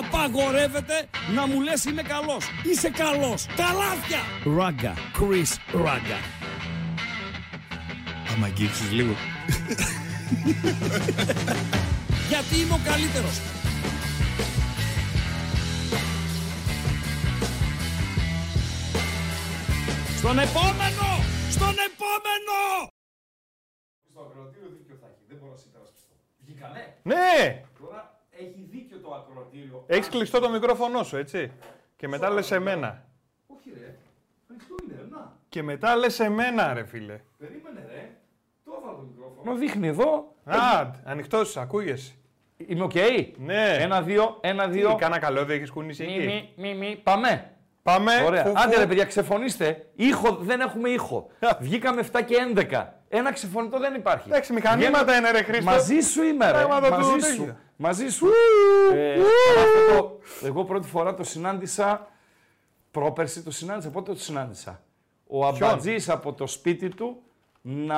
απαγορεύεται να μου λες είμαι καλός. Είσαι καλός. Καλάθια. Ράγκα. Chris Ράγκα. Άμα αγγίξεις λίγο. Γιατί είμαι ο καλύτερος. Στον επόμενο! Στον επόμενο! Στο ακροατήριο δίκιο θα έχει. Δεν μπορώ να σε υπερασπιστώ. Βγήκανε. Ναι! Τώρα έχει δίκιο το ακροατήριο. Έχεις κλειστό το μικρόφωνο σου, έτσι. Και μετά λες εμένα. Όχι ρε. Ανοιχτό είναι. Να. Και μετά λες εμένα, ρε φίλε. Περίμενε ρε. Το έβαλα το μικρόφωνο. Μα δείχνει εδώ. Α, ανοιχτός, ακούγεσαι. Είμαι οκ. Ναι. Ένα, δύο, ένα, Τι, δύο. κάνα καλώδιο έχεις κουνήσει Μη, εκεί; μη, μη, μη. Πάμε. Πάμε. Ωραία. Φου, Άντε φου. ρε παιδιά, ξεφωνήστε. Ήχο, δεν έχουμε ήχο. Βγήκαμε 7 και 11. Ένα ξεφωνητό δεν υπάρχει. Εντάξει, μηχανήματα είναι ρε Χρήστο. Μαζί σου είμαι ρε. Πράγματα του Μαζί τέτοια. σου. Μαζί σου. Ε, αλλά αυτό το- εγώ πρώτη φορά το συνάντησα, πρόπερση το συνάντησα. Πότε το συνάντησα; Ο Αμπατζής από το σπίτι του να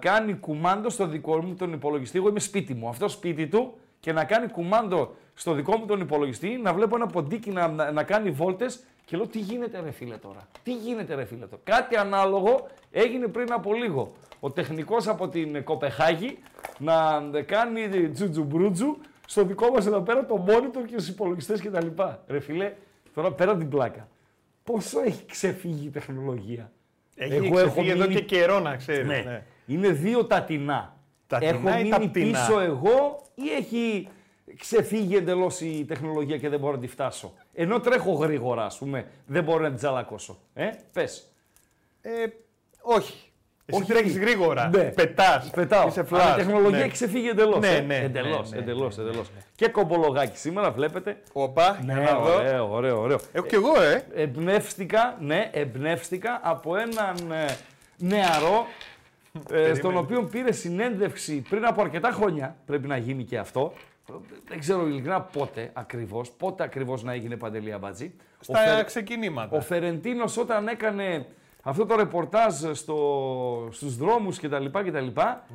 κάνει κουμάντο στο δικό μου τον υπολογιστή. Εγώ είμαι σπίτι μου. Αυτό σπίτι του και να κάνει κουμάντο στο δικό μου τον υπολογιστή, να βλέπω ένα ποντίκι να, να, να κάνει βόλτες και λέω τι γίνεται ρε φίλε τώρα; Τι γίνεται ρε φίλε τώρα; Κάτι ανάλογο έγινε πριν από λίγο. Ο τεχνικός από την Κοπεχάγη να κάνει τζουτζουμπρούτζου στο δικό μας εδώ πέρα το monitor και στους υπολογιστές κτλ. Ρε φίλε, τώρα πέρα την πλάκα. Πόσο έχει ξεφύγει η τεχνολογία; Έχει Εγώ ξεφύγει έχω εδώ μείνει- και καιρό να ξέρεις. Ναι. ναι. Είναι δύο τα τεινά. Τα Έχω τεινά ή μείνει τα πτηνά; πίσω εγώ ή έχει ξεφύγει εντελώς η τεχνολογία και δεν μπορώ να τη φτάσω; Ενώ τρέχω γρήγορα, ας πούμε, δεν μπορώ να την τζαλακώσω. Ε, πες. Ε, όχι. Εσύ Όχι. τρέχεις γρήγορα. Ναι. Πετάς. Πετάω. Είσαι Αλλά flash. η τεχνολογία Ναι. έχει ξεφύγει εντελώς. Ναι, ναι, Εντελώς, ναι, ναι, εντελώς, ναι, ναι, εντελώς. Και κομπολογάκι σήμερα βλέπετε. Οπα, για Ναι, να δω. ωραίο, ωραίο, ωραίο. Έχω κι εγώ, ε. Εμπνεύστηκα, ναι, εμπνεύστηκα από έναν ε, νεαρό, ε, στον οποίο πήρε συνέντευξη πριν από αρκετά χρόνια, πρέπει να γίνει και αυτό. Δεν ξέρω ειλικρινά πότε ακριβώς, πότε ακριβώς να έγινε Παντελή Αμπατζή. Ο, Στα Φερ- ξεκινήματα. ο Φερεντίνος όταν έκανε αυτό το ρεπορτάζ στο, στους δρόμους κτλ. κτλ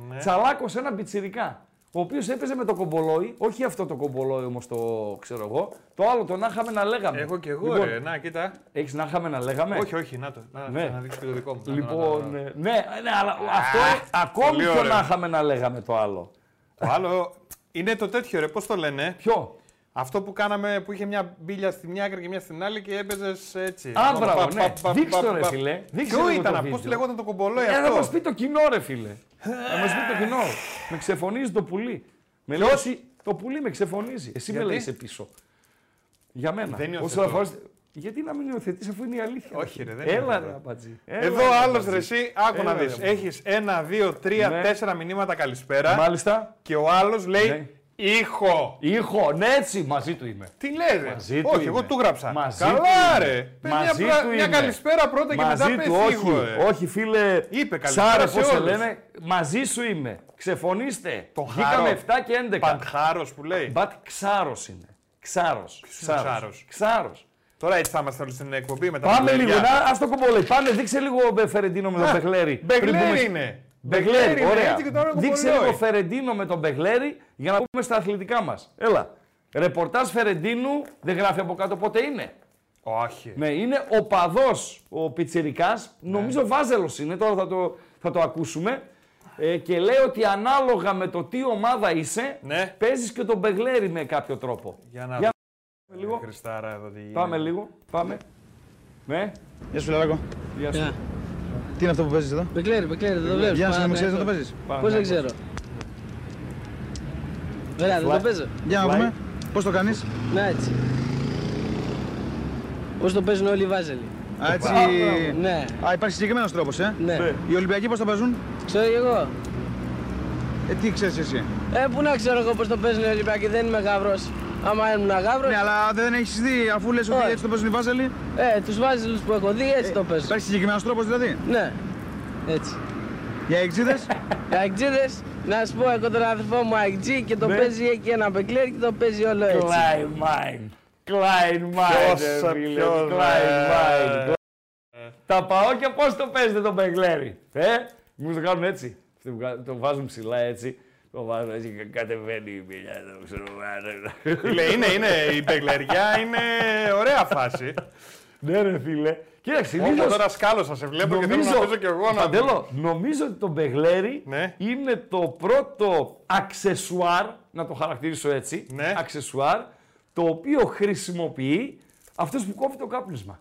Ναι. τσαλάκωσε ένα πιτσιρικά. Ο οποίος έπαιζε με το κομπολόι, όχι αυτό το κομπολόι όμως το ξέρω εγώ, το άλλο το να είχαμε να λέγαμε. Έχω κι εγώ, Λοιπόν, ρε. Να, κοίτα. Έχεις να είχαμε να λέγαμε; Όχι, όχι, να το. Να, Ναι. να δείξω και το δικό μου. Να, να, να, Λοιπόν, να. ε, ναι, ναι, αλλά αυτό ε, ακόμη πολύ πιο ωραίο. να είχαμε να λέγαμε το άλλο. Το άλλο είναι το τέτοιο, ρε. Πώς το λένε; Ποιο; Αυτό που κάναμε που είχε μια μπίλια στη μια άκρη και μια στην άλλη και έπαιζε έτσι. Α, Πα, μπράβο, πα, ναι. πα, Δείξτε πα, το, ρε, πα. φίλε. Δείξτε Ποιο λίγο ήταν το αυτό, πώς βίντεο. λεγόταν το κομπολόι Ε, θα αυτό; μας πει το κοινό, ρε φίλε. θα μας πει το κοινό. Με ξεφωνίζει το πουλί. Με λέει, εσύ, το πουλί με ξεφωνίζει. Εσύ με Γιατί; λέει πίσω. Για μένα. Δεν Όσο υιοθετώ. αφορά- Γιατί να μην υιοθετείς αφού είναι η αλήθεια. Όχι, ρε, δεν Έλα, υιοθετώ. ρε, απατζή. Εδώ Έλα, ρε, άλλος απατζή. ρε, εσύ, άκου να Έλα, δεις. ρε, απατζή. Έχεις ένα, δύο, τρία, Ναι. τέσσερα μηνύματα καλησπέρα. Μάλιστα. Και ο άλλος λέει Ναι. Ήχο. Ήχο, ναι, έτσι μαζί του είμαι. Τι λέει, ρε. Μαζί του Όχι, είμαι. εγώ του γράψα. Μαζί Καλά, του είμαι. ρε. Πες Μαζί μια, πρα- του μια είμαι. καλησπέρα πρώτα και Μαζί μετά του, πες όχι, ήχο. ε. όχι φίλε. Είπε καλησπέρα Σάρε, σε πώς σε όλους. λένε. Μαζί σου είμαι. Ξεφωνήστε. Το Βγήκαμε χάρο. 7 και 11. Παντχάρο που λέει. Μπατ ξάρος είναι. Ξάρος. είναι ο Ξάρος; Ξάρος. Τώρα έτσι θα είμαστε όλοι στην εκπομπή με τα Πάμε μπλεριά. λίγο, να, ας το κομπολέ. Πάμε, δείξε λίγο Μπε- Φερεντίνο με τον Α, Μπεγλέρι. Μπεγλέρι Πριν πούμε- είναι. Μπεγλέρι, είναι ωραία. έτσι και τώρα Δείξε κομπολόι. λίγο Φερεντίνο με τον Μπεγλέρι για να πούμε στα αθλητικά μας. Έλα. Ρεπορτάζ Φερεντίνου, δεν γράφει από κάτω πότε είναι. Όχι. Ναι, είναι ο παδός ο Πιτσιρικάς, Ναι. νομίζω Βάζελος είναι, τώρα θα το, θα το ακούσουμε. Ε, και λέει ότι ανάλογα με το τι ομάδα είσαι, Ναι. παίζεις και τον Μπεγλέρι με κάποιο τρόπο. Για να Για δούμε λίγο. Χριστάρα εδώ τι γίνεται. Πάμε λίγο, πάμε. Ναι, Γεια σου, φιλαράκο. γεια σου. Γεια. Τι είναι αυτό που παίζεις εδώ; Μπεκλέρι, Μπεκλέρι, δεν το βλέπεις. Γεια σου, να Πάμε, μου ξέρεις να το αυτό. παίζεις. Πάμε, Πώς δεν ναι. ξέρω. Ωραία, δεν Fly. το παίζω. Για να Fly. δούμε. Πώς το κάνεις; Να έτσι. Πώς το παίζουν όλοι οι Βάζελοι. Α, έτσι. Ναι, Α, υπάρχει συγκεκριμένος τρόπος, ε; ναι. Οι Ολυμπιακοί πώς το παίζουν; Ξέρω κι εγώ. Ε, τι ξέρεις εσύ; Ε, πού να ξέρω εγώ πώς το παίζουν οι Ολυμπιακοί, δεν είμαι γάβρος. Άμα ήμουν γάβρος, Ναι, αλλά δεν έχεις δει αφού λες ότι Όχι. έτσι το παίζουν οι Βάζελοι; ε, τους Βάζελους που έχω δει έτσι το παίζουν. Υπάρχει συγκεκριμένος τρόπος δηλαδή; Ναι, έτσι. Για εξίδες; Οι Αιγτζίδες, να σου πω εγώ τον αδερφό μου Αιγτζή και το Ναι. παίζει εκεί ένα Μπεκλέρι και το παίζει όλο έτσι. Klein Mind. Klein Mind, Ποιος, ρε φίλε. ποιος, Klein ε. Mind. Τα πάω και πώς το παίζετε τον Μπεγλέρι. Ε, μου το κάνουν έτσι. Το βγα- Το βάζουν ψηλά έτσι. Ο Μάνο έτσι και κατεβαίνει η μιλιά του. ξέρω, Φίλε, είναι, είναι, η μπεγλεριά είναι ωραία φάση. Ναι, ρε φίλε. Κοίταξε, Όμω συνήθως- τώρα σκάλωσα, σε βλέπω και θέλω να παίζω κι εγώ να Παντέλο, νομίζω ότι το μπεγλέρι Ναι. είναι το πρώτο αξεσουάρ, να το χαρακτηρίσω έτσι, Ναι. αξεσουάρ, το οποίο χρησιμοποιεί αυτός που κόβει το κάπνισμα.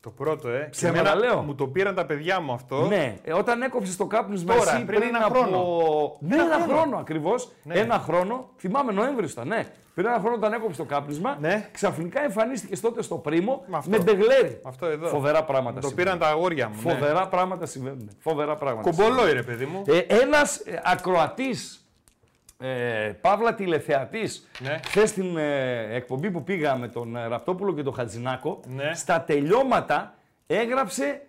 Το πρώτο, ε. Και Ψέματα εμένα λέω. Μου το πήραν τα παιδιά μου αυτό. Ναι, ε, όταν έκοψες το κάπνισμα Τώρα, εσύ πριν πριν, ένα από... χρόνο. Ναι, Ένα ένα, χρόνο. χρόνο, ακριβώς. Ναι. Ένα χρόνο, θυμάμαι Νοέμβρη ήταν, ναι. Πριν ένα χρόνο όταν έκοψε το κάπνισμα, Ναι. ξαφνικά εμφανίστηκε τότε στο πρίμο Με αυτό. με μπεγλέρι. Αυτό εδώ. Φοβερά πράγματα Μου το συμβαίνουν. πήραν τα αγόρια μου. ναι. Φοβερά πράγματα συμβαίνουν. Φοβερά πράγματα. Κομπολόι, ρε παιδί μου. Ε, ένας ε, ακροατής, ε, παύλα τηλεθεατής, Ναι. χθες στην ε, εκπομπή που πήγα με τον ε, Ραπτόπουλο και τον Χατζηνάκο, Ναι. στα τελειώματα έγραψε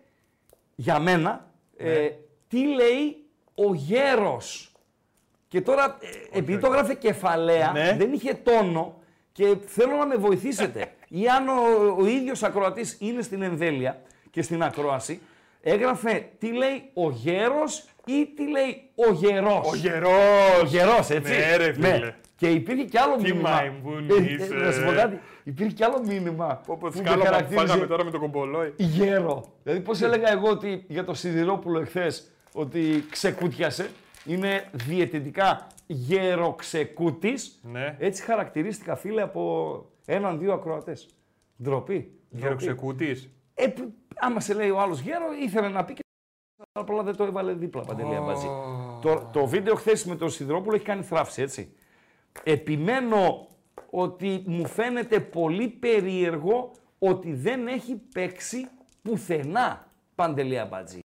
για μένα Ναι. ε, τι λέει ο γέρος. Και τώρα, ε, επειδή το έγραφε κεφαλαία, Ναι. δεν είχε τόνο και θέλω να με βοηθήσετε. Ή αν ο, ο ίδιος ακροατής είναι στην εμβέλεια και στην ακρόαση, έγραφε τι λέει ο γέρος ή τι λέει ο γερός. Ο γερός. Ο γερός, έτσι. Ναι, ρε φίλε. Και υπήρχε κι άλλο Τι μήνυμα. μαϊμπούνι Ε, ε, είσαι. Να σου πω κάτι. Υπήρχε κι άλλο μήνυμα. Όπω που σκάλωμα που χαρακτήριζε φάγαμε τώρα με το κομπολόι. Γέρο. Δηλαδή, πώς έλεγα εγώ ότι για το Σιδηρόπουλο εχθές ότι ξεκούτιασε. Είναι διαιτητικά γεροξεκούτης. Ναι. Έτσι χαρακτηρίστηκα, φίλε, από έναν-δύο ακροατές. Ντροπή. Ντροπή. Γεροξεκούτης; Ε, που- άμα σε λέει ο άλλος γέρο, ήθελε να πει και απλά δεν το έβαλε δίπλα παντελή αμπατζή. Το, το βίντεο χθες με τον Σιδηρόπουλο έχει κάνει θράψη, έτσι. Επιμένω ότι μου φαίνεται πολύ περίεργο ότι δεν έχει παίξει πουθενά παντελή αμπατζή.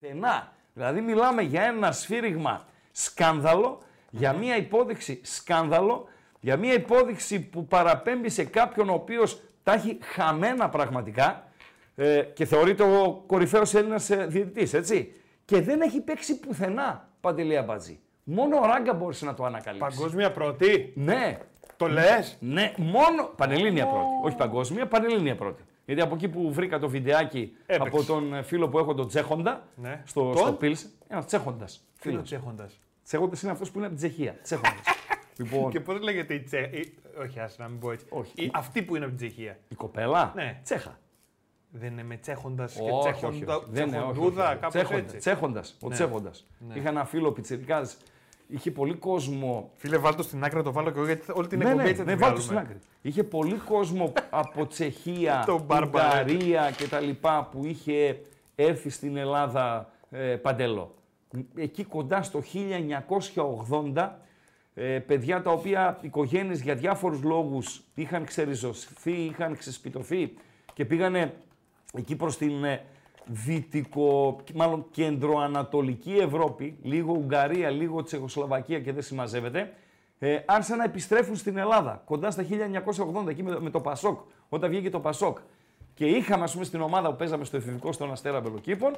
Πουθενά. Δηλαδή μιλάμε για ένα σφύριγμα σκάνδαλο, για μια υπόδειξη σκάνδαλο, για μια υπόδειξη που παραπέμπει σε κάποιον ο οποίος τα έχει χαμένα πραγματικά ε, και θεωρείται ο κορυφαίος Έλληνας ε, διαιτητής, έτσι. Και δεν έχει παίξει πουθενά Παντελή Αμπατζή. Μόνο ο Ράγκα μπόρεσε να το ανακαλύψεις. Παγκόσμια πρώτη. Ναι, Το λες; ναι, μόνο πανελλήνια πρώτη. Όχι παγκόσμια, πανελλήνια πρώτη. Γιατί από εκεί που βρήκα το βιντεάκι Έπαιξε. από τον ε, φίλο που έχω, τον Τσέχοντα, Ναι. στο, Τον; στο Πίλς, ένα Τσέχοντα. Φίλος τσέχοντα. Τσέχοντα είναι αυτός που είναι από την Τσεχία. Τσέχοντα. λοιπόν, Και πώς λέγεται η Τσέ. η- Όχι, άσε να μην πω έτσι. Όχι. Η- Αυτή που είναι από την Τσεχία. η κοπέλα; Ναι. Τσέχα. Δεν είναι με τσέχοντα και Όχι, όχι, τσέχοντα. όχι. Δεν είναι, όχι, όχι, Τσεχοντούδα, όχι. κάπως Τσέχοντα, έτσι. Τσέχοντας, ο Ναι. Τσέχοντας. Είχα ένα φίλο πιτσιρικάς, είχε πολύ κόσμο Φίλε, βάλ το στην άκρη να το βάλω και εγώ γιατί όλη την ναι, εκπομπή ναι, έτσι θα ναι, τη βάλτε βγάλουμε. στην άκρη. Είχε πολύ κόσμο από Τσεχία, Το μπαρμπαρέ. Ουγγαρία και τα λοιπά που είχε έρθει στην Ελλάδα ε, παντέλο. Εκεί κοντά στο 1980, ε, παιδιά τα οποία οικογένειες για διάφορους λόγους είχαν ξεριζωθεί, είχαν ξεσπιτωθεί και πήγανε εκεί προς την ε, δυτικο, μάλλον κεντροανατολική Ευρώπη, λίγο Ουγγαρία, λίγο Τσεχοσλοβακία και δεν συμμαζεύεται, ε, άρχισαν να επιστρέφουν στην Ελλάδα, κοντά στα 1980, εκεί με, το- με το Πασόκ, όταν βγήκε το Πασόκ. Και είχαμε, ας πούμε, στην ομάδα που παίζαμε στο εφηβικό στον Αστέρα Μπελοκήπων,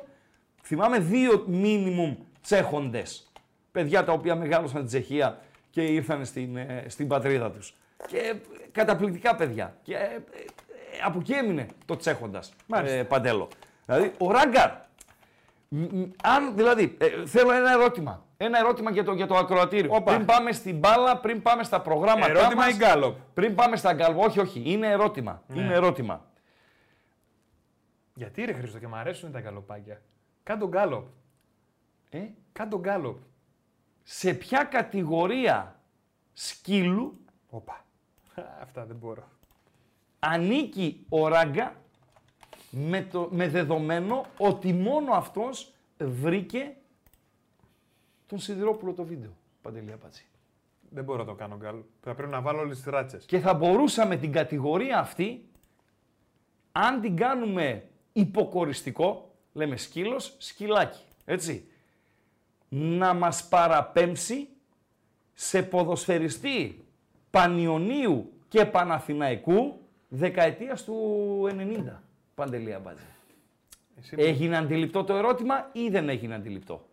θυμάμαι δύο μίνιμουμ τσέχοντες. Παιδιά τα οποία μεγάλωσαν στην Τσεχία και ήρθαν στην, ε, στην πατρίδα τους. Και ε, καταπληκτικά παιδιά. Και ε, ε, ε, από εκεί έμεινε το τσέχοντας, ε, Παντέλο. Δηλαδή, ο Ράγκαρ, μ, μ, αν, δηλαδή, ε, θέλω ένα ερώτημα. Ένα ερώτημα για το, για το ακροατήριο. Όπα. Πριν πάμε στην μπάλα, πριν πάμε στα προγράμματα Ερώτημα μας, ή γκάλοπ. Πριν πάμε στα γκάλοπ. Όχι, όχι. Είναι ερώτημα. Ναι. Είναι ερώτημα. Γιατί ρε Χρήστο και μου αρέσουν τα γκαλοπάκια; Κάντο γκάλοπ. Ε; Κάντο γκάλοπ. Σε ποια κατηγορία σκύλου Όπα. Αυτά δεν μπορώ. ανήκει ο Ράγκα με, το, με δεδομένο ότι μόνο αυτός βρήκε τον Σιδηρόπουλο το βίντεο. Παντελή Απατζή. Δεν μπορώ να το κάνω γκάλοπ. Θα πρέπει να βάλω όλες τις ράτσες. Και θα μπορούσαμε την κατηγορία αυτή, αν την κάνουμε υποκοριστικό, λέμε σκύλος, σκυλάκι, έτσι, να μας παραπέμψει σε ποδοσφαιριστή Πανιωνίου και Παναθηναϊκού δεκαετίας του 90. Παντελή Αμπάτζη. Εσύ Έγινε αντιληπτό το ερώτημα ή δεν έγινε αντιληπτό;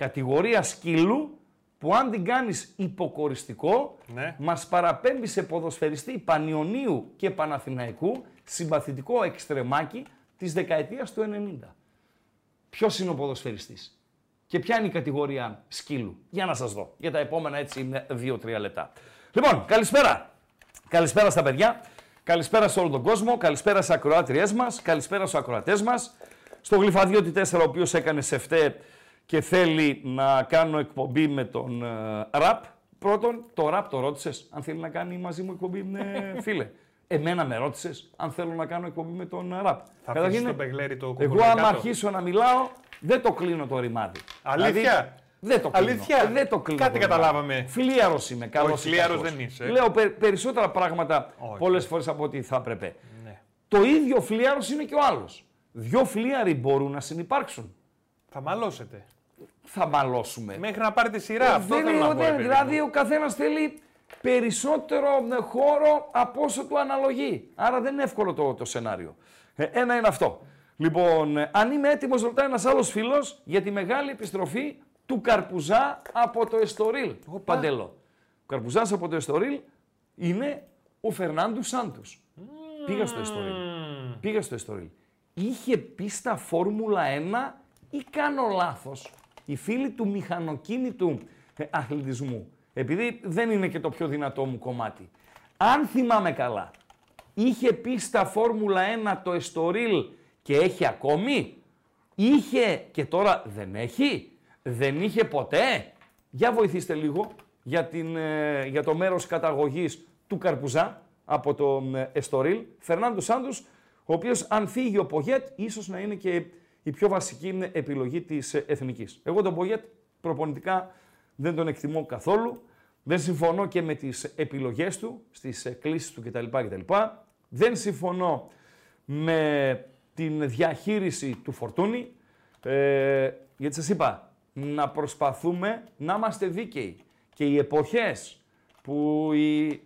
Κατηγορία σκύλου που αν την κάνεις υποκοριστικό, Ναι. μας παραπέμπει σε ποδοσφαιριστή Πανιωνίου και Παναθηναϊκού, συμπαθητικό εξτρεμάκι της δεκαετίας του 90. Ποιος είναι ο ποδοσφαιριστής. Και ποια είναι η κατηγορία σκύλου; Για να σας δω. Για τα επόμενα έτσι 2-3 λεπτά. Λοιπόν, καλησπέρα. Καλησπέρα στα παιδιά. Καλησπέρα σε όλο τον κόσμο. Καλησπέρα σε ακροάτριές μας. Καλησπέρα στους ακροατές μας. Στο γλυφαδιώτη 4, ο οποίος έκανε σε φταί και θέλει να κάνω εκπομπή με τον ε, ραπ. Πρώτον, το ραπ το ρώτησες αν θέλει να κάνει μαζί μου εκπομπή, ναι, φίλε. Εμένα με ρώτησες αν θέλω να κάνω εκπομπή με τον ραπ. Θα Καταρχήν, αφήσεις τον Μπεγλέρη το Εγώ, κουκουλικάτο. άμα αρχίσω να μιλάω, δεν το κλείνω το ρημάδι. Αλήθεια; Δηλαδή, δεν το κλείνω. Αλήθεια; Ε, Δεν το κλείνω. Κάτι το ρημάδι. καταλάβαμε. Φλίαρο είμαι. Καλός Όχι, φλίαρος δεν είσαι. Λέω πε- περισσότερα πράγματα Όχι. πολλές φορές από ό,τι θα έπρεπε. Ναι. Το ίδιο φλίαρο είναι και ο άλλος. Δυο φλίαροι μπορούν να συνεπάρξουν. Θα μαλώσετε. Θα μαλώσουμε. Μέχρι να πάρει τη σειρά. Ε, Αυτό δεν θέλω είναι- να πω. δεν- ρε παιδί δηλαδή μου. ο καθένας θέλει περισσότερο ε, χώρο από όσο του αναλογεί. Άρα δεν είναι εύκολο το, το σενάριο. Ε, ένα είναι αυτό. Λοιπόν, ε, αν είμαι έτοιμος, ρωτάει ένας άλλος φίλος για τη μεγάλη επιστροφή του Καρπουζά από το Εστορίλ. Παντέλο. Ο Καρπουζάς από το Εστορίλ είναι ο Φερνάντου Σάντου. Πήγα στο Εστορίλ. Πήγα στο Εστορίλ. Είχε πει στα Φόρμουλα 1 ή κάνω λάθος; Οι φίλοι του μηχανοκίνητου ε, αθλητισμού, επειδή δεν είναι και το πιο δυνατό μου κομμάτι, αν θυμάμαι καλά, είχε πει στα Φόρμουλα 1 το Εστορίλ και έχει ακόμη; Είχε και τώρα δεν έχει; Δεν είχε ποτέ; Για βοηθήστε λίγο για, την, ε, για το μέρος καταγωγής του Καρπουζά από το ε, Εστορίλ. Φερνάντος Σάντους, ο οποίος αν φύγει ο Πογέτ, ίσως να είναι και η πιο βασική επιλογή της ε, εθνικής. Εγώ τον Πογέτ προπονητικά δεν τον εκτιμώ καθόλου. Δεν συμφωνώ και με τις επιλογές του, στις ε, κλήσεις του κτλ. κτλ. Δεν συμφωνώ με την διαχείριση του Φορτούνη, ε, γιατί σας είπα, να προσπαθούμε να είμαστε δίκαιοι. Και οι εποχές που η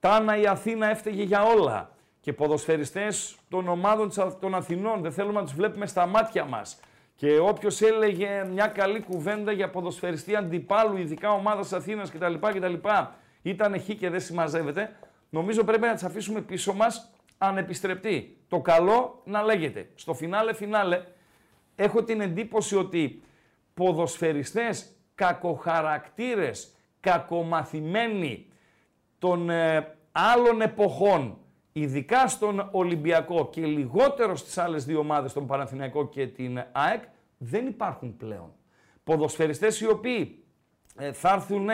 Τάνα η Αθήνα έφταιγε για όλα και ποδοσφαιριστές των ομάδων της Α- των Αθηνών δεν θέλουμε να τους βλέπουμε στα μάτια μας και όποιος έλεγε μια καλή κουβέντα για ποδοσφαιριστή αντιπάλου, ειδικά ομάδας Αθήνας κτλ. κτλ ήταν χ και δεν συμμαζεύεται, νομίζω πρέπει να τις αφήσουμε πίσω μας ανεπιστρεπτή. Το καλό να λέγεται. Στο φινάλε φινάλε έχω την εντύπωση ότι ποδοσφαιριστές κακοχαρακτήρες, κακομαθημένοι των ε, άλλων εποχών, ειδικά στον Ολυμπιακό και λιγότερο στις άλλες δύο ομάδες, τον Παναθηναϊκό και την ΑΕΚ, δεν υπάρχουν πλέον. Ποδοσφαιριστές οι οποίοι ε, θα έρθουν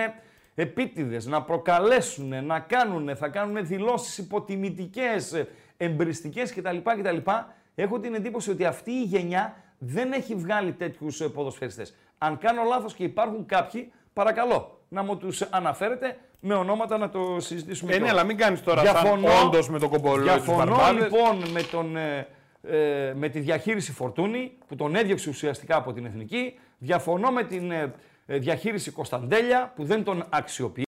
επίτηδες να προκαλέσουν, να κάνουν, θα κάνουν δηλώσεις υποτιμητικές, ε, εμπριστικές κτλ. κτλ. Έχω την εντύπωση ότι αυτή η γενιά δεν έχει βγάλει τέτοιους ε, ποδοσφαιριστές. Αν κάνω λάθος και υπάρχουν κάποιοι, παρακαλώ να μου τους αναφέρετε με ονόματα να το συζητήσουμε. Ε, ναι, κιόλας. αλλά μην κάνεις τώρα σαν όντως με τον κομπολό της Διαφωνώ Βαρβάδες. λοιπόν με, τον, ε, ε, με τη διαχείριση Φορτούνη που τον έδιωξε ουσιαστικά από την Εθνική. Διαφωνώ με την ε, ε, διαχείριση Κωνσταντέλια που δεν τον αξιοποιεί.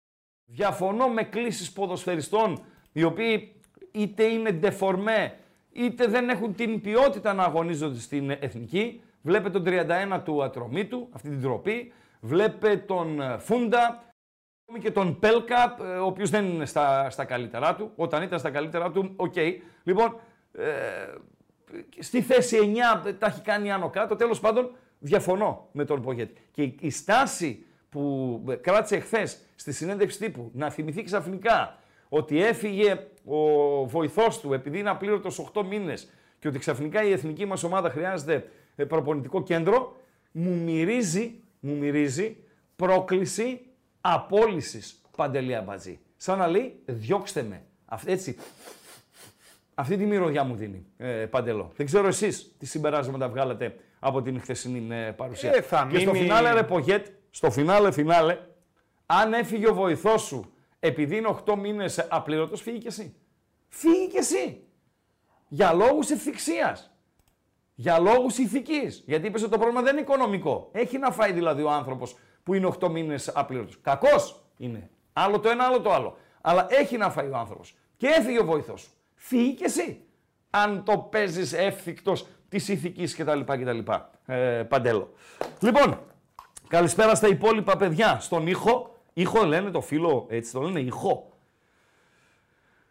Διαφωνώ με κλήσεις ποδοσφαιριστών οι οποίοι είτε είναι ντεφορμέ είτε δεν έχουν την ποιότητα να αγωνίζονται στην Εθνική. Βλέπε τον 31 του Ατρομήτου, αυτή την ντροπή. Βλέπε τον ε, Φούντα, Ακόμη και τον Πέλκα, ε, ο οποίος δεν είναι στα, στα καλύτερά του. Όταν ήταν στα καλύτερά του, οκ. Λοιπόν, ε, στη θέση 9 τα έχει κάνει άνω κάτω. Τέλος πάντων, διαφωνώ με τον Πογέτη. Και η- η στάση που ε, κράτησε εχθέ στη συνέντευξη τύπου να θυμηθεί ξαφνικά ότι έφυγε ο βοηθός του επειδή είναι απλήρωτος 8 μήνες και ότι ξαφνικά η εθνική μας ομάδα χρειάζεται ε, προπονητικό κέντρο, μου μυρίζει, μου μυρίζει πρόκληση απόλυσης Παντελή Αμπατζή. Σαν να λέει, διώξτε με. Αυ- έτσι, αυτή τη μυρωδιά μου δίνει, ε, Παντελό. Δεν ξέρω εσείς τι συμπεράσματα βγάλατε από την χθεσινή ε, παρουσία. Ε, θα και στο μείνει- φινάλε, ρε Πογέτ, στο φινάλε, φινάλε, αν έφυγε ο βοηθός σου επειδή είναι 8 μήνες απλήρωτος, φύγει και εσύ. Φύγει και εσύ. Για λόγους ευθυξίας. Για λόγους ηθικής. Γιατί είπες ότι το πρόβλημα δεν είναι οικονομικό. Έχει να φάει δηλαδή ο άνθρωπος που είναι 8 μήνες απλήρωτος. Κακός είναι. Άλλο το ένα, άλλο το άλλο. Αλλά έχει να φάει ο άνθρωπος. Και έφυγε ο βοηθός σου. Φύγει και εσύ. Αν το παίζεις εύθυκτος της ηθικής κτλ. κτλ. Ε, παντέλο. Λοιπόν, καλησπέρα στα υπόλοιπα παιδιά. Στον ήχο. Ήχο λένε το φίλο, έτσι το λένε, ήχο.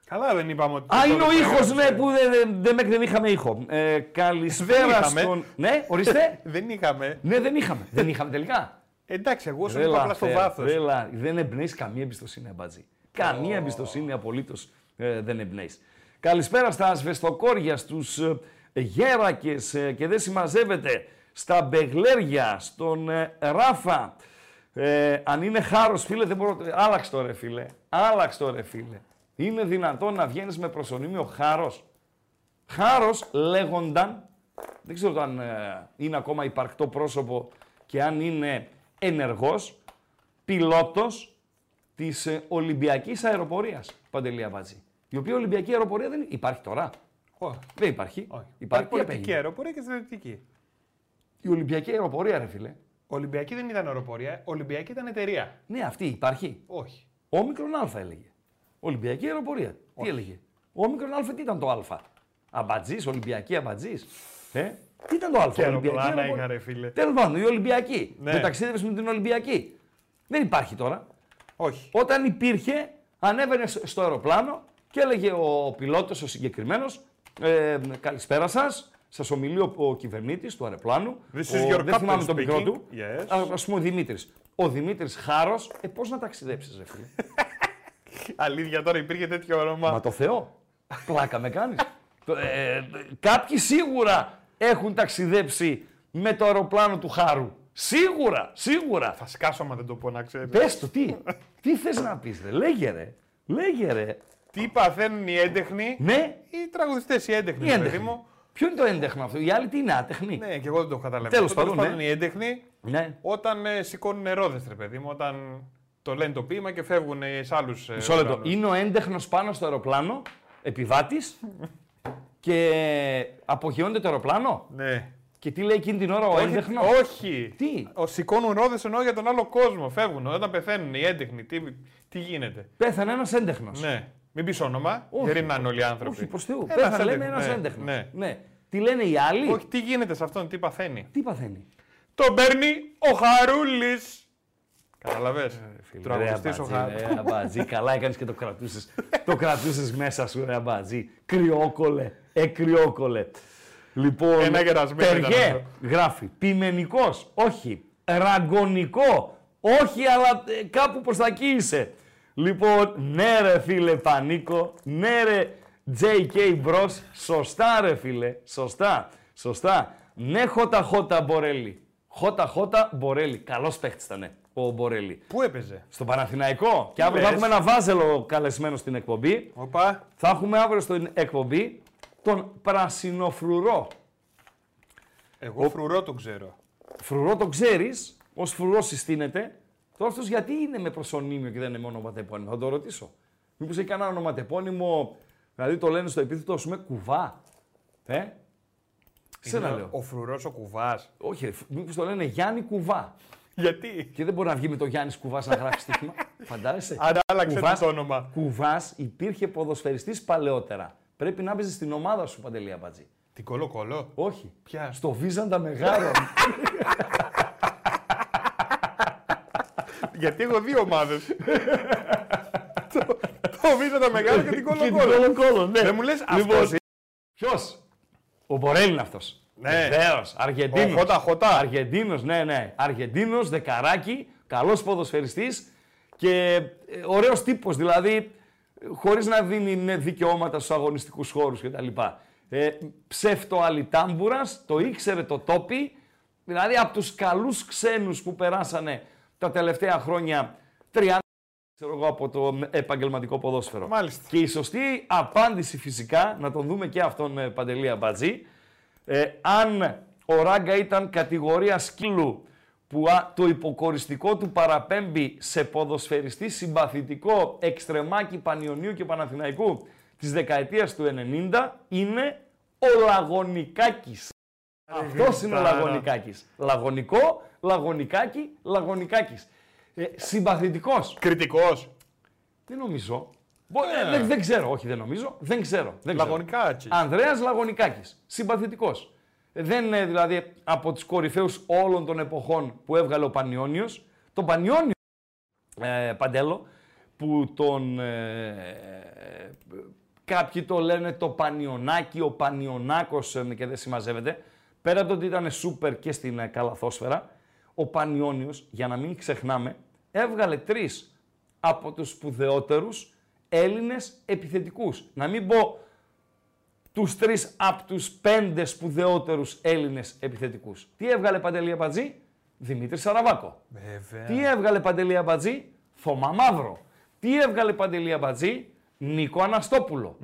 Καλά, δεν είπαμε ότι. Α, το είναι ο δεύτερο ήχος, ναι, έγραψε. που δεν, δεν, δεν, μέχρι δεν είχαμε ήχο. Ε, καλησπέρα Δεν είχαμε. στον. Ναι, ορίστε. Δεν είχαμε. ναι, δεν είχαμε. δεν είχαμε τελικά. Εντάξει, εγώ σου Ρε είπα απλά στο Λαφέρ, βάθος. ρε Λα- Δεν εμπνέεις καμία εμπιστοσύνη, αμπατζή. Καμία εμπιστοσύνη απολύτως δεν εμπνέεις. Καλησπέρα στα ασβεστοκόρια, στους ε, γέρακες και δεν συμμαζεύεται, στα μπεγλέρια, στον ε, Ράφα. Ε, αν είναι χάρος, φίλε, δεν μπορώ. Άλλαξ το ρε, φίλε. Άλλαξ το ρε, φίλε. Είναι δυνατόν να βγαίνεις με προσωνύμιο χάρος. Χάρος λέγονταν, δεν ξέρω αν ε, είναι ακόμα υπαρκτό πρόσωπο και αν είναι ενεργός, πιλότος της ε, Ολυμπιακής Αεροπορίας, Παντελή Αβάτζη. Η οποία Ολυμπιακή Αεροπορία δεν υπάρχει τώρα. Όχι. Δεν υπάρχει. όχι. Υπάρχει, Υπάρχει τι πολιτική απέγινε; αεροπορία και στρατιωτική. Η Ολυμπιακή Αεροπορία, ρε φίλε. Ολυμπιακή δεν ήταν αεροπορία, Ολυμπιακή ήταν εταιρεία. Ναι, αυτή υπάρχει. Όχι. Όμικρον Α έλεγε. Ολυμπιακή Αεροπορία. Τι έλεγε; Όμικρον Α, τι ήταν το Α; Αμπατζής, Ολυμπιακή Αμπατζής. Ε, τι ήταν το Α. Και αεροπλάνα είχα, ρε φίλε. Τέλος πάντων, η Ολυμπιακή. Ναι. Το ταξίδευες με την Ολυμπιακή. Δεν υπάρχει τώρα. Όχι. Όταν υπήρχε, ανέβαινε στο αεροπλάνο και έλεγε ο πιλότος ο συγκεκριμένος ε, «Καλησπέρα σας, σας ομιλεί ο, ο κυβερνήτης του αεροπλάνου». This is ο, your δεν θυμάμαι captain το μικρό speaking. του. Yes. Α, ας πούμε ο Δημήτρης. Ο Δημήτρης Χάρος, ε, πώς να ταξιδέψεις ρε φίλε; Αλήθεια τώρα υπήρχε τέτοιο όνομα. Μα το Θεό. Πλάκα με κάνεις. Το- ε, κάποιοι σίγουρα έχουν ταξιδέψει με το αεροπλάνο του Χάρου. Σίγουρα, σίγουρα. Θα σκάσω άμα δεν το πω να ξέρεις. Πες το, τι. τι θες να πεις ρε. Λέγε ρε. Λέγε ρε. Τι παθαίνουν οι έντεχνοι, Ναι, οι τραγουδιστές οι έντεχνοι, η ρε έντεχνη. παιδί μου. Ποιο είναι το έντεχνο αυτό, οι άλλοι τι είναι άτεχνοι; Ναι, και εγώ δεν το έχω καταλάβει. Τέλος Αυτό, πάντων, ναι. οι έντεχνοι Ναι. όταν ε, σηκώνουν ρόδε, ρε παιδί μου, όταν το λένε το ποίημα και φεύγουν σε άλλους. Μισό λεπτό. Είναι ο έντεχνος πάνω στο αεροπλάνο, επιβάτης, και απογειώνεται το αεροπλάνο; Ναι. Και τι λέει εκείνη την ώρα ο Όχι, έντεχνος; όχι. Τι; Ο, σηκώνουν ρόδες εννοώ για τον άλλο κόσμο. Φεύγουν. Όταν πεθαίνουν οι έντεχνοι, τι, τι γίνεται; Πέθανε ένας έντεχνος. Ναι. Μην πεις όνομα, Όχι. γιατί να είναι όλοι οι άνθρωποι. Όχι, προς Θεού. Ένας Πέθανε, λέμε, έντεχνος, ένας ναι, έντεχνος. Ναι. Ναι. Τι λένε οι άλλοι; Όχι, τι γίνεται σε αυτόν, τι παθαίνει; Τι παθαίνει; Τον παίρνει ο Χαρούλης. Καταλαβέ. Ρε Τραγουδιστή ο αμπατζή, Χαρούλη. ρε αμπατζή, καλά έκανες και το κρατούσες. το κρατούσες μέσα σου, ρε αμπατζή. Κρυόκολε, ε κρυόκολε. Λοιπόν, Ένα γερασμένο ήταν Τεργέ, αυτό. γράφει, ποιμενικός, όχι. Ραγκονικό, όχι, αλλά ε, κάπου προς τα εκεί είσαι. Λοιπόν, ναι ρε φίλε Πανίκο, ναι ρε JK Bros, σωστά ρε φίλε, σωστά, σωστά. Ναι χώτα χώτα Μπορέλη, χώτα χώτα Μπορέλη, καλός παίχτης ήταν ο Μπορέλη. Πού έπαιζε; Στο Παναθηναϊκό. Και αύριο θα λες; έχουμε ένα βάζελο καλεσμένο στην εκπομπή. Οπα. Θα έχουμε αύριο στην εκπομπή τον πρασινοφρουρό. Εγώ φρουρό τον ξέρω. Φρουρό το ξέρεις, ως φρουρό συστήνεται. Τώρα αυτός γιατί είναι με προσωνύμιο και δεν είναι μόνο ονοματεπώνυμο, θα το ρωτήσω. Μήπως έχει κανένα ονοματεπώνυμο, δηλαδή το λένε στο επίθετο, ας πούμε, κουβά. Ε, Σένα Είναι λέω. Ο φρουρός ο κουβάς. Όχι, μήπως το λένε Γιάννη Κουβά. Γιατί; Και δεν μπορεί να βγει με το Γιάννης Κουβάς να γράψει στοίχημα. Φαντάζεσαι. Άρα άλλαξε Κουβάς- το όνομα. Κουβάς υπήρχε ποδοσφαιριστής παλαιότερα. Πρέπει να παίζει στην ομάδα σου, Παντελή Αμπατζή. Τι κολό κολό. Όχι. Ποια; Στο Βίζαντα Μεγάρο. Γιατί έχω δύο ομάδες. το το βίζα τα μεγάλα και την κολό Και την κολό. Κολοκόλο, ναι. Δεν μου λες Λοιπόν, αυτός. Ποιος; Ο Μπορέλ είναι αυτός. Ναι. Βεβαίως. Αργεντίνος. Ο Χώτα Χώτα. Αργεντίνος, ναι, ναι. Αργεντίνος, δεκαράκι, καλός ποδοσφαιριστής και ε, ωραίος τύπος, δηλαδή ε, χωρίς να δίνει ναι, δικαιώματα στους αγωνιστικούς χώρους κτλ. Ε, ψεύτο αλιτάμπουρας, το ήξερε το τόπι, δηλαδή από τους καλούς ξένους που περάσανε τα τελευταία χρόνια 30 ξέρω εγώ, από το επαγγελματικό ποδόσφαιρο. Μάλιστα. Και η σωστή απάντηση φυσικά, να τον δούμε και αυτόν ε, Παντελή Αμπατζή, ε, αν ο Ράγκα ήταν κατηγορία σκύλου που α, το υποκοριστικό του παραπέμπει σε ποδοσφαιριστή συμπαθητικό εξτρεμάκι Πανιωνίου και Παναθηναϊκού της δεκαετίας του 90, είναι ο Λαγωνικάκης. Αυτός είναι ο Γλυκάρα. Λαγωνικάκης. Λαγωνικό, Λαγωνικάκι, Λαγωνικάκης. Ε, συμπαθητικός. Κριτικός. Δεν νομίζω; Μπο- ε, δεν, δεν ξέρω, όχι δεν νομίζω. Δεν ξέρω. Δεν ξέρω. Λαγωνικάτσι. Ανδρέας Λαγωνικάκης. Συμπαθητικός. Ε, Δεν είναι δηλαδή από τους κορυφαίους όλων των εποχών που έβγαλε ο Πανιόνιος. Το Πανιόνιο, ε, Παντέλο, που τον ε, Κάποιοι το λένε το Πανιονάκι, ο Πανιονάκος ε, και δεν συμμαζεύεται. Πέρα από το ότι ήταν σούπερ και στην ε, καλαθόσφαιρα, ο Πανιόνιος, για να μην ξεχνάμε, έβγαλε τρεις από τους σπουδαιότερους Έλληνες επιθετικούς. Να μην πω τους τρεις από τους πέντε σπουδαιότερους Έλληνες επιθετικούς. Τι έβγαλε Παντελή Αμπατζή, Δημήτρης Σαραβάκο. Βέβαια. Τι έβγαλε Παντελή Αμπατζή, Θωμά Μαύρο. Τι έβγαλε Παντελή Αμπατζή, Νίκο Αναστόπουλο.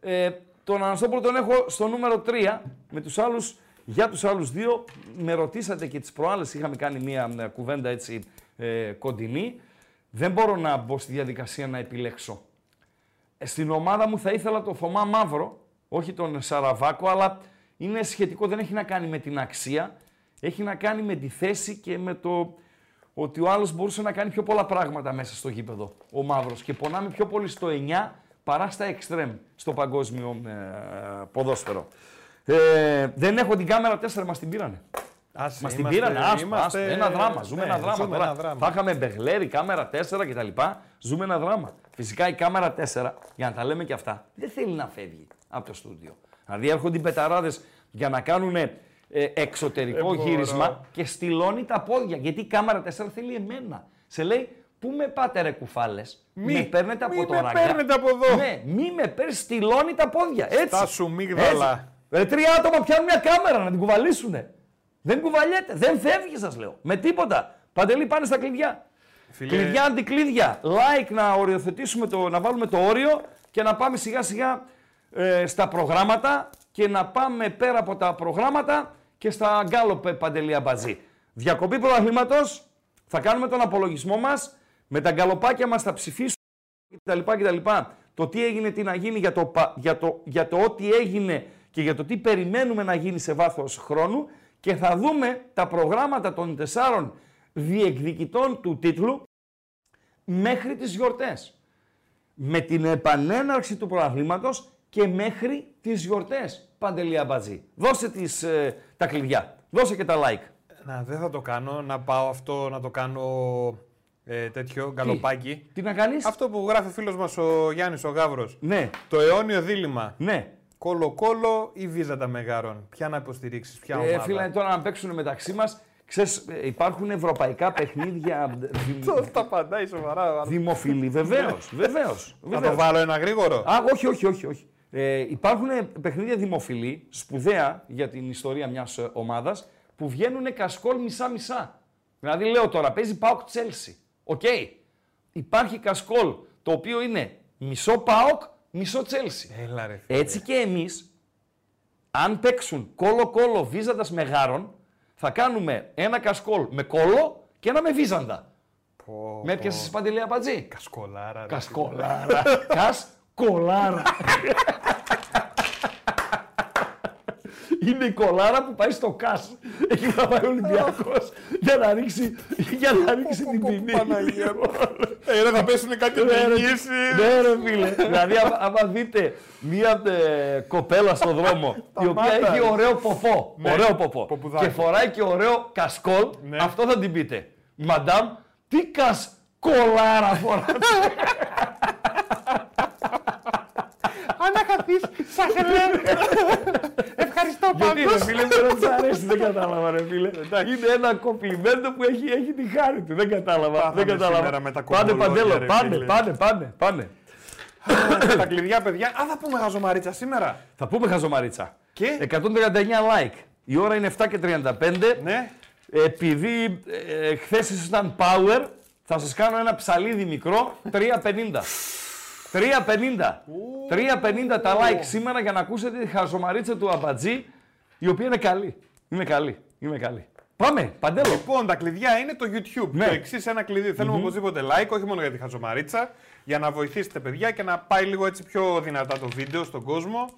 Ε, τον Αναστόπουλο τον έχω στο νούμερο 3 με τους άλλους, για τους άλλους δύο. Με ρωτήσατε και τις προάλλες, είχαμε κάνει μια ε, κουβέντα έτσι ε, κοντινή. Δεν μπορώ να μπω στη διαδικασία να επιλέξω. Ε, Στην ομάδα μου θα ήθελα το Θωμά Μαύρο, όχι τον Σαραβάκο, αλλά είναι σχετικό, δεν έχει να κάνει με την αξία, έχει να κάνει με τη θέση και με το ότι ο άλλος μπορούσε να κάνει πιο πολλά πράγματα μέσα στο γήπεδο, ο Μαύρος. Και πονάμε πιο πολύ στο 9 παρά στα εξτρέμ στο παγκόσμιο ε, ποδόσφαιρο. Ε, δεν έχω την κάμερα 4, μας την πήρανε. Άσε, Μας την είμαστε- πήρανε, άστο, είμαστε- άστο, ένα δράμα. Ζούμε ναι, ένα δράμα. ζούμε τώρα. ένα δράμα. Θα είχαμε μπεγλέρι, κάμερα 4 κτλ. Ζούμε ένα δράμα. Φυσικά η κάμερα 4, για να τα λέμε και αυτά, δεν θέλει να φεύγει από το στούντιο. Δηλαδή έρχονται οι πεταράδες για να κάνουν ε, εξωτερικό μπορώ. γύρισμα και στυλώνει τα πόδια. Γιατί η κάμερα 4 θέλει εμένα. Σε λέει, πού με πάτε ρε κουφάλες; Μη, με παίρνετε από μη το με ράγκια. παίρνετε από εδώ. Ναι, μη με παίρνει, στυλώνει τα πόδια. Έτσι. Τα σου μίγδαλα. Έτσι. Ε, τρία άτομα πιάνουν μια κάμερα να την κουβαλήσουνε. Δεν κουβαλιέται, δεν φεύγει, σας λέω. Με τίποτα. Παντελή, πάνε στα κλειδιά. Φίλε- Κλειδιά αντικλείδια. Like να οριοθετήσουμε το, να βάλουμε το όριο και να πάμε σιγά σιγά ε, στα προγράμματα και να πάμε πέρα από τα προγράμματα και στα γκάλοπε παντελή αμπατζή. Διακοπή πρωταθλήματος. Θα κάνουμε τον απολογισμό μας. Με τα γκαλοπάκια μας θα ψηφίσουμε κτλ. κτλ. Το τι έγινε, τι να γίνει, για το, πα- για, το, για το ό,τι έγινε και για το τι περιμένουμε να γίνει σε βάθος χρόνου και θα δούμε τα προγράμματα των τεσσάρων διεκδικητών του τίτλου μέχρι τις γιορτές. Με την επανέναρξη του πρωταθλήματος και μέχρι τις γιορτές, Παντελή Αμπατζή. Δώσε τις, ε, τα κλειδιά. Δώσε και τα like. Να, δεν θα το κάνω. Να πάω αυτό, να το κάνω ε, τέτοιο γκαλοπάκι. Τι να κάνεις; Αυτό που γράφει ο φίλος μας ο Γιάννης ο Γαύρος. Ναι, Το αιώνιο δίλημα. ναι. Κολο-κόλο ή βίζα τα μεγάρων. Ποια να υποστηρίξεις, ποια ομάδα. Ε, φίλε, τώρα να παίξουν μεταξύ μας, ξέρεις, ε, υπάρχουν ευρωπαϊκά παιχνίδια δημ- Το τα απαντάει σοβαρά. δημοφιλή. Βεβαίως, βεβαίως. Θα το βάλω ένα γρήγορο. Α, όχι, όχι, όχι. όχι. Ε, υπάρχουν παιχνίδια δημοφιλή, σπουδαία για την ιστορία μιας ομάδας, που βγαίνουν κασκόλ μισά-μισά. Δηλαδή, λέω τώρα, παίζει Πάοκ Τσέλσι. Οκ. Υπάρχει κασκόλ το οποίο είναι μισό Πάοκ, μισό Τσέλσι. Έλα ρε φίλε. Έτσι και εμείς, αν παίξουν κόλο-κόλο βίζαντας μεγάρων, θα κάνουμε ένα κασκόλ με κόλο και ένα με βίζαντα. Πω, Με πω. έπιασες Παντελή Αμπατζή. Κασκολάρα. ρε. Κασκολάρα. Κασκολάρα. Είναι η κολάρα που πάει στο ΚΑΣ. Εκεί θα πάει ο Ολυμπιακός για να ρίξει, για να ρίξει την ποινή. Παναγία μου. Ε, ρε, θα πέσουν κάτι Ναι, ρε. μηνύσεις. Ναι, ρε φίλε. δηλαδή, άμα, άμα δείτε μία ε, κοπέλα στο δρόμο η οποία Σταμάτα. έχει ωραίο ποπό, Ναι. ωραίο ποπό Ποπουδάκι. και φοράει και ωραίο κασκόλ, Ναι. αυτό θα την πείτε. Μαντάμ, τι κασκολάρα φοράτε. Αναχαθείς, σας λέω. Ευχαριστώ Γιατί ρε πάντως. φίλε δεν της αρέσει, δεν κατάλαβα ρε φίλε. Είναι ένα κομπλιμέντο που έχει, έχει τη χάρη του, δεν κατάλαβα. Πάθαμε δεν κατάλαβα. σήμερα με τα πάνε κομπολόγια, παντέλο, ρε πάνε, φίλε. πάνε, πάνε, πάνε. Τα κλειδιά, παιδιά. Α, θα πούμε χαζομαρίτσα σήμερα. Θα πούμε χαζομαρίτσα. Και; 139 like. Η ώρα είναι 7 και 35. Ναι. Επειδή ε, χθες ήσασταν power, θα σας κάνω ένα ψαλίδι μικρό, 3.50. 3.50. 3.50 τα like σήμερα για να ακούσετε τη χαζομαρίτσα του Αμπατζή, η οποία είναι καλή. Είναι καλή. Είναι καλή. Πάμε, Παντέλο. Λοιπόν, τα κλειδιά είναι το YouTube. Ναι. Το εξής ένα κλειδί. Θέλουμε οπωσδήποτε like, όχι μόνο για τη χαζομαρίτσα, για να βοηθήσετε παιδιά και να πάει λίγο έτσι πιο δυνατά το βίντεο στον κόσμο.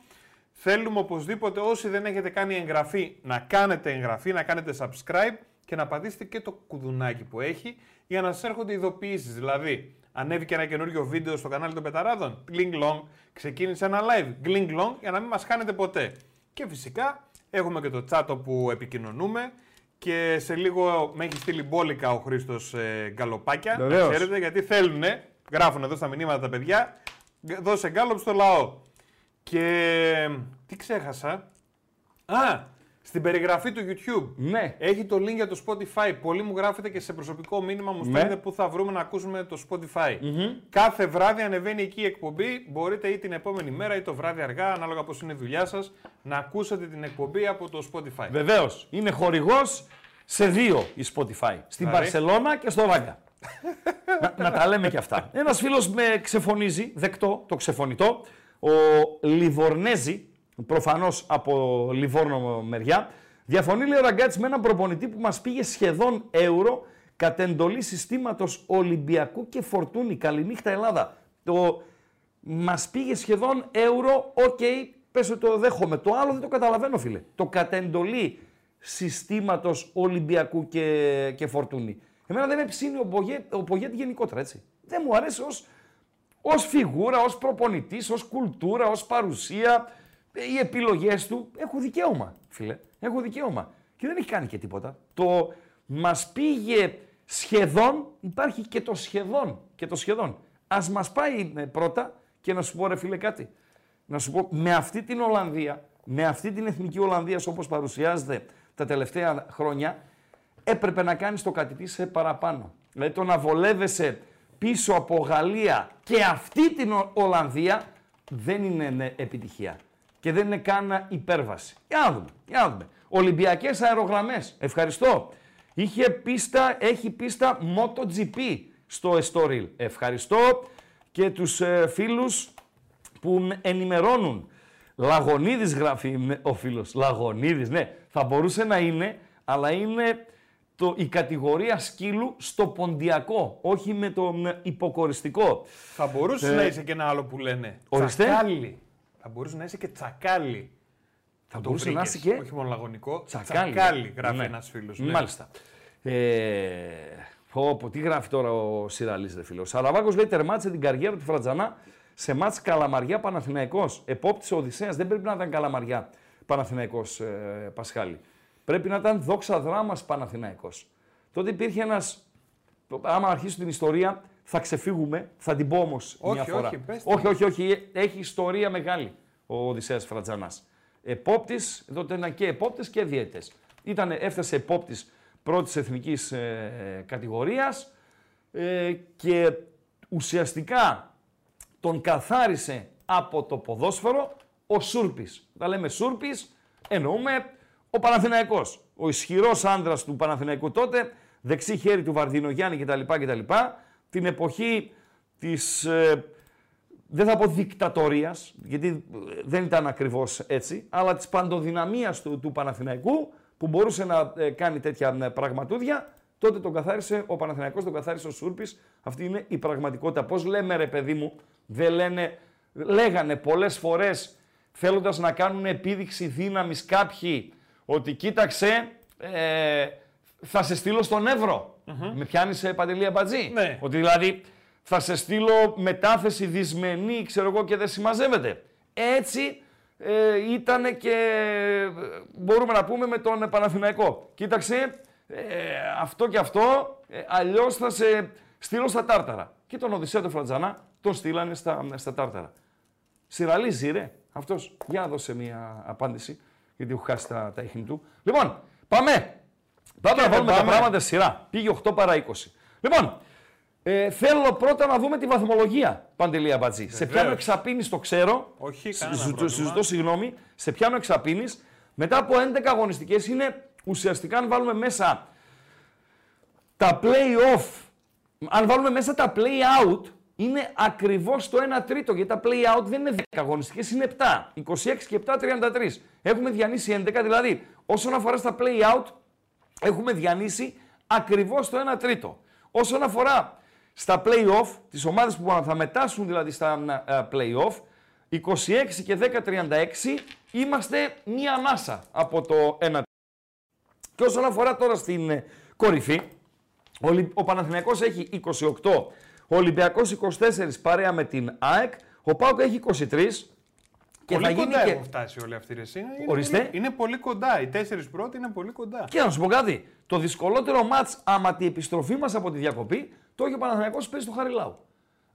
Θέλουμε οπωσδήποτε όσοι δεν έχετε κάνει εγγραφή να κάνετε εγγραφή, να κάνετε subscribe και να πατήσετε και το κουδουνάκι που έχει για να σας έρχονται ειδοποιήσεις. Δηλαδή, ανέβηκε ένα καινούριο βίντεο στο κανάλι των Πεταράδων, Gling Long, ξεκίνησε ένα live, Gling Long, για να μην μας χάνετε ποτέ. Και φυσικά έχουμε και το chat που επικοινωνούμε και σε λίγο με έχει στείλει μπόλικα ο Χρήστος ε, γκαλοπάκια. να Βεβαίως. Ξέρετε γιατί θέλουνε, γράφουν εδώ στα μηνύματα τα παιδιά, «Γκ- δώσε γκάλωπ στο λαό. Και τι ξέχασα. Α, στην περιγραφή του YouTube Ναι. έχει το link για το Spotify. Πολλοί μου γράφετε και σε προσωπικό μήνυμα μου Ναι. στέλνετε πού θα βρούμε να ακούσουμε το Spotify. Κάθε βράδυ ανεβαίνει εκεί η εκπομπή. Μπορείτε ή την επόμενη μέρα ή το βράδυ αργά, ανάλογα πώς είναι η δουλειά σας, να ακούσετε την εκπομπή από το Spotify. Βεβαίως. Είναι χορηγός σε δύο η Spotify. Στην Δηλαδή. Παρσελώνα και στο Ράγκα. να, να τα λέμε και αυτά. Ένας φίλος με ξεφωνίζει, δεκτό, το ξεφωνητό. Ο Λιβορνέζη, προφανώς από Λιβόρνο μεριά, διαφωνεί λέει ο Ραγκάτση με έναν προπονητή που μας πήγε σχεδόν ευρώ κατ' εντολή συστήματος Ολυμπιακού και Φορτούνη. Καληνύχτα Ελλάδα. Το μας πήγε σχεδόν ευρώ, οκ, πες ότι το δέχομαι. Το άλλο δεν το καταλαβαίνω, φίλε. Το κατ' εντολή συστήματος Ολυμπιακού και, και Φορτούνη. Εμένα δεν με ψήνει ο Πογέτ, ο Πογέτ γενικότερα, έτσι. Δεν μου αρέσει ως, ως φιγούρα, ως προπονητής, ως κουλτούρα, ως παρουσία. Ε, Οι επιλογές του έχουν δικαίωμα, φίλε. Έχουν δικαίωμα. Και δεν έχει κάνει και τίποτα. Το μας πήγε σχεδόν, υπάρχει και το σχεδόν. Και το σχεδόν. Ας μας πάει ε, πρώτα και να σου πω ρε φίλε κάτι. Να σου πω, με αυτή την Ολλανδία, με αυτή την εθνική Ολλανδία όπως παρουσιάζεται τα τελευταία χρόνια, έπρεπε να κάνεις το κάτι της σε παραπάνω. Δηλαδή το να βολεύεσαι πίσω από Γαλλία και αυτή την Ο- Ολλανδία δεν είναι ναι, επιτυχία. Και δεν είναι καν υπέρβαση. Για να δούμε. Για να δούμε. Ολυμπιακές αερογραμμές. Ευχαριστώ. Είχε πίστα, έχει πίστα MotoGP στο Estoril. Ευχαριστώ και τους ε, φίλους που με ενημερώνουν. Λαγωνίδης γράφει με- ο φίλος. Λαγωνίδης, ναι. Θα μπορούσε να είναι, αλλά είναι το, η κατηγορία σκύλου στο ποντιακό, όχι με το μ, υποκοριστικό. Θα μπορούσες Ε, να είσαι και ένα άλλο που λένε. ορίστε. Τσακάλι. Θα μπορούσε να είσαι και τσακάλι. Θα Το μπορούσε να βρήκες, είσαι και Όχι μόνο λαγωνικό. τσακάλι. Τσακάλι, γράφει Ναι. ένας φίλος. ναι. Μάλιστα. Ε, πω, πω, τι γράφει τώρα ο Σιραλής, ρε φίλος. Ο Σαραβάκος λέει τερμάτισε την καριέρα του Φρατζανά σε μάτς Καλαμαριά Παναθηναϊκός. Επόπτης ο Οδυσσέας δεν πρέπει να ήταν Καλαμαριά Παναθηναϊκός ε, Πασχάλη. Πρέπει να ήταν δόξα δράμας Παναθηναϊκός. Τότε υπήρχε ένας, το- άμα αρχίσω την ιστορία θα ξεφύγουμε, θα την πω όμως Όχι, μια φορά. όχι, πες την. όχι, όχι, όχι, έχει ιστορία μεγάλη ο Οδυσσέας Φρατζανάς. Επόπτης, τότε ήταν και επόπτες και διαιτητές. Ήτανε, έφτασε επόπτης πρώτης εθνικής ε, κατηγορίας ε, και ουσιαστικά τον καθάρισε από το ποδόσφαιρο ο Σούρπης. Τα λέμε Σούρπης, εννοούμε ο Παναθηναϊκός. Ο ισχυρός άντρας του Παναθηναϊκού τότε, δεξί χέρι του Βαρδινογιάννη κτλ. κτλ. Την εποχή της, ε, δεν θα πω δικτατορίας, γιατί ε, δεν ήταν ακριβώς έτσι, αλλά της παντοδυναμίας του, του Παναθηναϊκού, που μπορούσε να ε, κάνει τέτοια ε, πραγματούδια, τότε τον καθάρισε ο Παναθηναϊκός, τον καθάρισε ο Σούρπης. Αυτή είναι η πραγματικότητα. Πώς λέμε ρε παιδί μου, δεν λένε, λέγανε πολλές φορές θέλοντας να κάνουν επίδειξη δύναμης κάποιοι ότι κοίταξε, ε, θα σε στείλω στον Εύρο. Με πιάνεις ε, Παντελή Αμπατζή; Ναι. Ότι δηλαδή θα σε στείλω μετάθεση δυσμενή, ξέρω εγώ, και δεν συμμαζεύεται. Έτσι ε, ήταν και ε, μπορούμε να πούμε με τον Παναθηναϊκό. Κοίταξε, ε, αυτό και αυτό, ε, αλλιώς θα σε στείλω στα τάρταρα. Και τον Οδυσσέα του Φρατζανά τον στείλανε στα, στα τάρταρα. Συραλίζει ρε, αυτός. Για να δώσε μια απάντηση, γιατί έχω χάσει τα, τα ίχνη του. Λοιπόν, πάμε. Πάμε να δεν βάλουμε τα πάμε. πράγματα στη σειρά. Πήγε 8 παρά 20. Λοιπόν, ε, θέλω πρώτα να δούμε τη βαθμολογία, Παντελή Αμπατζή. Σε πιάνω εξαπίνεις, το ξέρω. Όχι, Συ- κανένα ζητώ- πρόβλημα. Συζητώ συγγνώμη. Σε πιάνω εξαπίνεις. Μετά από 11 αγωνιστικές είναι ουσιαστικά αν βάλουμε μέσα τα play-off, αν βάλουμε μέσα τα play-out, είναι ακριβώς το 1 τρίτο, γιατί τα play-out δεν είναι 10 αγωνιστικές, είναι 7. 26 και 7, 33. Έχουμε διανύσει 11, δηλαδή όσον αφορά στα play-out, έχουμε διανύσει ακριβώς το 1 τρίτο. Όσον αφορά στα play-off, τις ομάδες που θα μετάσχουν δηλαδή στα ε, play-off, 26 και 10, 36, είμαστε μία ανάσα από το 1 και όσον αφορά τώρα στην ε, κορυφή, ο, Ολυ- ο Παναθηναϊκός έχει 28, ο Ολυμπιακός 24 παρέα με την ΑΕΚ, ο ΠΑΟΚ έχει 23 και πολύ θα γίνει κοντά και... έχουν φτάσει όλοι αυτοί. ρε, εσύ. Είναι, Ορίστε. Είναι, είναι πολύ κοντά. Οι τέσσερις πρώτοι είναι πολύ κοντά. Και να σου πω κάτι, το δυσκολότερο μάτς άμα τη επιστροφή μας από τη διακοπή, το έχει ο Παναθηναϊκός παίζει στο Χαριλάου.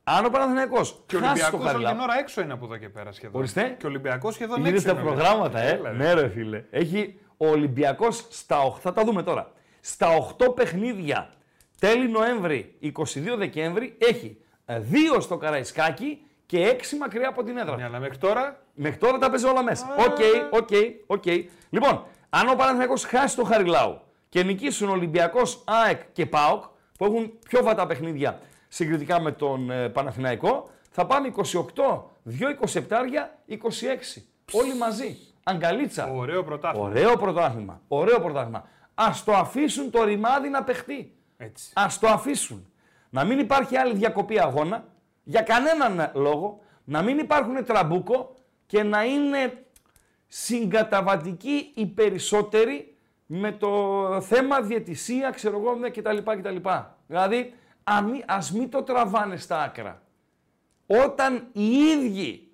Αν ο Παναθηναϊκός Και ο χάσει το Ολυμπιακός όλη Χαριλάου. την ώρα έξω είναι από εδώ και πέρα σχεδόν. Ορίστε. Και ο Ολυμπιακός σχεδόν Είδες έξω. τα είναι, βέβαια. προγράμματα, ε; Έλα, ρε. Ναι, ρε φίλε. Έχει ο Ολυμπιακός στα 8, θα τα δούμε τώρα. Στα 8 παιχνίδια τέλη Νοέμβρη, 22 Δεκέμβρη, έχει 2 στο Καραϊσκάκι και 6 μακριά από την έδρα. Ναι, αλλά μέχρι τώρα Μέχρι τώρα τα παίζει όλα μέσα. Οκ, οκ, οκ. Λοιπόν, αν ο Παναθηναϊκός χάσει το Χαριλάου και νικήσουν Ολυμπιακός, ΑΕΚ και ΠΑΟΚ, που έχουν πιο βατά παιχνίδια συγκριτικά με τον ε, Παναθηναϊκό, θα πάμε 28, 2 27, 26. Όλοι μαζί. Αγκαλίτσα. ωραίο πρωτάθλημα. Ωραίο πρωτάθλημα. Ωραίο πρωτάθλημα. Ας το αφήσουν το ρημάδι να παιχτεί. Έτσι. Ας το αφήσουν. Να μην υπάρχει άλλη διακοπή αγώνα για κανέναν λόγο. Να μην υπάρχουν τραμπούκοι και να είναι συγκαταβατικοί οι περισσότεροι με το θέμα διαιτησία, ξέρω εγώ, ναι, κτλ. κτλ. Δηλαδή, ας μη- ας μην το τραβάνε στα άκρα. Όταν οι ίδιοι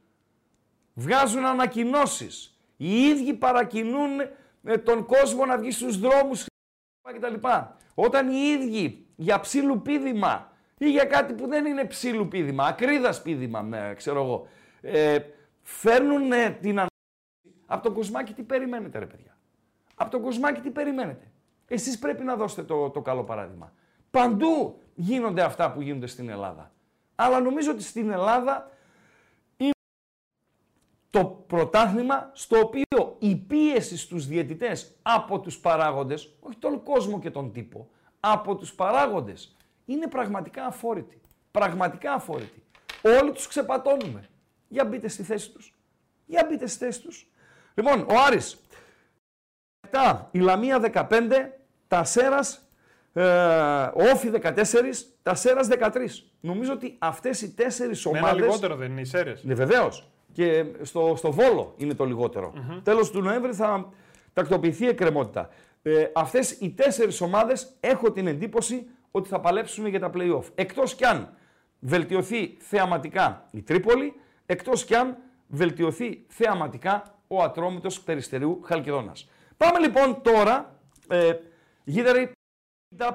βγάζουν ανακοινώσεις, οι ίδιοι παρακινούν ε, τον κόσμο να βγει στους δρόμους κτλ. Όταν οι ίδιοι για ψήλου πίδημα ή για κάτι που δεν είναι ψήλου πίδημα, ακρίδας πίδημα, με, ξέρω εγώ, ε, φέρνουν ε, την ανάγκη. Από τον Κοσμάκη τι περιμένετε ρε παιδιά; Από τον Κοσμάκη τι περιμένετε; Εσείς πρέπει να δώσετε το, το καλό παράδειγμα. Παντού γίνονται αυτά που γίνονται στην Ελλάδα. Αλλά νομίζω ότι στην Ελλάδα το πρωτάθλημα στο οποίο η πίεση στους διαιτητές από τους παράγοντες, όχι τον κόσμο και τον τύπο, από τους παράγοντες, είναι πραγματικά αφόρητη. Πραγματικά αφόρητη. Όλοι τους ξεπατώνουμε. Για μπείτε στη θέση τους. Για μπείτε στη θέση τους. Λοιπόν, ο Άρης. 7, η Λαμία 15, τα Σέρας, ε, ο Όφη 14, τα Σέρας 13. Νομίζω ότι αυτές οι τέσσερις Με ένα ομάδες... λιγότερο δεν είναι οι Σέρες. Ναι, βεβαίως. Και στο, στο Βόλο είναι το λιγότερο. Τέλος του Νοέμβρη θα τακτοποιηθεί η εκκρεμότητα. Ε, αυτές οι τέσσερις ομάδες έχω την εντύπωση ότι θα παλέψουν για τα play-off. Εκτός κι αν βελτιωθεί θεαματικά η Τρίπολη, εκτός κι αν βελτιωθεί θεαματικά ο Ατρόμητος Περιστεριού Χαλκιδόνας. Πάμε λοιπόν τώρα, ε, Γίδερη,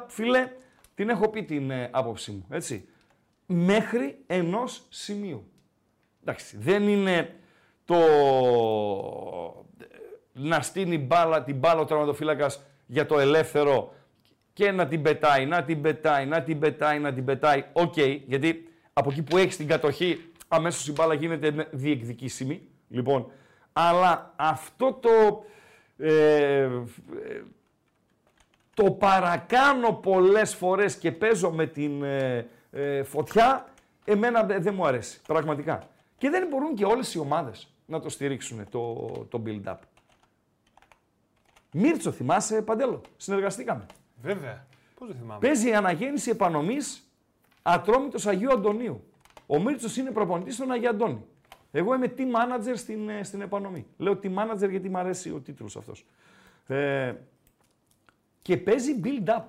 φίλε, την έχω πει την ε, άποψή μου, έτσι. Μέχρι ενός σημείου. Εντάξει, δεν είναι το να στήνει μπάλα, την μπάλα ο τερματοφύλακας για το ελεύθερο και να την πετάει, να την πετάει, να την πετάει, να την πετάει. Οκ, γιατί από εκεί που έχει την κατοχή αμέσως η μπάλα γίνεται διεκδικήσιμη. Λοιπόν, αλλά αυτό το, ε, ε, το παρακάνω πολλές φορές και παίζω με την ε, ε, φωτιά, εμένα δε- δεν μου αρέσει, πραγματικά. Και δεν μπορούν και όλες οι ομάδες να το στηρίξουν το, το build-up. Μίρτσο, θυμάσαι, Παντέλο, συνεργαστήκαμε. Βέβαια. Πώς δεν θυμάμαι. Παίζει η αναγέννηση επανομής Ατρόμητος Αγίου Αντωνίου. Ο Μίρτσος είναι προπονητής στον Αγίου Αντώνη. Εγώ είμαι team manager στην, ε, στην επανομή. Λέω team manager γιατί μου αρέσει ο τίτλος αυτός. Ε, και παίζει build-up.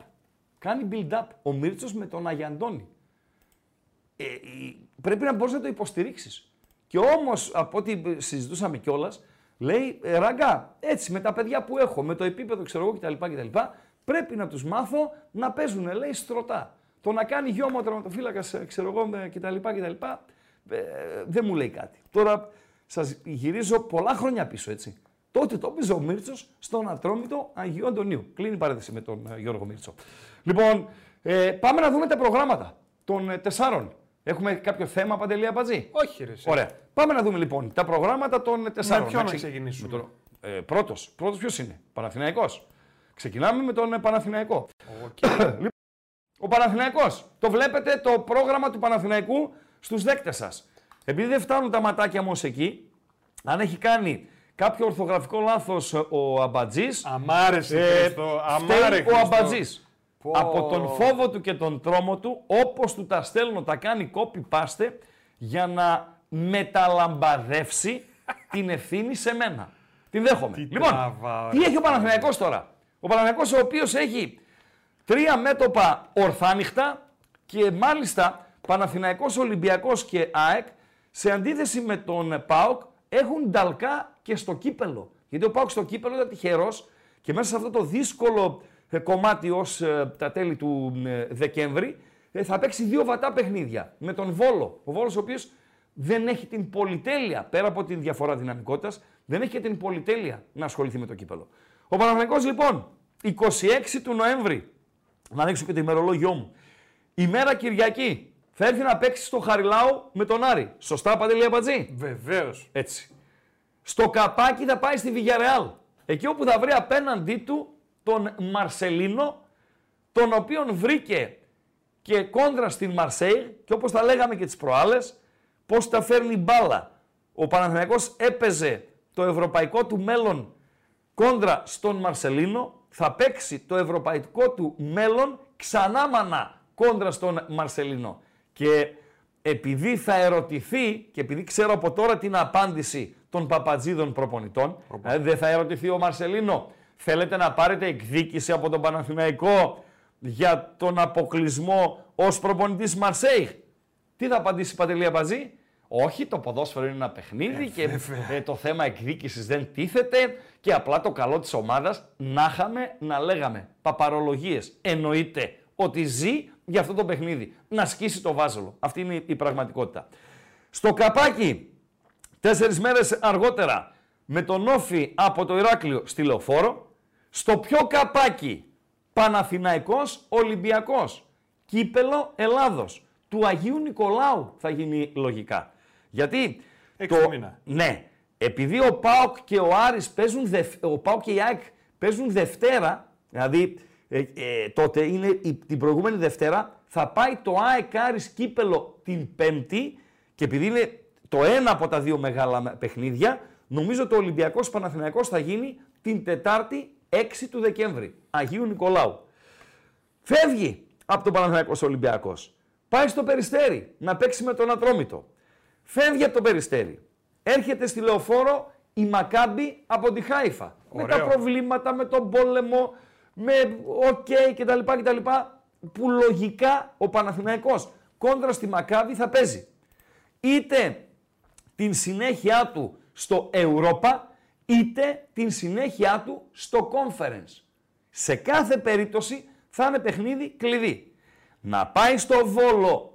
Κάνει build-up. Ο Μίρτσος με τον Αγιαντώνη. Ε, η- πρέπει να μπορείς να το υποστηρίξεις. Και όμως, από ό,τι συζητούσαμε κιόλας, λέει, ε, ραγκά, έτσι, με τα παιδιά που έχω, με το επίπεδο, ξέρω εγώ, κτλ, κτλ, πρέπει να τους μάθω να παίζουν, λέει, στρωτά. Το να κάνει γιο μου ο τερματοφύλακας, ε, ξέρω εγώ, με κτλ, κτλ, ε, δεν μου λέει κάτι. Τώρα, σας γυρίζω πολλά χρόνια πίσω, έτσι. Τότε το έπαιζε ο Μίρτσος στον Ατρόμητο Αγίου Αντωνίου. Κλείνει η παρένθεση με τον ε, Γιώργο Μίρτσο. Λοιπόν, ε, πάμε να δούμε τα προγράμματα των ε, τεσσάρων. Έχουμε κάποιο θέμα, Παντελή Αμπατζή. Όχι, ρε. εσύ. Ωραία. Πάμε να δούμε λοιπόν τα προγράμματα των ε, τεσσάρων. ποιον να ξε- ξεκινήσουμε; με τον- Ε, πρώτος. Πρώτος ποιος είναι; Παναθηναϊκός. Ξεκινάμε με τον ε, Παναθηναϊκό. Λοιπόν, Ο Παναθηναϊκός. Το βλέπετε το πρόγραμμα του Παναθηναϊκού στους δέκτες σας. Επειδή δεν φτάνουν τα ματάκια μου ως εκεί, αν έχει κάνει κάποιο ορθογραφικό λάθος ε, ο Αμπατζής, Αμάρεσε, ε, Χριστό. φταίει Αμάρε, ο Χριστό. Αμπατζής. Από τον φόβο του και τον τρόμο του, όπως του τα στέλνω, τα κάνει copy-paste για να μεταλαμπαδεύσει την ευθύνη σε μένα. Την δέχομαι. Τι λοιπόν, τραβάω, τι ρε έχει ο Παναθηναϊκός τώρα; Ο Παναθηναϊκός ο οποίος έχει τρία μέτωπα ορθάνυχτα και μάλιστα Παναθηναϊκός, Ολυμπιακός και ΑΕΚ σε αντίθεση με τον ΠΑΟΚ έχουν νταλκά και στο κύπελο. Γιατί ο ΠΑΟΚ στο κύπελο ήταν τυχερός και μέσα σε αυτό το δύσκολο ε, κομμάτι ως ε, τα τέλη του ε, Δεκέμβρη ε, θα παίξει δύο βατά παιχνίδια με τον Βόλο. Ο Βόλος ο οποίος δεν έχει την πολυτέλεια, πέρα από την διαφορά δυναμικότητας, δεν έχει και την πολυτέλεια να ασχοληθεί με το κύπελο. Ο Παναθηναϊκός λοιπόν, 26 του Νοέμβρη, να ανοίξω και το ημερολόγιό μου, ημέρα Κυριακή, θα έρθει να παίξει στο Χαριλάου με τον Άρη. Σωστά, Παντελή Αμπατζή; Βεβαίως. Έτσι. Στο καπάκι θα πάει στη Βιγιαρεάλ. Εκεί όπου θα βρει απέναντί του τον Μαρσελίνο, τον οποίον βρήκε και κόντρα στην Μαρσέη και όπως τα λέγαμε και τις προάλλες, πώς τα φέρνει μπάλα. Ο Παναθηναϊκός έπαιζε το ευρωπαϊκό του μέλλον κόντρα στον Μαρσελίνο, θα παίξει το ευρωπαϊκό του μέλλον ξανά μανά κόντρα στον Μαρσελίνο. Και επειδή θα ερωτηθεί και επειδή ξέρω από τώρα την απάντηση των παπατζίδων προπονητών, ε, δεν θα ερωτηθεί ο Μαρσελίνο, θέλετε να πάρετε εκδίκηση από τον Παναθηναϊκό για τον αποκλεισμό ως προπονητής Μαρσέιχ. Τι θα απαντήσει η Παντελία Παζή, όχι, το ποδόσφαιρο είναι ένα παιχνίδι και ε, το θέμα εκδίκησης δεν τίθεται και απλά το καλό της ομάδας να είχαμε να λέγαμε παπαρολογίες. Εννοείται ότι ζει για αυτό το παιχνίδι. Να σκίσει το βάζελο. Αυτή είναι η πραγματικότητα. Στο καπάκι, τέσσερις μέρες αργότερα, με τον Όφη από το Ηράκλειο στη Λεωφόρο, στο πιο καπάκι, Παναθηναϊκός Ολυμπιακός. Κύπελο Ελλάδος. Του Αγίου Νικολάου θα γίνει λογικά. Γιατί... Έξι το, μήνα. ναι, επειδή ο ΠΑΟΚ και ο Άρης παίζουν, δευ- ο ΠΑΟΚ και η ΑΕΚ παίζουν Δευτέρα, δηλαδή ε, ε, τότε είναι η, την προηγούμενη Δευτέρα, θα πάει το ΑΕΚ Άρης κύπελο την Πέμπτη και επειδή είναι το ένα από τα δύο μεγάλα παιχνίδια, νομίζω το Ολυμπιακός Παναθηναϊκός θα γίνει την Τετάρτη 6 του Δεκέμβρη, Αγίου Νικολάου. Φεύγει από τον Παναθηναϊκός Ολυμπιακός. Πάει στο Περιστέρι να παίξει με τον Ατρόμητο. Φεύγει από το Περιστέρι. Έρχεται στη Λεωφόρο η Μακάμπη από τη Χάιφα. Με τα Ωραίο. προβλήματα, με τον πόλεμο, με οκ κτλ, κτλ. Που λογικά ο Παναθηναϊκός κόντρα στη Μακάμπη θα παίζει. Είτε την συνέχεια του στο Europa, είτε την συνέχεια του στο Conference. Σε κάθε περίπτωση θα είναι παιχνίδι κλειδί. Να πάει στο Βόλο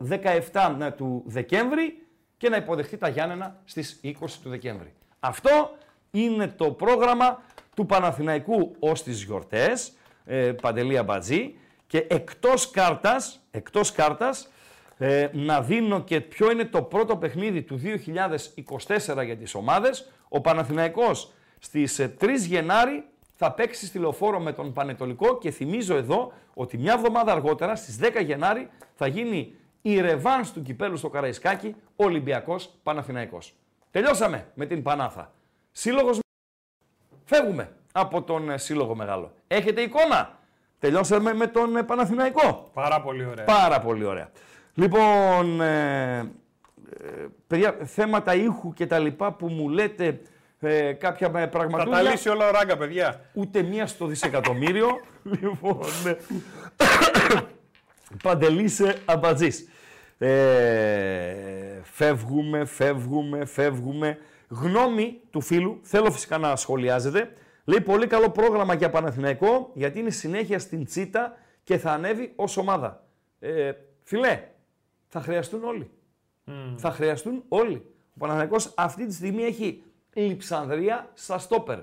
17 του Δεκέμβρη και να υποδεχτεί τα Γιάννενα στις 20 του Δεκέμβρη. Αυτό είναι το πρόγραμμα του Παναθηναϊκού ως τις γιορτές, ε, Παντελή Αμπατζή, και εκτός κάρτας, εκτός κάρτας ε, να δίνω και ποιο είναι το πρώτο παιχνίδι του 2024 για τις ομάδες. Ο Παναθηναϊκός στις ε, 3 Γενάρη θα παίξει στη λεωφόρο με τον Πανετολικό και θυμίζω εδώ ότι μια εβδομάδα αργότερα στις 10 Γενάρη θα γίνει η ρεβάνς του κυπέλου στο Καραϊσκάκι Ολυμπιακός Παναθηναϊκός. Τελειώσαμε με την Πανάθα. Σύλλογος Φεύγουμε από τον ε, Σύλλογο Μεγάλο. Έχετε εικόνα; Τελειώσαμε με τον ε, Παναθηναϊκό. Πάρα πολύ ωραία. Πάρα πολύ ωραία. Λοιπόν, ε, ε, παιδιά, θέματα ήχου και τα λοιπά που μου λέτε ε, κάποια ε, Θα τα πραγματούλια, λύσει όλα ο ράγκα, παιδιά. ούτε μία στο δισεκατομμύριο. λοιπόν, ε, Παντελής ε, Αμπατζής. Ε, φεύγουμε, φεύγουμε, φεύγουμε. Γνώμη του φίλου, θέλω φυσικά να σχολιάζετε. Λέει πολύ καλό πρόγραμμα για Παναθηναϊκό, γιατί είναι συνέχεια στην Τσίτα και θα ανέβει ως ομάδα. Ε, φιλέ, θα χρειαστούν όλοι. Θα χρειαστούν όλοι. Ο Παναθηναϊκός αυτή τη στιγμή έχει λειψανδρία στα στόπερ.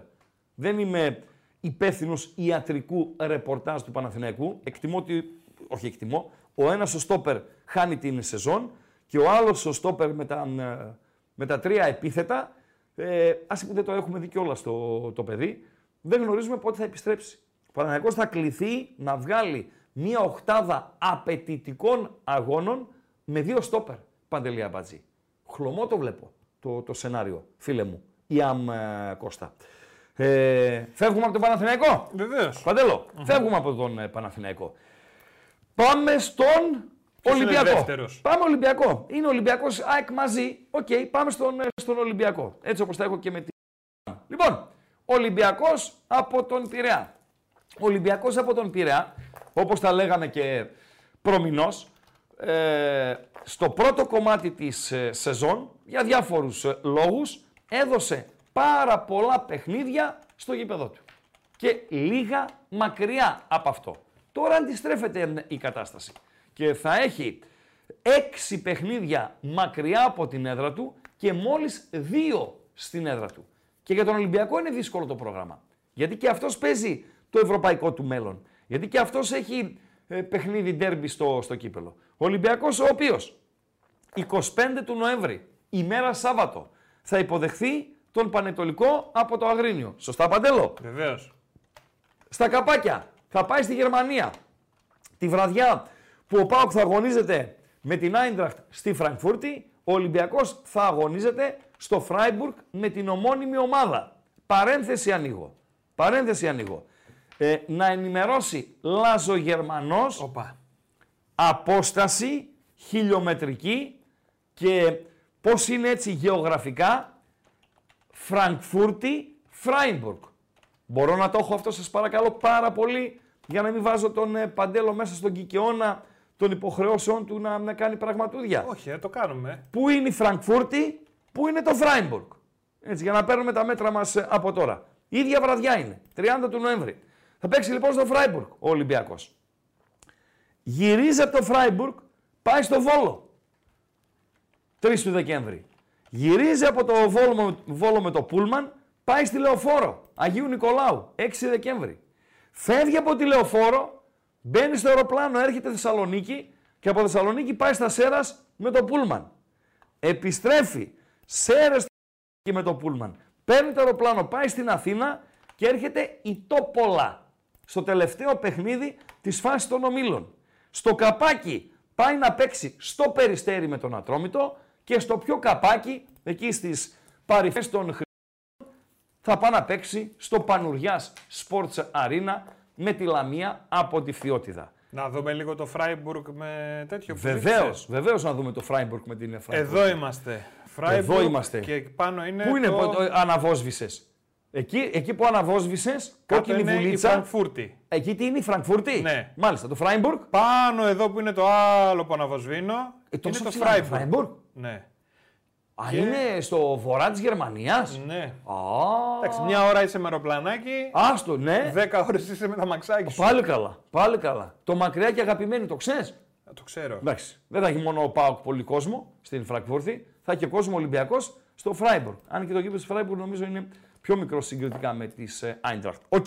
Δεν είμαι υπεύθυνος ιατρικού ρεπορτάζ του Παναθηναϊκού. Εκτιμώ ότι, όχι εκτιμώ, ο ένας ο στόπερ χάνει την σεζόν και ο άλλος ο στόπερ με τα, ε, με τα τρία επίθετα, ε, ας που δεν το έχουμε δει κιόλας το, το παιδί, δεν γνωρίζουμε πότε θα επιστρέψει. Ο Παναθηναϊκός θα κληθεί να βγάλει μία οχτάδα απαιτητικών αγώνων με δύο στόπερ. Παντελή Αμπατζή. Χλωμό το βλέπω το, το σενάριο, φίλε μου, Ιαμ ε, Κώστα. Ε, φεύγουμε από τον Παναθηναϊκό; Βεβαίως. Παντέλο, φεύγουμε από τον ε, Παναθηναϊκό. Πάμε στον Ποιος είναι Ολυμπιακό. δεύτερος; Πάμε Ολυμπιακό. Είναι Ολυμπιακός ΑΕΚ μαζί. Οκ, πάμε στον, ε, στον Ολυμπιακό. Έτσι όπως τα έχω και με την. Λοιπόν, Ολυμπιακός από τον Πειραιά. Ολυμπιακός από τον Πειραιά, όπως τα λέγαμε και προ μηνός, ε, στο πρώτο κομμάτι της ε, σεζόν, για διάφορους ε, λόγους, έδωσε πάρα πολλά παιχνίδια στο γήπεδο του. Και λίγα μακριά από αυτό. Τώρα αντιστρέφεται ε, η κατάσταση. και θα έχει έξι παιχνίδια μακριά από την έδρα του και μόλις δύο στην έδρα του. Και για τον Ολυμπιακό είναι δύσκολο το πρόγραμμα. Γιατί και αυτός παίζει το ευρωπαϊκό του μέλλον. Γιατί και αυτός έχει ε, παιχνίδι ντέρμπι στο, στο κύπελο. Ο Ολυμπιακός ο οποίος 25 του Νοέμβρη, ημέρα Σάββατο, θα υποδεχθεί τον Πανετολικό από το Αγρίνιο. Σωστά Παντέλο; Βεβαίως. Στα καπάκια. Θα πάει στη Γερμανία. Τη βραδιά που ο Πάοκ θα αγωνίζεται με την Άιντραχτ στη Φραγκφούρτη, ο Ολυμπιακός θα αγωνίζεται στο Φράιμπουργκ με την ομώνυμη ομάδα. Παρένθεση ανοίγω. Παρένθεση ανοίγω. Ε, να ενημερώσει Λάζο Γερμανός Οπα. απόσταση χιλιομετρική και πώς είναι έτσι γεωγραφικά Φραγκφούρτη, Φράιμπουργκ. Μπορώ να το έχω αυτό σας παρακαλώ πάρα πολύ για να μην βάζω τον ε, Παντέλο μέσα στον κυκεώνα των υποχρεώσεων του να, να κάνει πραγματούδια. Όχι, ε, το κάνουμε. Πού είναι η Φραγκφούρτη, πού είναι το Φράιμπουργκ. Έτσι, για να παίρνουμε τα μέτρα μας ε, από τώρα. Η ίδια βραδιά είναι, 30 του Νοέμβρη. Θα παίξει λοιπόν στο Φράιμπουργκ ο Ολυμπιακός. Γυρίζει από το Φράιμπουργκ, πάει στο Βόλο. 3 του Δεκέμβρη. Γυρίζει από το Βόλο, Βόλο με το Πούλμαν, πάει στη Λεωφόρο, Αγίου Νικολάου, 6 Δεκέμβρη. Φεύγει από τη Λεωφόρο, μπαίνει στο αεροπλάνο, έρχεται Θεσσαλονίκη και από Θεσσαλονίκη πάει στα Σέρας με το Πούλμαν. Επιστρέφει Σέρες και με το Πούλμαν. Παίρνει το αεροπλάνο, πάει στην Αθήνα και έρχεται η Τόπολα στο τελευταίο παιχνίδι της φάσης των ομίλων. Στο καπάκι πάει να παίξει στο Περιστέρι με τον Ατρόμητο και στο πιο καπάκι, εκεί στις παρυφές των Χρυσών, θα πάει να παίξει στο Πανουριάς Sports Arena με τη Λαμία από τη Φθιώτιδα. Να δούμε λίγο το Φράιμπουργκ με τέτοιο που Βεβαίως, δείξες. βεβαίως να δούμε το Φράιμπουργκ με την Φράιμπουργκ. Εδώ είμαστε. Φράιμπουργκ είμαστε. Και πάνω είναι. Πού είναι το... που αναβόσβησες. Εκεί, εκεί που αναβόσβησες, Κάτω κόκκινη είναι η βουλίτσα. Φραγκφούρτη. Εκεί τι είναι η Φραγκφούρτη; Ναι. Μάλιστα, το Φράιμπουργκ. Πάνω εδώ που είναι το άλλο που αναβοσβήνω. Ε, είναι τόσο το ψηλά είναι το Φράιμπουργκ. Φράιμπουργκ. Ναι. Α, Και- είναι στο βορρά της Γερμανίας; ναι. Α, Εντάξει, μια ώρα είσαι με αεροπλανάκι, άστο, ναι. δέκα ώρες είσαι με το αμαξάκι σου. Πάλι καλά, πάλι καλά. Το μακριά και αγαπημένο, το ξέρεις; Ε, Το ξέρω. Εντάξει, δεν θα έχει μόνο ο ΠΑΟΚ πολύ κόσμο στην Φραγκφούρτη, θα έχει και κόσμο Ολυμπιακός στο Φράιμπουργκ. Αν και το γήπεδο της Φράιμπουργκ νομίζω είναι πιο μικρό συγκριτικά με την Άιντραχτ. Οκ,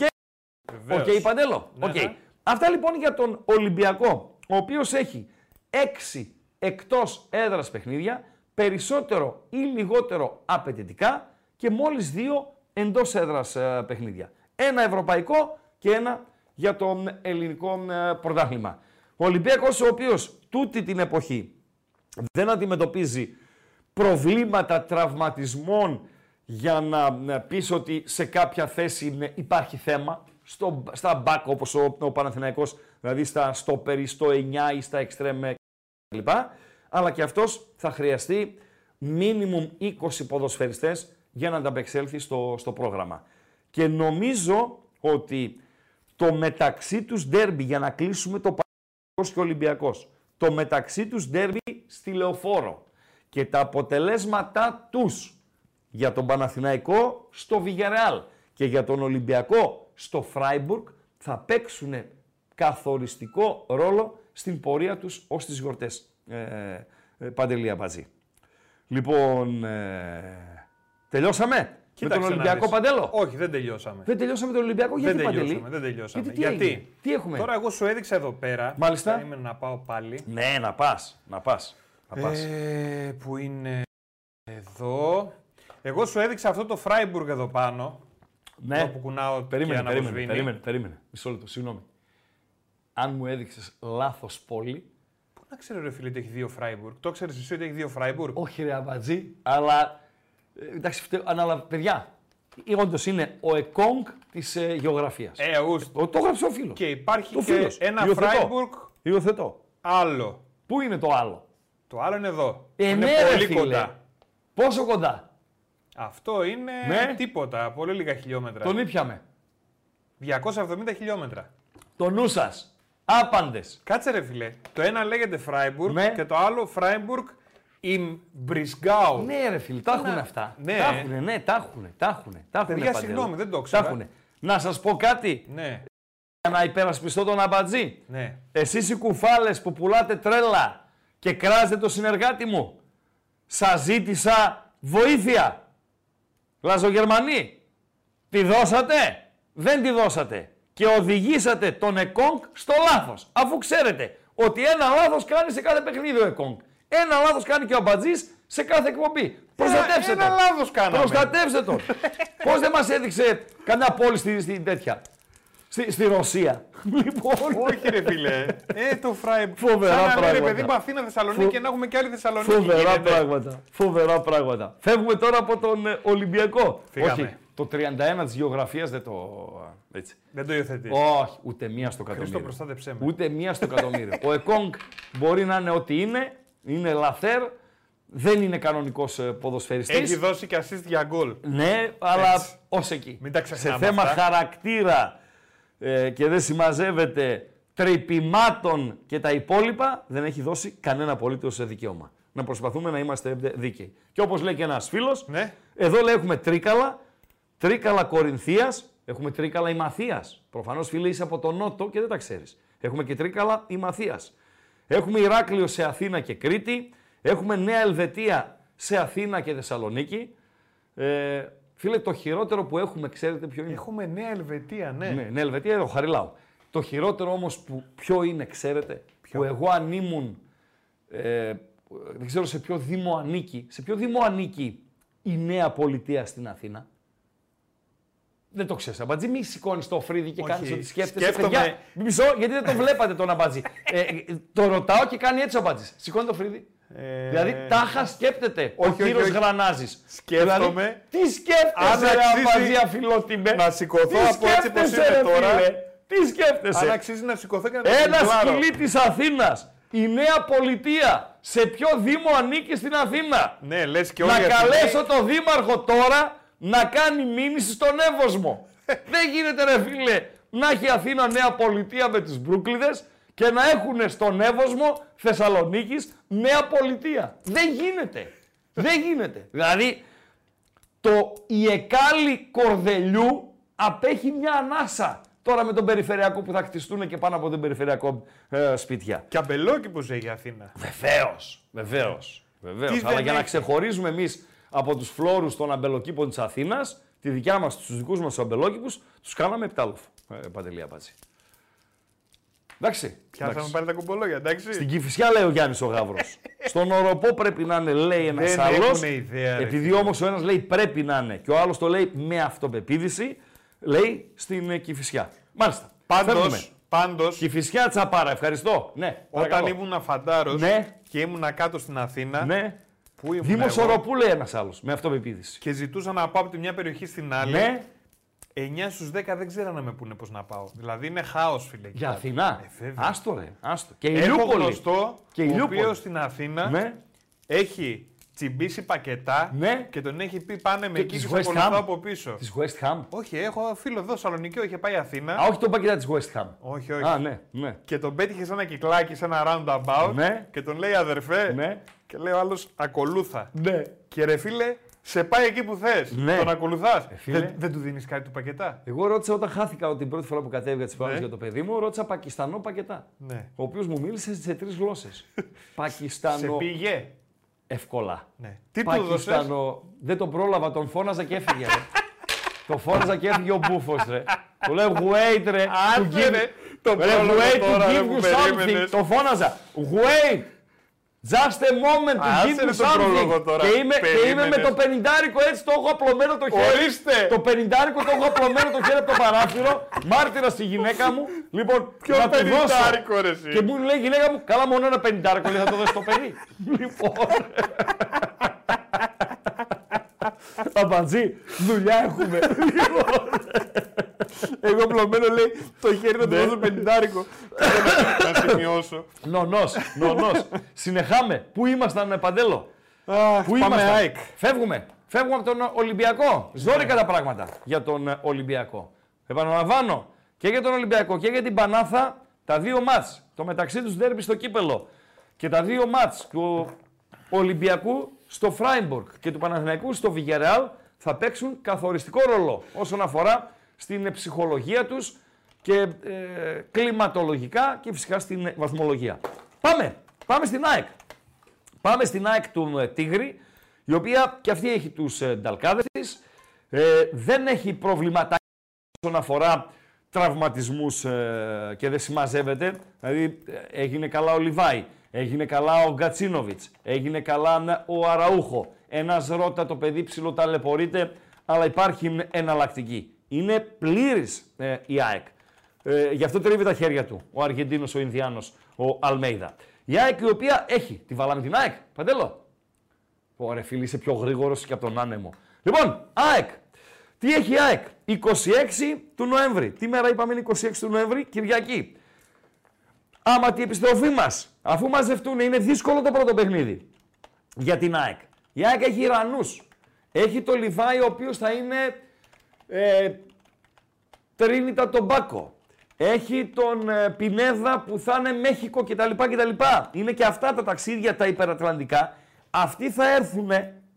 Βεβαίως. οκ, Παντέλο. Ναι, Οκ. ναι. Αυτά λοιπόν για τον Ολυμπιακό, ο οποίος έχει 6 εκτός έδρας παιχνίδια, περισσότερο ή λιγότερο απαιτητικά και μόλις δύο εντός έδρας ε, παιχνίδια. Ένα ευρωπαϊκό και ένα για τον ελληνικό ε, πρωτάθλημα. Ο Ολυμπιακός ο οποίος τούτη την εποχή δεν αντιμετωπίζει προβλήματα τραυματισμών για να να πεις ότι σε κάποια θέση είναι- υπάρχει θέμα. Στο, στα μπακ όπως ο, ο Παναθηναϊκός, δηλαδή στα στόπερ ή στο 9 ή στα εξτρέμ κλπ. Αλλά και αυτός θα χρειαστεί μίνιμουμ 20 ποδοσφαιριστές για να ανταπεξέλθει στο, στο πρόγραμμα. Και νομίζω ότι το μεταξύ τους ντέρμπι για να κλείσουμε το Παναθηναϊκός και Ολυμπιακός, το μεταξύ τους ντέρμπι στη Λεωφόρο και τα αποτελέσματά τους για τον Παναθηναϊκό στο Βιγερεάλ και για τον Ολυμπιακό στο Φράιμπουργκ θα παίξουν καθοριστικό ρόλο στην πορεία τους ως τις γιορτές. Ε, ε, Παντελή Αμπατζή. Λοιπόν, ε, τελειώσαμε με Κοίταξε τον να Ολυμπιακό δεις. Παντέλο; Όχι, δεν τελειώσαμε. Δεν τελειώσαμε τον Ολυμπιακό, γιατί δεν Παντελή; τελειώσαμε, δεν τελειώσαμε. Γιατί, τι Γιατί, έγινε; Τι έχουμε; Τώρα εγώ σου έδειξα εδώ πέρα. Μάλιστα. Περίμενε να πάω πάλι. Ναι, να πας, να πας. Να πας. Ε, που είναι εδώ. Εγώ σου έδειξα αυτό το Φράιμπουργκ εδώ πάνω. ναι, εδώ που κουνάω και περίμενε, περίμενε, αναβοσβήνει. περίμενε, περίμενε. Μισό λεπτό, συγγνώμη. Αν μου έδειξες λάθος πόλη, Πού να ξέρω ρε φίλε ότι έχει δύο Φράιμπουργκ. Το ξέρεις εσύ ότι έχει δύο Φράιμπουργκ. όχι ρε αμπατζή, αλλά ε, εντάξει, φταίω, ανάλαβα, παιδιά, όντως είναι ο εκόνγκ της ε, γεωγραφίας. Ε, αγούς. Ο- το έγραψε ο φίλος. Και υπάρχει Ο και φίλος. ένα Υιοθετώ. Φράιμπουργκ Υιοθετώ. άλλο. Πού είναι το άλλο; Το άλλο είναι εδώ. Ε, είναι ναι, ρε, πολύ φίλε. κοντά. Πόσο κοντά; Αυτό είναι Ναι. τίποτα. Πολύ λίγα χιλιόμετρα. Τον ήπιαμε. 270 χιλιόμετρα. Το νου σας. Άπαντες. Κάτσε ρε φίλε. Το ένα λέγεται Φράιμπουργκ Ναι. και το άλλο Φράιμπουργκ in Brisgau. Ναι, ρε φίλε, τα έχουν να- αυτά. ναι. Τα έχουνε, ναι, τα έχουνε, τα έχουνε. Τα έχουνε, Παιδιά, Παντέλο. συγγνώμη, δεν το Τα ήξερα. έχουνε. Να σας πω κάτι. Ναι. Για να υπερασπιστώ τον αμπατζή. Ναι. Εσείς οι κουφάλες που πουλάτε τρέλα και κράζετε το συνεργάτη μου. Σας ζήτησα βοήθεια. Λαζογερμανοί. Τη δώσατε; Δεν τη δώσατε. Και οδηγήσατε τον Εκόνγκ στο λάθος. Αφού ξέρετε ότι ένα λάθος κάνει σε κάθε παιχνίδι ο Εκόνγκ. Ένα λάθος κάνει και ο Αμπατζής σε κάθε εκπομπή. Προστατεύστε ένα τον. λάθος κάναμε. Προστατεύστε τον. Πώς δεν μας έδειξε κανένα πόλη στη, στην τέτοια. Στη, στη Ρωσία. λοιπόν, Όχι ρε φίλε. Ε, το Φράιμπουργκ. Φοβερά Σαν να λέει, ρε πράγματα. παιδί μου Αθήνα Θεσσαλονίκη Φο- και να έχουμε και άλλη Θεσσαλονίκη. Φοβερά γίνεται. πράγματα. Φοβερά πράγματα. Φεύγουμε τώρα από τον ε, Ολυμπιακό. Φύγαμε. Όχι, το 31 της γεωγραφίας δεν το... Έτσι. Δεν το υιοθετείς. Όχι, ούτε μία στο Χρήστο εκατομμύριο. προστάτεψέ με. Ούτε μία στο εκατομμύριο. Ο Εκόνγκ μπορεί να είναι ό,τι είναι, είναι λαθέρ, δεν είναι κανονικός ε, ποδοσφαιριστής. Έχει δώσει και assist για γκολ. Ναι, αλλά Έτσι. ως εκεί. Μην τα Σε ξεχνάμε θέμα αυτά. χαρακτήρα ε, και δεν συμμαζεύεται τρυπημάτων και τα υπόλοιπα, δεν έχει δώσει κανένα απολύτως δικαίωμα. Να προσπαθούμε να είμαστε δίκαιοι. Και όπως λέει και ένας φίλος, Ναι. εδώ λέει έχουμε τρίκαλα, τρίκαλα Κορινθίας, έχουμε τρίκαλα Ημαθίας. Προφανώς φίλε είσαι από τον Νότο και δεν τα ξέρεις. Έχουμε και τρίκαλα Ημαθίας. Έχουμε Ηράκλειο σε Αθήνα και Κρήτη. Έχουμε Νέα Ελβετία σε Αθήνα και Θεσσαλονίκη. Ε, φίλε, το χειρότερο που έχουμε, ξέρετε ποιο είναι; Έχουμε Νέα Ελβετία, ναι. Ναι, Νέα Ελβετία, εδώ χαριλάω. Το χειρότερο όμως που ποιο είναι, ξέρετε, που εγώ αν ήμουν, ε, δεν ξέρω σε ποιο δήμο ανήκει, σε ποιο δήμο ανήκει η νέα πολιτεία στην Αθήνα; Δεν το ξέρεις, Αμπατζή. Μη σηκώνεις το φρύδι και Όχι. κάνεις ότι σκέφτεσαι. Σκέφτομαι- Παιδιά, μισό, γιατί δεν το βλέπατε τον Αμπατζή. ε, ε, το ρωτάω και κάνει έτσι ο Αμπατζής. Σηκώνει το φρύδι. Ε, Δηλαδή τάχα σκέπτεται όχι, ο όχι, κύριος όχι. Γρανάζης. Σκέφτομαι Δηλαδή, τι σκέφτεσαι, αν ρε αξίζει Αμπατζή, αφιλότιμε. να σηκωθώ Τι από έτσι πως σκέφτεσαι, είμαι ρε τώρα; φίλε; Τι σκέφτεσαι; Αν αξίζει να σηκωθώ και να το Ένας φιλτράρω. σκυλί της Αθήνας, η νέα πολιτεία, σε ποιο δήμο ανήκει στην Αθήνα; Ναι, λες και όλοι να οι Αθηναίοι- καλέσω το δήμαρχο τώρα να κάνει μήνυση στον Εύωσμο. Δεν γίνεται ρε φίλε να έχει η Αθήνα νέα πολιτεία με τις Μπρούκλιδες και να έχουν στον Εύωσμο Θεσσαλονίκης νέα πολιτεία. Δεν γίνεται. Δεν γίνεται. Δηλαδή το Ιεκάλι Κορδελιού απέχει μια ανάσα. Τώρα με τον περιφερειακό που θα χτιστούν και πάνω από τον περιφερειακό ε, σπίτια. Και αμπελόκηπος έχει η Αθήνα. Βεβαίως. Βεβαίως. Βεβαίως. Τι Αλλά δεν για να έχει. ξεχωρίζουμε εμείς από τους φλόρους των αμπελοκήπων της Αθήνας, τη δικιά μας, τους δικούς μας αμπελόκηπους, τους κάναμε επτάλοφο. Ε, Παντελή Απάτση. Εντάξει. Πιάσαμε εντάξει. πάλι τα κουμπολόγια, εντάξει. Στην Κυφυσιά λέει ο Γιάννης ο Γαύρος. Στον Οροπό πρέπει να είναι, λέει ένας Δεν άλλος. έχουνε ιδέα, ρε Επειδή φίλε. όμως ο ένας λέει πρέπει να είναι και ο άλλος το λέει με αυτοπεποίθηση, λέει στην ε, Κυφυσιά. Μάλιστα. Φεύγουμε. Πάντως, πάντως Κυφυσιά τσαπάρα, ευχαριστώ. Ναι, όταν παρακαλώ. ήμουν φαντάρος Ναι. και ήμουν κάτω στην Αθήνα, Ναι. Που ήμουν Δήμο εγώ, Οροπού λέει ένας άλλος με αυτοπεποίθηση. και ζητούσα να πάω από τη μια περιοχή στην άλλη, Ναι, 9 στους 10 δεν ξέρανε με πούνε πώς να πάω. Δηλαδή είναι χάος, φίλε. εκεί για κάτω. Αθηνά. Ε, βέβαια. άστο ρε, άστο. Και η Έχω Ηλιούπολη. γνωστό, Και η ο Ηλιούπολη. οποίος στην Αθήνα Ναι, έχει τσιμπήσει πακετά Ναι. και τον έχει πει πάνε με Και εκεί της και σε West ακολουθώ Ham. από πίσω. της West Ham. Όχι, έχω φίλο εδώ Σαλονικιό, είχε πάει Αθήνα. Α, όχι το πακετά της West Ham. Όχι, όχι. Α, ναι, ναι. Και τον πέτυχε σε ένα κυκλάκι, σε ένα roundabout Ναι. και τον λέει αδερφέ. Ναι. Και λέει ο άλλος ακολούθα. Ναι. Και ρε φίλε, σε πάει εκεί που θες. Ναι. Τον ακολουθάς. φίλε. δεν, δεν του δίνεις κάτι του πακετά. Εγώ ρώτησα όταν χάθηκα την πρώτη φορά που κατέβηκα τις Ναι. για το παιδί μου, ρώτησα Πακιστανό πακετά. Ναι. Ο οποίος μου μίλησε σε τρεις γλώσσες. Σε Πακιστανό. πήγε. Εύκολα. Ναι. Τι του έδωσε. Πακιστανό. Δεν τον πρόλαβα, τον φώναζα και έφυγε. Ρε. το φώναζα και έφυγε ο μπούφος, ρε. Του λέω wait, ρε. Άντε, to give- ρε, τον Ρε, πρόλαβα wait τώρα, to ρε, give που you something. περίμενες. Το φώναζα. Wait. Just a moment to Άσε give ρε you τον πρόλογο something. τώρα. Και είμαι, και είμαι με Περίμενες. το πενιντάρικο έτσι, το έχω απλωμένο το χέρι. Ορίστε. Το πενιντάρικο το έχω απλωμένο το χέρι από το παράθυρο. Μάρτυρα στη γυναίκα μου. Λοιπόν, Ποιο να του δώσω. πενιντάρικο ρε εσύ; Και μου λέει η γυναίκα μου, καλά μόνο ένα πενιντάρικο, λέει θα το δώσει το παιδί. λοιπόν. Αμπατζή, δουλειά έχουμε. Εγώ πλωμένο λέει το χέρι να του Ναι. δώσω πεντάρικο. Να σημειώσω. Νονός, νονός. Συνεχάμε. Πού ήμασταν, Παντέλο; Αχ, Πού πάμε ήμασταν; ΑΕΚ. Φεύγουμε. Φεύγουμε από τον Ολυμπιακό. Ζόρικα τα πράγματα για τον ε, Ολυμπιακό. Επαναλαμβάνω και για τον Ολυμπιακό και για την Πανάθα τα δύο μάτς. Το μεταξύ τους δέρμπι στο κύπελο και τα δύο μάτς του Ολυμπιακού στο Φράιμπουργκ και του Παναθηναϊκού στο Βιγερεάλ θα παίξουν καθοριστικό ρόλο όσον αφορά στην ψυχολογία τους και ε, κλιματολογικά και φυσικά στην βαθμολογία. Πάμε, πάμε στην ΑΕΚ. Πάμε στην ΑΕΚ του ε, Τίγρη, η οποία και αυτή έχει τους ε, νταλκάδες της. Ε, δεν έχει προβλήματα όσον αφορά τραυματισμούς ε, και δεν συμμαζεύεται. Δηλαδή ε, έγινε καλά ο Λιβάη, έγινε καλά ο Γκατσίνοβιτς, έγινε καλά ο Αραούχο. Ένας ρώτα το παιδί ψηλό ταλαιπωρείται, αλλά υπάρχει εναλλακτική. Είναι πλήρης ε, η ΑΕΚ. Ε, γι' αυτό τρίβει τα χέρια του ο Αργεντίνος, ο Ινδιάνος, ο Αλμέιδα. Η ΑΕΚ η οποία έχει. Τη βάλαμε την ΑΕΚ, Παντέλο. Ωραία, φίλοι, είσαι πιο γρήγορος και από τον άνεμο. Λοιπόν, ΑΕΚ. Τι έχει η ΑΕΚ, 26 του Νοέμβρη. Τι μέρα είπαμε είναι 26 του Νοέμβρη, Κυριακή. Άμα την επιστροφή μας, αφού μαζευτούν, είναι δύσκολο το πρώτο παιχνίδι για την ΑΕΚ. Η ΑΕΚ έχει Ιρανούς. Έχει το Λιβάη, ο οποίος θα είναι ε, Τρίνιτα τον Μπάκο. Έχει τον ε, Πινέδα που θα είναι Μέχικο κτλ. κτλ. Είναι και αυτά τα ταξίδια τα υπερατλαντικά. Αυτοί θα έρθουν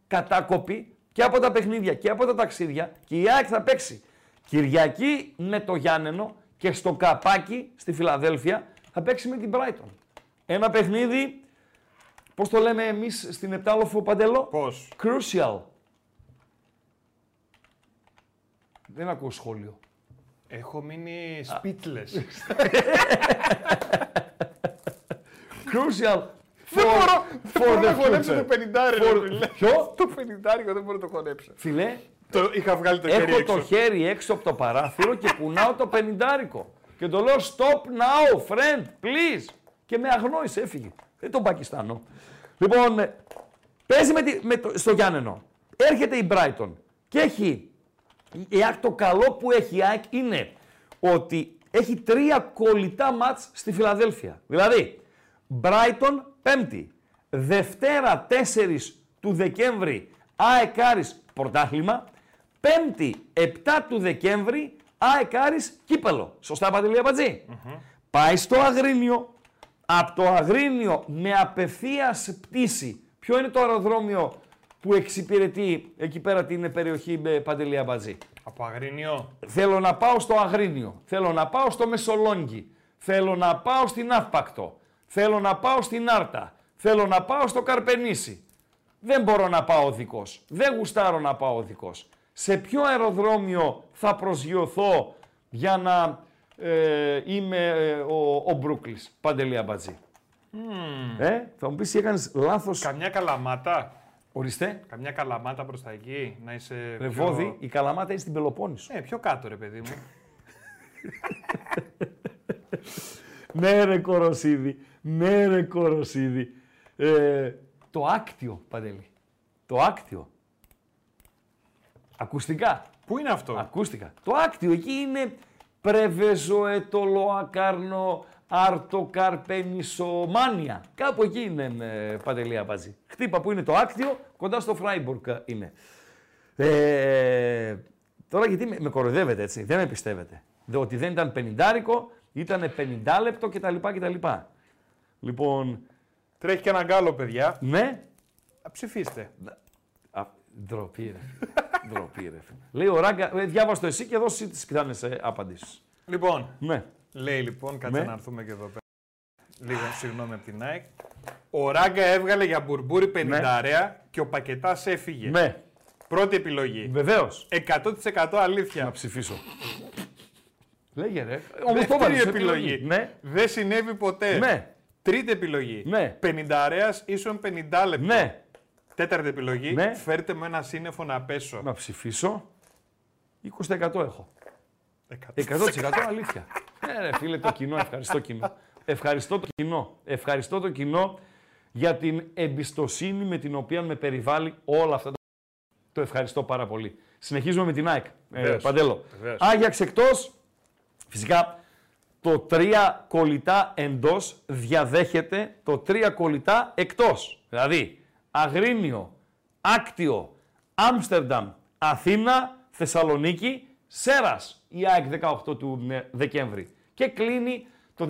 κατάκοποι και από τα παιχνίδια και από τα ταξίδια και η ΑΕΚ θα παίξει Κυριακή με το Γιάννενο και στο Καπάκι στη Φιλαδέλφια θα παίξει με την Brighton. Ένα παιχνίδι, πώς το λέμε εμείς στην Επτάλοφο Παντελό, Πώς; crucial. Δεν ακούω σχόλιο. Έχω μείνει speechless. Crucial Δεν for, μπορώ, δεν for μπορώ να the χωνέψω future. το πενιντάρι. For- ρε φίλε. Ποιο; Το πενιντάρι δεν μπορώ να το χωνέψω. Φιλέ, Το είχα βγάλει το χέρι έχω έξω. το χέρι έξω από το παράθυρο και κουνάω το πενιντάρικο. Και το λέω stop now, friend, please. Και με αγνόησε, έφυγε. Δεν τον Πακιστάνο. Λοιπόν, ε, παίζει με τη, με το, στο Γιάννενο. Έρχεται η Brighton και έχει. Η ΑΕΚ το καλό που έχει η ΑΕΚ είναι ότι έχει τρία κολλητά μάτς στη Φιλαδέλφια. Δηλαδή, Brighton πέμπτη, Δευτέρα 4 του Δεκέμβρη ΑΕΚ Άρης πρωτάθλημα, Πέμπτη 7 του Δεκέμβρη ΑΕΚ Άρης κύπελο. Σωστά Παντελή Αμπατζή. Πάει στο Αγρίνιο, από το Αγρίνιο με απευθείας πτήση. Ποιο είναι το αεροδρόμιο που εξυπηρετεί εκεί πέρα την περιοχή με Παντελή Αμπατζή. Από Αγρίνιο. Θέλω να πάω στο Αγρίνιο. Θέλω να πάω στο Μεσολόγγι. Θέλω να πάω στην Αύπακτο. Θέλω να πάω στην Άρτα. Θέλω να πάω στο Καρπενήσι. Δεν μπορώ να πάω οδικός. Δεν γουστάρω να πάω οδικός. Σε ποιο αεροδρόμιο θα προσγειωθώ για να ε, είμαι ε, ο, ο Μπρούκλης, Παντελή Αμπατζή; Ε, θα μου πεις έκανες λάθος. Καμιά καλαμάτα. Ορίστε. Καμιά καλαμάτα προς τα εκεί. Να είσαι. Ρε πιο- Βόδι, η Καλαμάτα είναι στην Πελοπόννησο. Ε, πιο κάτω ρε παιδί μου. Ναι ρε Κοροσίδη, ναι ρε Κοροσίδη. Ε, το άκτιο, Παντελή. Το άκτιο. Ακουστικά. Πού είναι αυτό; Ακούστηκα. Το άκτιο εκεί είναι πρεβεζο, ετολο, ακάρνο, άρτο, καρπενισομάνια. Κάπου εκεί είναι ε, Παντελή Αμπατζή. Χτύπα που είναι το άκτιο, κοντά στο Φράιμπουργκ ε, είναι. Ε, τώρα γιατί με, με κοροϊδεύετε έτσι, δεν με πιστεύετε. Δε, ότι δεν ήταν πενιντάρικο, ήταν 50 λεπτό κτλ. κτλ. Λοιπόν, Τρέχει και ένα γκάλο, παιδιά. ναι, Α, Ψηφίστε. Α, ντροπή ρε. φίλε. ντροπή ρε. φίλε. Λέει ο Ράγκα, ε, διάβασε το εσύ και δώσει τις πιθανές ε, απαντήσεις. Λοιπόν, Ναι. Λέει λοιπόν, κάτσε Ναι. να έρθουμε και εδώ πέρα. Λίγο συγγνώμη από την ΑΕΚ. Ο Ράγκα έβγαλε για μπουρμπούρι 50 και ο Πακετάς έφυγε. Ναι, Πρώτη επιλογή. βεβαίως. 100% αλήθεια. Να ψηφίσω. Λέγε ρε. Όμως το Δεύτερη βάλεις σε επιλογή. Ναι, Δεν συνέβη ποτέ. ναι, Τρίτη επιλογή. Ναι. 50 ίσον 50 λεπτά. ναι. Τέταρτη επιλογή. Ναι. Φέρτε με ένα σύννεφο να πέσω. Να ψηφίσω. 20% έχω. 100%. 100% αλήθεια. Ναι ρε φίλε το κοινό, ευχαριστώ κοινό. Ευχαριστώ το κοινό. Ευχαριστώ το κοινό για την εμπιστοσύνη με την οποία με περιβάλλει όλα αυτά τα... Το ευχαριστώ πάρα πολύ. Συνεχίζουμε με την ΑΕΚ. Ε, Βεβαίως. Παντέλο. Βεβαίως. Άγιαξ εκτός. Φυσικά το τρία κολλητά εντός διαδέχεται το τρία κολλητά εκτός. Δηλαδή Αγρίνιο, Άκτιο, Άμστερνταμ, Αθήνα, Θεσσαλονίκη, Σέρας η ΑΕΚ 18 του ε, Δεκέμβρη. Και κλείνει το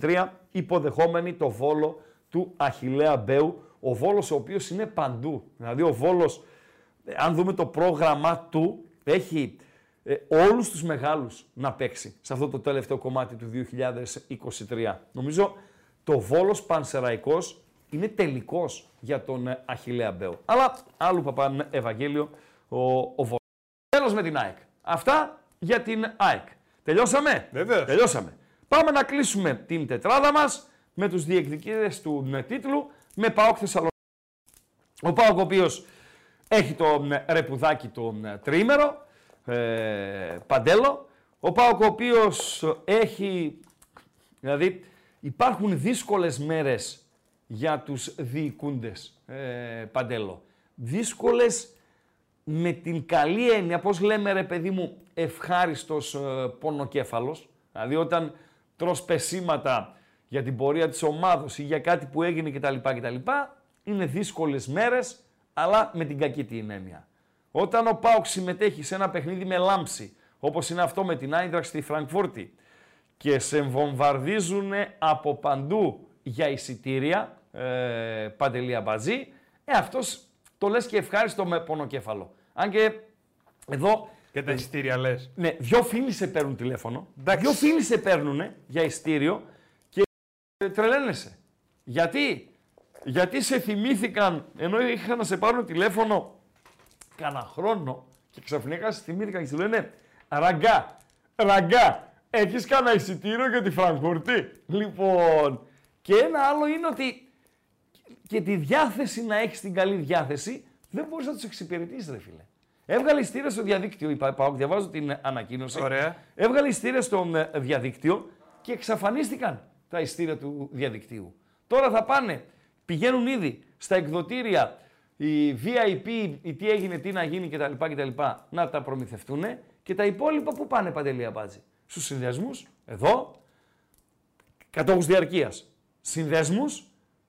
2023 υποδεχόμενη το Βόλο του Αχιλέα Μπέου, ο Βόλος ο οποίος είναι παντού. Δηλαδή ο Βόλος, ε, αν δούμε το πρόγραμμα του, έχει ε, όλους τους μεγάλους να παίξει σε αυτό το τελευταίο κομμάτι του 2023. Νομίζω το Βόλος Πανσεραϊκός είναι τελικός για τον ε, Αχιλέα Μπέο. Αλλά άλλου παπάν Ευαγγέλιο ο, ο Βόλος. Τέλος με την ΑΕΚ. Αυτά για την ΑΕΚ. Τελειώσαμε; Βεβαίως. Τελειώσαμε. Πάμε να κλείσουμε την τετράδα μας με τους διεκδικητές του ε, τίτλου με ΠΑΟΚ Θεσσαλονίκη. Ο ΠΑΟΚ ο οποίος έχει το ε, ρεπουδάκι τον ε, τρίμερο, ε, Παντέλο. Ο ΠΑΟΚ ο οποίος έχει, δηλαδή υπάρχουν δύσκολες μέρες για τους διοικούντες, ε, Παντέλο. Δύσκολες με την καλή έννοια, πώς λέμε ρε παιδί μου, ευχάριστος ε, πονοκέφαλος. Δηλαδή όταν τρως πεσήματα για την πορεία της ομάδος ή για κάτι που έγινε κτλ. κτλ είναι δύσκολες μέρες, αλλά με την κακή την έννοια. Όταν ο Πάουκ συμμετέχει σε ένα παιχνίδι με λάμψη, όπως είναι αυτό με την Άιντραξ στη Φραγκφούρτη, και σε βομβαρδίζουν από παντού για εισιτήρια, ε, παντελία μπαζί, ε, αυτός το λες και ευχάριστο με πονοκέφαλο. Αν και εδώ Και τα εισιτήρια λες. ναι, δυο φίλοι σε παίρνουν τηλέφωνο. Εντάξει. Δυο φίλοι σε παίρνουν για ειστήριο και τρελαίνεσαι. Γιατί; Γιατί σε θυμήθηκαν, ενώ είχαν να σε πάρουν τηλέφωνο κάνα χρόνο και ξαφνικά σε θυμήθηκαν και σου λένε Ραγκά, ραγκά, έχεις κανένα εισιτήριο για τη Φραγκφούρτη; Λοιπόν, και ένα άλλο είναι ότι και τη διάθεση να έχεις την καλή διάθεση δεν μπορείς να τους εξυπηρετήσεις ρε φίλε. Έβγαλε ειστήρια στο διαδίκτυο, η ΠΑΟΚ, διαβάζω την ανακοίνωση. Ωραία. Έβγαλε ειστήρια στο ε, διαδίκτυο και εξαφανίστηκαν τα ειστήρια του διαδικτύου. Τώρα θα πάνε, πηγαίνουν ήδη στα εκδοτήρια, οι VIP, οι τι έγινε, τι να γίνει κτλ. κτλ να τα προμηθευτούν και τα υπόλοιπα που πάνε παντελή μπάτζη. Στους συνδυασμούς, εδώ, κατόχους διαρκείας. Συνδέσμους,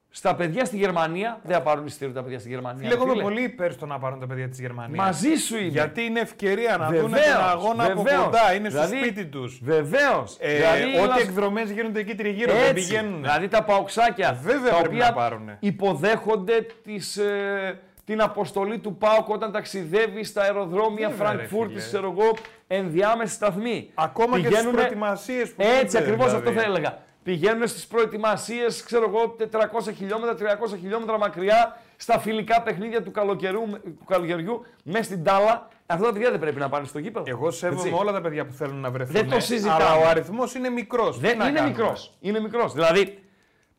στα παιδιά στη Γερμανία, δεν θα πάρουν ειστήριο τα παιδιά στη Γερμανία. Φίλε, εγώ είμαι φίλε. πολύ υπέρ στο να πάρουν τα παιδιά της Γερμανίας. Μαζί σου είμαι. Γιατί είναι ευκαιρία να δουν τον Βεβαίως, αγώνα από βεβαίως. κοντά. Είναι στο Δηλαδή, σπίτι τους. Βεβαίως. Ε, Δηλαδή, ό,τι λας- εκδρομές γίνονται εκεί τριγύρω δεν Έτσι. πηγαίνουν. Δηλαδή τα παοξάκια Βέβαια τα πρέπει οποία να πάρουνε. υποδέχονται τις, ε, την αποστολή του ΠΑΟΚ όταν ταξιδεύει στα αεροδρόμια Βέβαια, ρε Φραγκφούρτη, φίλε. ξέρω εγώ, ενδιάμεση σταθμή. Ακόμα και στι Πηγαίνουνε- προετοιμασίες που Έτσι γίνονται, ακριβώς δηλαδή. αυτό θα έλεγα. Πηγαίνουν στις προετοιμασίες, ξέρω εγώ, 400 χιλιόμετρα, 300 χιλιόμετρα μακριά, στα φιλικά παιχνίδια του, καλοκαιριού, του καλοκαιριού, μέσα στην τάλα. Αυτά τα παιδιά δεν πρέπει να πάνε στο γήπεδο. Εγώ σέβομαι Έτσι. όλα τα παιδιά που θέλουν να βρεθούν. Δεν το συζητάμε. Αλλά ο αριθμός είναι μικρός. Δεν είναι μικρός. Είναι μικρός. Δηλαδή,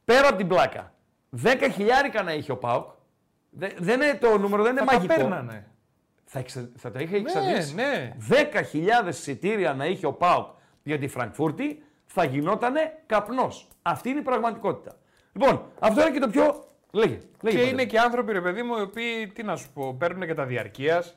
πέρα από την πλάκα, 10 χιλιάρικα να είχε ο Πάουκ. Δε- δεν είναι το νούμερο, δεν είναι Θα τα μαγικό. παίρνανε. Θα, εξα... θα τα είχε εξαντλήσει. ναι. 10.000 εισιτήρια να είχε ο Πάουκ για τη Φραγκφούρτη, θα γινότανε καπνός. Αυτή είναι η πραγματικότητα. Λοιπόν, αυτό είναι και το πιο. Λέγε. λέγε Και Παντελή. είναι και άνθρωποι, ρε παιδί μου, οι οποίοι, τι να σου πω, παίρνουν και τα διαρκείας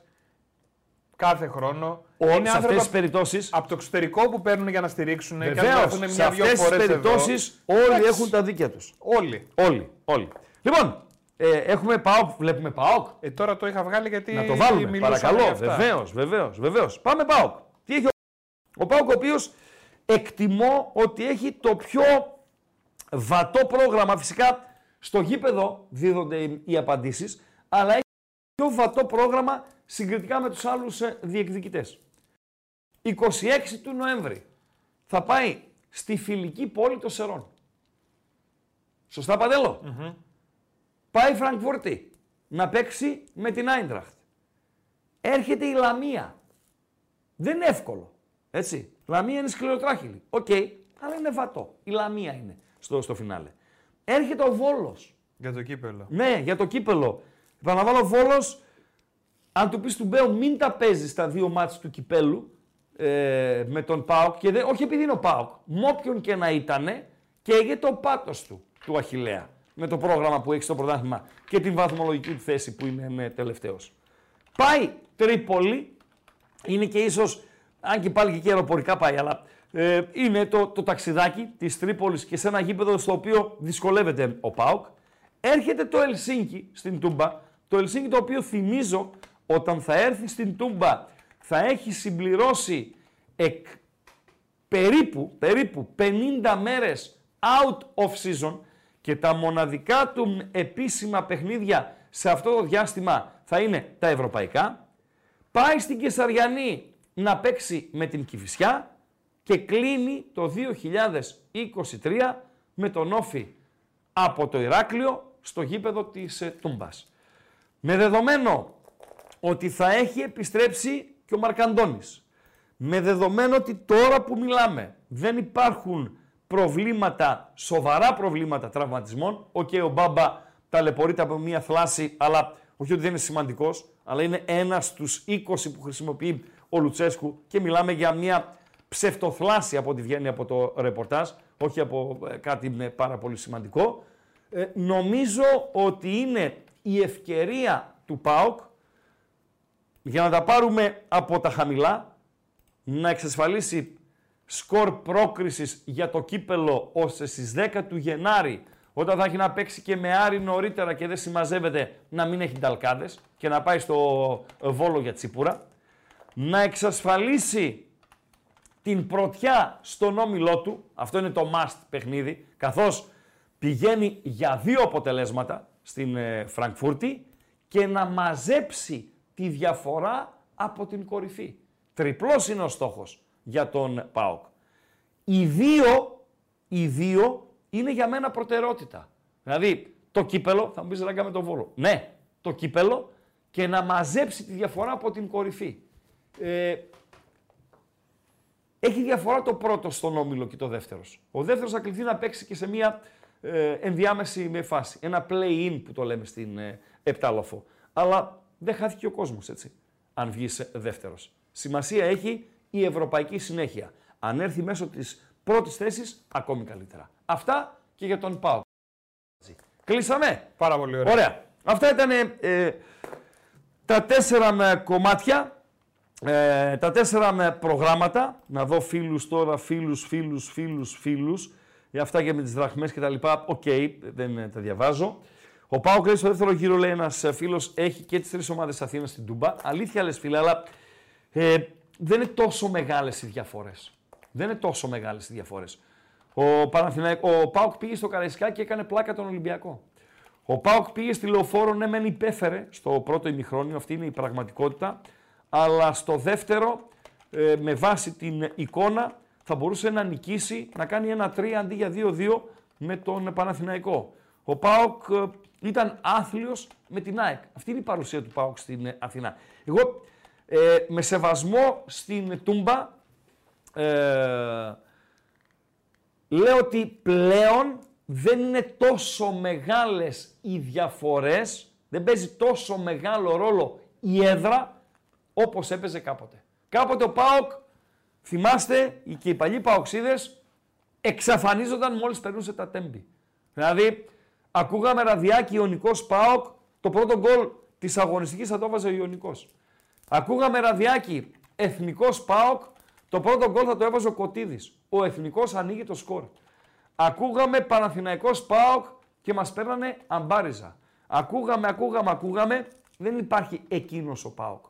κάθε χρόνο. Ο, είναι σε αυτές άνθρωποι τι περιπτώσει. από το εξωτερικό που παίρνουν για να στηρίξουν και αν Βεβαίω, έρθουν σε μια-δυο αυτές τις φορές περιπτώσεις όλοι Εντάξει. έχουν τα δίκαια τους. Όλοι. Όλοι. όλοι. Λοιπόν, ε, έχουμε ΠΑΟΚ, βλέπουμε ΠΑΟΚ. Ε, τώρα το είχα βγάλει γιατί. Να το βάλουμε, μιλούσαμε παρακαλώ. για αυτά. Βεβαίως, βεβαίως, βεβαίως. Πάμε ΠΑΟΚ. Τι έχει ο, ο ΠΑΟΚ, ο οποίος εκτιμώ ότι έχει το πιο βατό πρόγραμμα. Φυσικά στο γήπεδο δίδονται οι, οι απαντήσεις, αλλά έχει το πιο βατό πρόγραμμα συγκριτικά με τους άλλους ε, διεκδικητές. 26 του Νοέμβρη θα πάει στη φιλική πόλη των Σερών. Σωστά, Παντέλο; Πάει Φραγκφούρτη να παίξει με την Άιντραχτ. Έρχεται η Λαμία. Δεν είναι εύκολο. Έτσι. Λαμία είναι σκληροτράχυλη. Οκ, αλλά είναι βατό. Η Λαμία είναι στο, στο φινάλε. Έρχεται ο Βόλος. Για το κύπελλο. Ναι, για το κύπελλο. Επαναλαμβάνω, ο Βόλος, αν του πεις του Μπέου μην τα παίζεις στα δύο μάτς του κυπέλου ε, με τον ΠΑΟΚ, και δεν, όχι επειδή είναι ο ΠΑΟΚ, με όποιον και να ήτανε, και έγινε ο πάτος του, του Αχιλέα, με το πρόγραμμα που έχει στο πρωτάθλημα και την βαθμολογική του θέση που είναι με τελευταίος. Πάει Τρίπολη, είναι και ίσως, αν και πάλι και εκεί αεροπορικά πάει, αλλά ε, είναι το, το ταξιδάκι της Τρίπολης και σε ένα γήπεδο στο οποίο δυσκολεύεται ο ΠΑΟΚ. Έρχεται το Ελσίνκι στην Τούμπα, το Ελσίνκι το οποίο θυμίζω όταν θα έρθει στην Τούμπα θα έχει συμπληρώσει εκ, περίπου, περίπου 50 μέρες out of season και τα μοναδικά του επίσημα παιχνίδια σε αυτό το διάστημα θα είναι τα ευρωπαϊκά. Πάει στην Κεσαριανή να παίξει με την Κηφισιά και κλείνει το 2023 με τον ΟΦΗ από το Ηράκλειο στο γήπεδο της ε, Τούμπας. Με δεδομένο ότι θα έχει επιστρέψει και ο Μαρκαντώνης. Με δεδομένο ότι τώρα που μιλάμε δεν υπάρχουν προβλήματα, σοβαρά προβλήματα τραυματισμών. Οκ, ο Μπάμπα ταλαιπωρείται από μια θλάση, αλλά όχι ότι δεν είναι σημαντικός, αλλά είναι ένας στους 20 που χρησιμοποιεί ο Λουτσέσκου και μιλάμε για μια ψευτοθλάση από ό,τι βγαίνει από το ρεπορτάζ, όχι από ε, κάτι ε, πάρα πολύ σημαντικό. Ε, νομίζω ότι είναι η ευκαιρία του ΠΑΟΚ για να τα πάρουμε από τα χαμηλά, να εξασφαλίσει σκορ πρόκρισης για το κύπελο ώστε στις 10 του Γενάρη όταν θα έχει να παίξει και με Άρη νωρίτερα και δεν συμμαζεύεται να μην έχει ταλκάδες και να πάει στο Βόλο για τσίπουρα. Να εξασφαλίσει την πρωτιά στον όμιλό του, αυτό είναι το must παιχνίδι, καθώς πηγαίνει για δύο αποτελέσματα στην ε, Φραγκφούρτη και να μαζέψει τη διαφορά από την κορυφή. Τριπλός είναι ο στόχος για τον ΠΑΟΚ. Οι δύο, οι δύο είναι για μένα προτεραιότητα. Δηλαδή, το κύπελο, θα μου πεις ραγκά με τον Βόλο. Ναι, το κύπελο και να μαζέψει τη διαφορά από την κορυφή. Ε, έχει διαφορά το πρώτος στον όμιλο και το δεύτερος. Ο δεύτερος θα κληθεί να παίξει και σε μια ε, ενδιάμεση με φάση. Ένα play-in που το λέμε στην ε, Επτάλοφο. Αλλά δεν χάθηκε ο κόσμος έτσι, αν βγει δεύτερος. Σημασία έχει η ευρωπαϊκή συνέχεια. Αν έρθει μέσω της πρώτης θέσης, ακόμη καλύτερα. Αυτά και για τον Πάο. Κλείσαμε. Πάρα πολύ ωραία. Ωραία. Αυτά ήταν ε, τα τέσσερα με κομμάτια, ε, τα τέσσερα με προγράμματα. Να δω φίλους τώρα, φίλους, φίλους, φίλους, φίλους. Για αυτά και με τις δραχμές και τα λοιπά. Οκ, δεν ε, τα διαβάζω. Ο ΠΑΟΚ λέει στο δεύτερο γύρο, λέει ένας φίλος, έχει και τις τρεις ομάδες Αθήνας στην Τούμπα. Αλήθεια λες, φίλε, αλλά ε, δεν είναι τόσο μεγάλες οι διαφορές. Δεν είναι τόσο μεγάλες οι διαφορές. Ο, ο Πάοκ πήγε στο Καραϊσκά και έκανε πλάκα τον Ολυμπιακό. Ο Πάοκ πήγε στη Λεωφόρο, ναι, μεν υπέφερε στο πρώτο ημιχρόνιο, αυτή είναι η πραγματικότητα. Αλλά στο δεύτερο, ε, με βάση την εικόνα, θα μπορούσε να νικήσει, να κάνει ένα 3 αντί για 2-2 με τον Παναθηναϊκό. Ο Πάοκ ε, ήταν άθλιος με την ΑΕΚ. Αυτή είναι η παρουσία του Πάοκ στην ε, Αθηνά. Εγώ ε, με σεβασμό στην Τούμπα ε, λέω ότι πλέον δεν είναι τόσο μεγάλες οι διαφορές, δεν παίζει τόσο μεγάλο ρόλο η έδρα όπως έπαιζε κάποτε. Κάποτε ο ΠΑΟΚ, θυμάστε, και οι παλιοί ΠΑΟΚΣίδες εξαφανίζονταν μόλις περνούσε τα τέμπη. Δηλαδή, ακούγαμε ραδιάκι Ιωνικός ΠΑΟΚ, το πρώτο γκολ της αγωνιστικής θα το έβαζε ο Ιωνικός. Ακούγαμε ραδιάκι Εθνικός ΠΑΟΚ, το πρώτο γκολ θα το έβαζε ο Κωτίδης. Ο Εθνικός ανοίγει το σκορ. Ακούγαμε Παναθηναϊκός ΠΑΟΚ και μας παίρνανε αμπάριζα. Ακούγαμε, ακούγαμε, ακούγαμε, δεν υπάρχει εκείνος ο ΠΑΟΚ.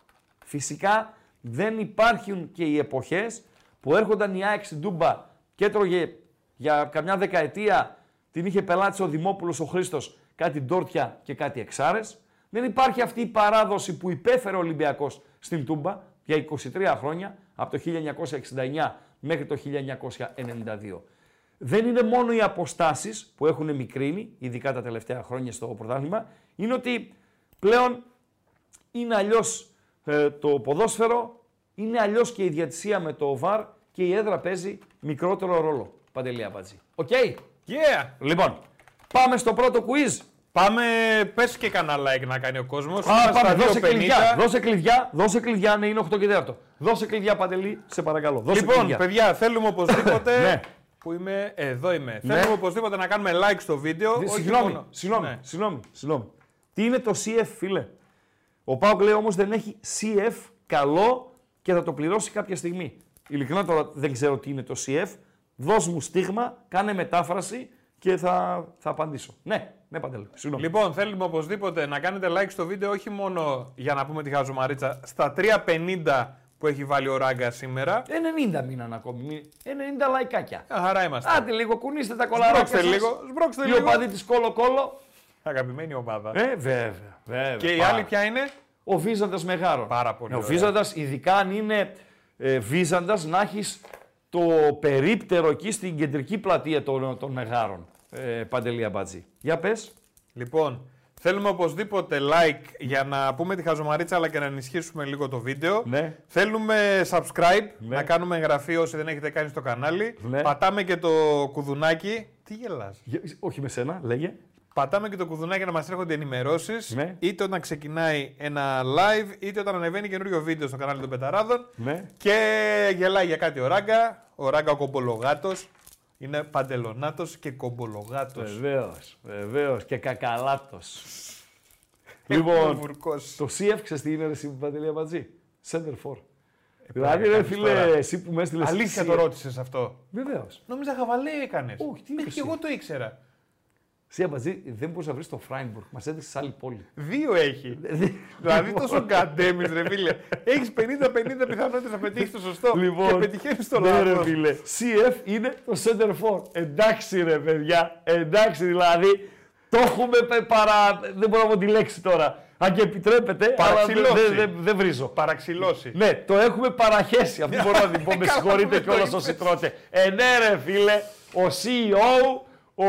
Φυσικά δεν υπάρχουν και οι εποχές που έρχονταν η ΑΕΚ στην Τούμπα και έτρωγε για καμιά δεκαετία την είχε πελάτης ο Δημόπουλος ο Χρήστος κάτι ντόρτια και κάτι εξάρες. Δεν υπάρχει αυτή η παράδοση που υπέφερε ο Ολυμπιακός στην Τούμπα για 23 χρόνια, από το 1969 μέχρι το 1992. Δεν είναι μόνο οι αποστάσεις που έχουν μικρύνει, ειδικά τα τελευταία χρόνια στο πρωτάθλημα, είναι ότι πλέον είναι αλλιώς ε, το ποδόσφαιρο, είναι αλλιώς και η διατησία με το VAR και η έδρα παίζει μικρότερο ρόλο. Παντελή Αμπατζή. OK; Okay. Yeah. Λοιπόν, πάμε στο πρώτο quiz. Πάμε, πες και κανένα like να κάνει ο κόσμος. Α, πάμε, δώσε κλειδιά, δώσε κλειδιά, δώσε κλειδιά, ναι, είναι 8 και 4. Δώσε κλειδιά, Παντελή, σε παρακαλώ. Δώσε λοιπόν, κλειδιά. παιδιά, θέλουμε οπωσδήποτε. ναι. Που είμαι, εδώ είμαι. Ναι. Θέλουμε οπωσδήποτε να κάνουμε like στο βίντεο. όχι Συγγνώμη, μόνο- συγγνώμη, Ναι. συγγνώμη, συγγνώμη. Τι είναι το CF, φίλε; Ο Πάουκ λέει όμως δεν έχει CF καλό και θα το πληρώσει κάποια στιγμή. Ειλικρινά τώρα δεν ξέρω τι είναι το CF. Δώσ' μου στίγμα, κάνε μετάφραση και θα, θα απαντήσω. Ναι, ναι Παντελή, συγγνώμη. Λοιπόν, θέλουμε οπωσδήποτε να κάνετε like στο βίντεο, όχι μόνο για να πούμε τη χαζομαρίτσα, στα 3.50 που έχει βάλει ο Ράγκα σήμερα. 90 μήναν ακόμη, μη- 90 λαϊκάκια. Μια χαρά είμαστε. Άντε λίγο, κουνήστε τα κολαράκια Σμπρώξτε σας. λίγο, σμπρώξτε Οι λίγο. οπαδοί της Κόλο Κόλο. Αγαπημένη ομάδα. Ε, βέβαια, βέβαια. και η πάρα. άλλη ποια είναι; Ο Βίζαντας Μεγάρων. Πάρα πολύ Ο ωραία. Βίζαντας, ειδικά αν είναι ε, βίζοντας να έχεις το περίπτερο εκεί στην κεντρική πλατεία των, των Μεγάρων. Ε, Παντελία Μπατζή. Για πες. Λοιπόν, θέλουμε οπωσδήποτε like για να πούμε τη χαζομαρίτσα αλλά και να ενισχύσουμε λίγο το βίντεο. Ναι. Θέλουμε subscribe, Ναι. να κάνουμε εγγραφή όσοι δεν έχετε κάνει στο κανάλι. Ναι. Πατάμε και το κουδουνάκι. Τι γελάς. Για- Όχι με σένα, λέγε. Πατάμε και το κουδουνάκι να μας έρχονται ενημερώσεις. Ναι. Είτε όταν ξεκινάει ένα live, είτε όταν ανεβαίνει καινούριο βίντεο στο κανάλι των Πεταράδων. Ναι. Και γελάει για κάτι ο Ράγκα. Ο Ράγκα ο κομπολογάτος. Είναι παντελονάτος και κομπολογάτος. Βεβαίως, βεβαίως. Και κακαλάτος. Έχουμε λοιπόν, βουρκώσει. το CF ξέρει τι είναι ρε, εσύ Παντελία Μπατζή. Center for. Δηλαδή, ρε κάνεις φίλε, τώρα. εσύ που με έστειλες. Αλήθεια το ρώτησες αυτό. Βεβαίως. Νόμιζα χαβαλέ έκανες. Όχι, τι είπες Και εσύ. εγώ το ήξερα. Εσύ Αμπατζή δεν μπορείς να βρεις το Φράινμπουργκ. Μας έδειξες σε άλλη πόλη. Δύο έχει. δηλαδή τόσο καντέμι, ρε φίλε. Έχεις 50-50 πιθανότητες να πετύχεις το σωστό. και πετυχαίνεις το ναι, ρε λάθος. φίλε. CF είναι το center for. Εντάξει ρε παιδιά. Εντάξει δηλαδή. Το έχουμε πε- παρα... Δεν μπορώ να πω τη λέξη τώρα. Αν και επιτρέπετε, αλλά δεν Παραξηλώσει. δεν- δεν- δεν βρίζω. Παραξηλώσει. Ναι, το έχουμε παραχέσει. Αυτό μπορώ να την πω. Με Καλά συγχωρείτε που το κιόλας είπες. όσοι τρώτε. Ε, ναι, ρε φίλε, ο CEO, ο.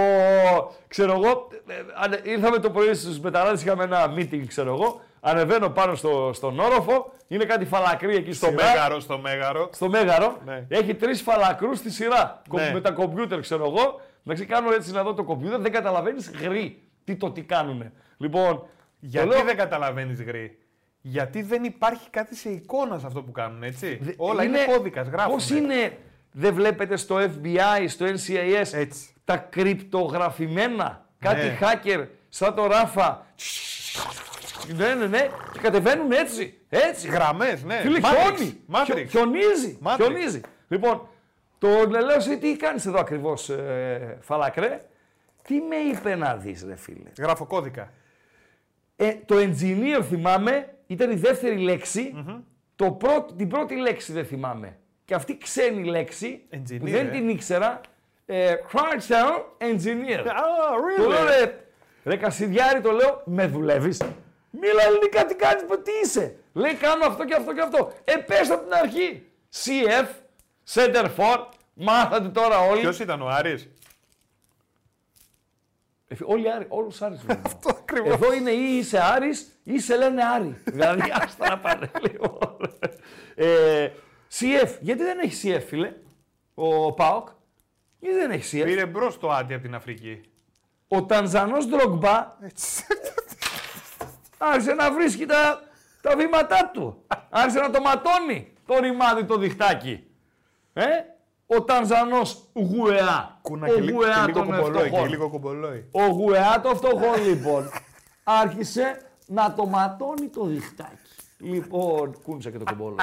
ξέρω εγώ, ε, ανε- ήρθαμε το πρωί στους μεταράδε, είχαμε ένα meeting, ξέρω εγώ. Ανεβαίνω πάνω στο, στον όροφο, είναι κάτι φαλακρή εκεί στο Στο μέγαρο, στο μέγαρο. στο μέγαρο. Ναι. Έχει τρεις φαλακρούς στη σειρά. Κο- Ναι. Με τα κομπιούτερ, ξέρω εγώ. Εντάξει, κάνω έτσι να δω το κομπιούτερ, δεν καταλαβαίνεις γρή τι το τι κάνουνε. Λοιπόν, Γιατί το λέω- δεν καταλαβαίνεις γρή; Γιατί δεν υπάρχει κάτι σε εικόνα σε αυτό που κάνουν, έτσι; Δε- Όλα είναι, κώδικας, γράφουν. Πώς είναι, δεν βλέπετε στο FBI, στο NCIS, Έτσι. Τα κρυπτογραφημένα, κάτι Ναι. hacker, σαν το Ράφα. Ναι, ναι, ναι, και κατεβαίνουν έτσι, έτσι. Γραμμές, ναι. Φίλε, Matrix, χιόνι. Matrix. Χιο- Χιονίζει. Matrix. Χιονίζει. Λοιπόν, το λέω εσύ τι κάνεις εδώ ακριβώς, ε, Φαλακρέ. Τι με είπε να δεις, ρε φίλε; Γραφοκώδικα. Ε, το engineer θυμάμαι, ήταν η δεύτερη λέξη. Το πρώτο, την πρώτη λέξη δεν θυμάμαι. Και αυτή ξένη λέξη, Engineer, που δεν ε. την ήξερα, ε, Chrysler Engineer. Ah, Το λέω, really? ρε, ρε Κασιδιάρη, το λέω, με δουλεύεις; Μίλα ελληνικά, τι κάνεις, πω, τι είσαι; Λέει, κάνω αυτό και αυτό και αυτό. Ε, πες από την αρχή. CF, Center for, μάθατε τώρα όλοι. Ποιος ήταν ο Άρης; Ε, φι- Όλοι Άρη, όλους Άρης βλέπω. Αυτό ακριβώς. Εδώ είναι ή είσαι Άρης ή σε λένε Άρη. δηλαδή, άστα να πάνε λίγο. Ε, CF, γιατί δεν έχει CF, φίλε, ο ΠΑΟΚ. Γιατί δεν έχεις CF. Πήρε μπρος το άντι από την Αφρική. Ο Τανζανός Ντρογκμπά άρχισε να βρίσκει τα, τα βήματά του. άρχισε να το ματώνει το ρημάδι το διχτάκι. Ε, ο Τανζανός Γουεά. Κούνα ο και, λι- Γουεά και λίγο των κομπολόι. Και φτωχών. λίγο κομπολόι. Ο Γουεά το φτωχό λοιπόν άρχισε να το ματώνει το διχτάκι. Λοιπόν, κούνησα και το κομπόλο.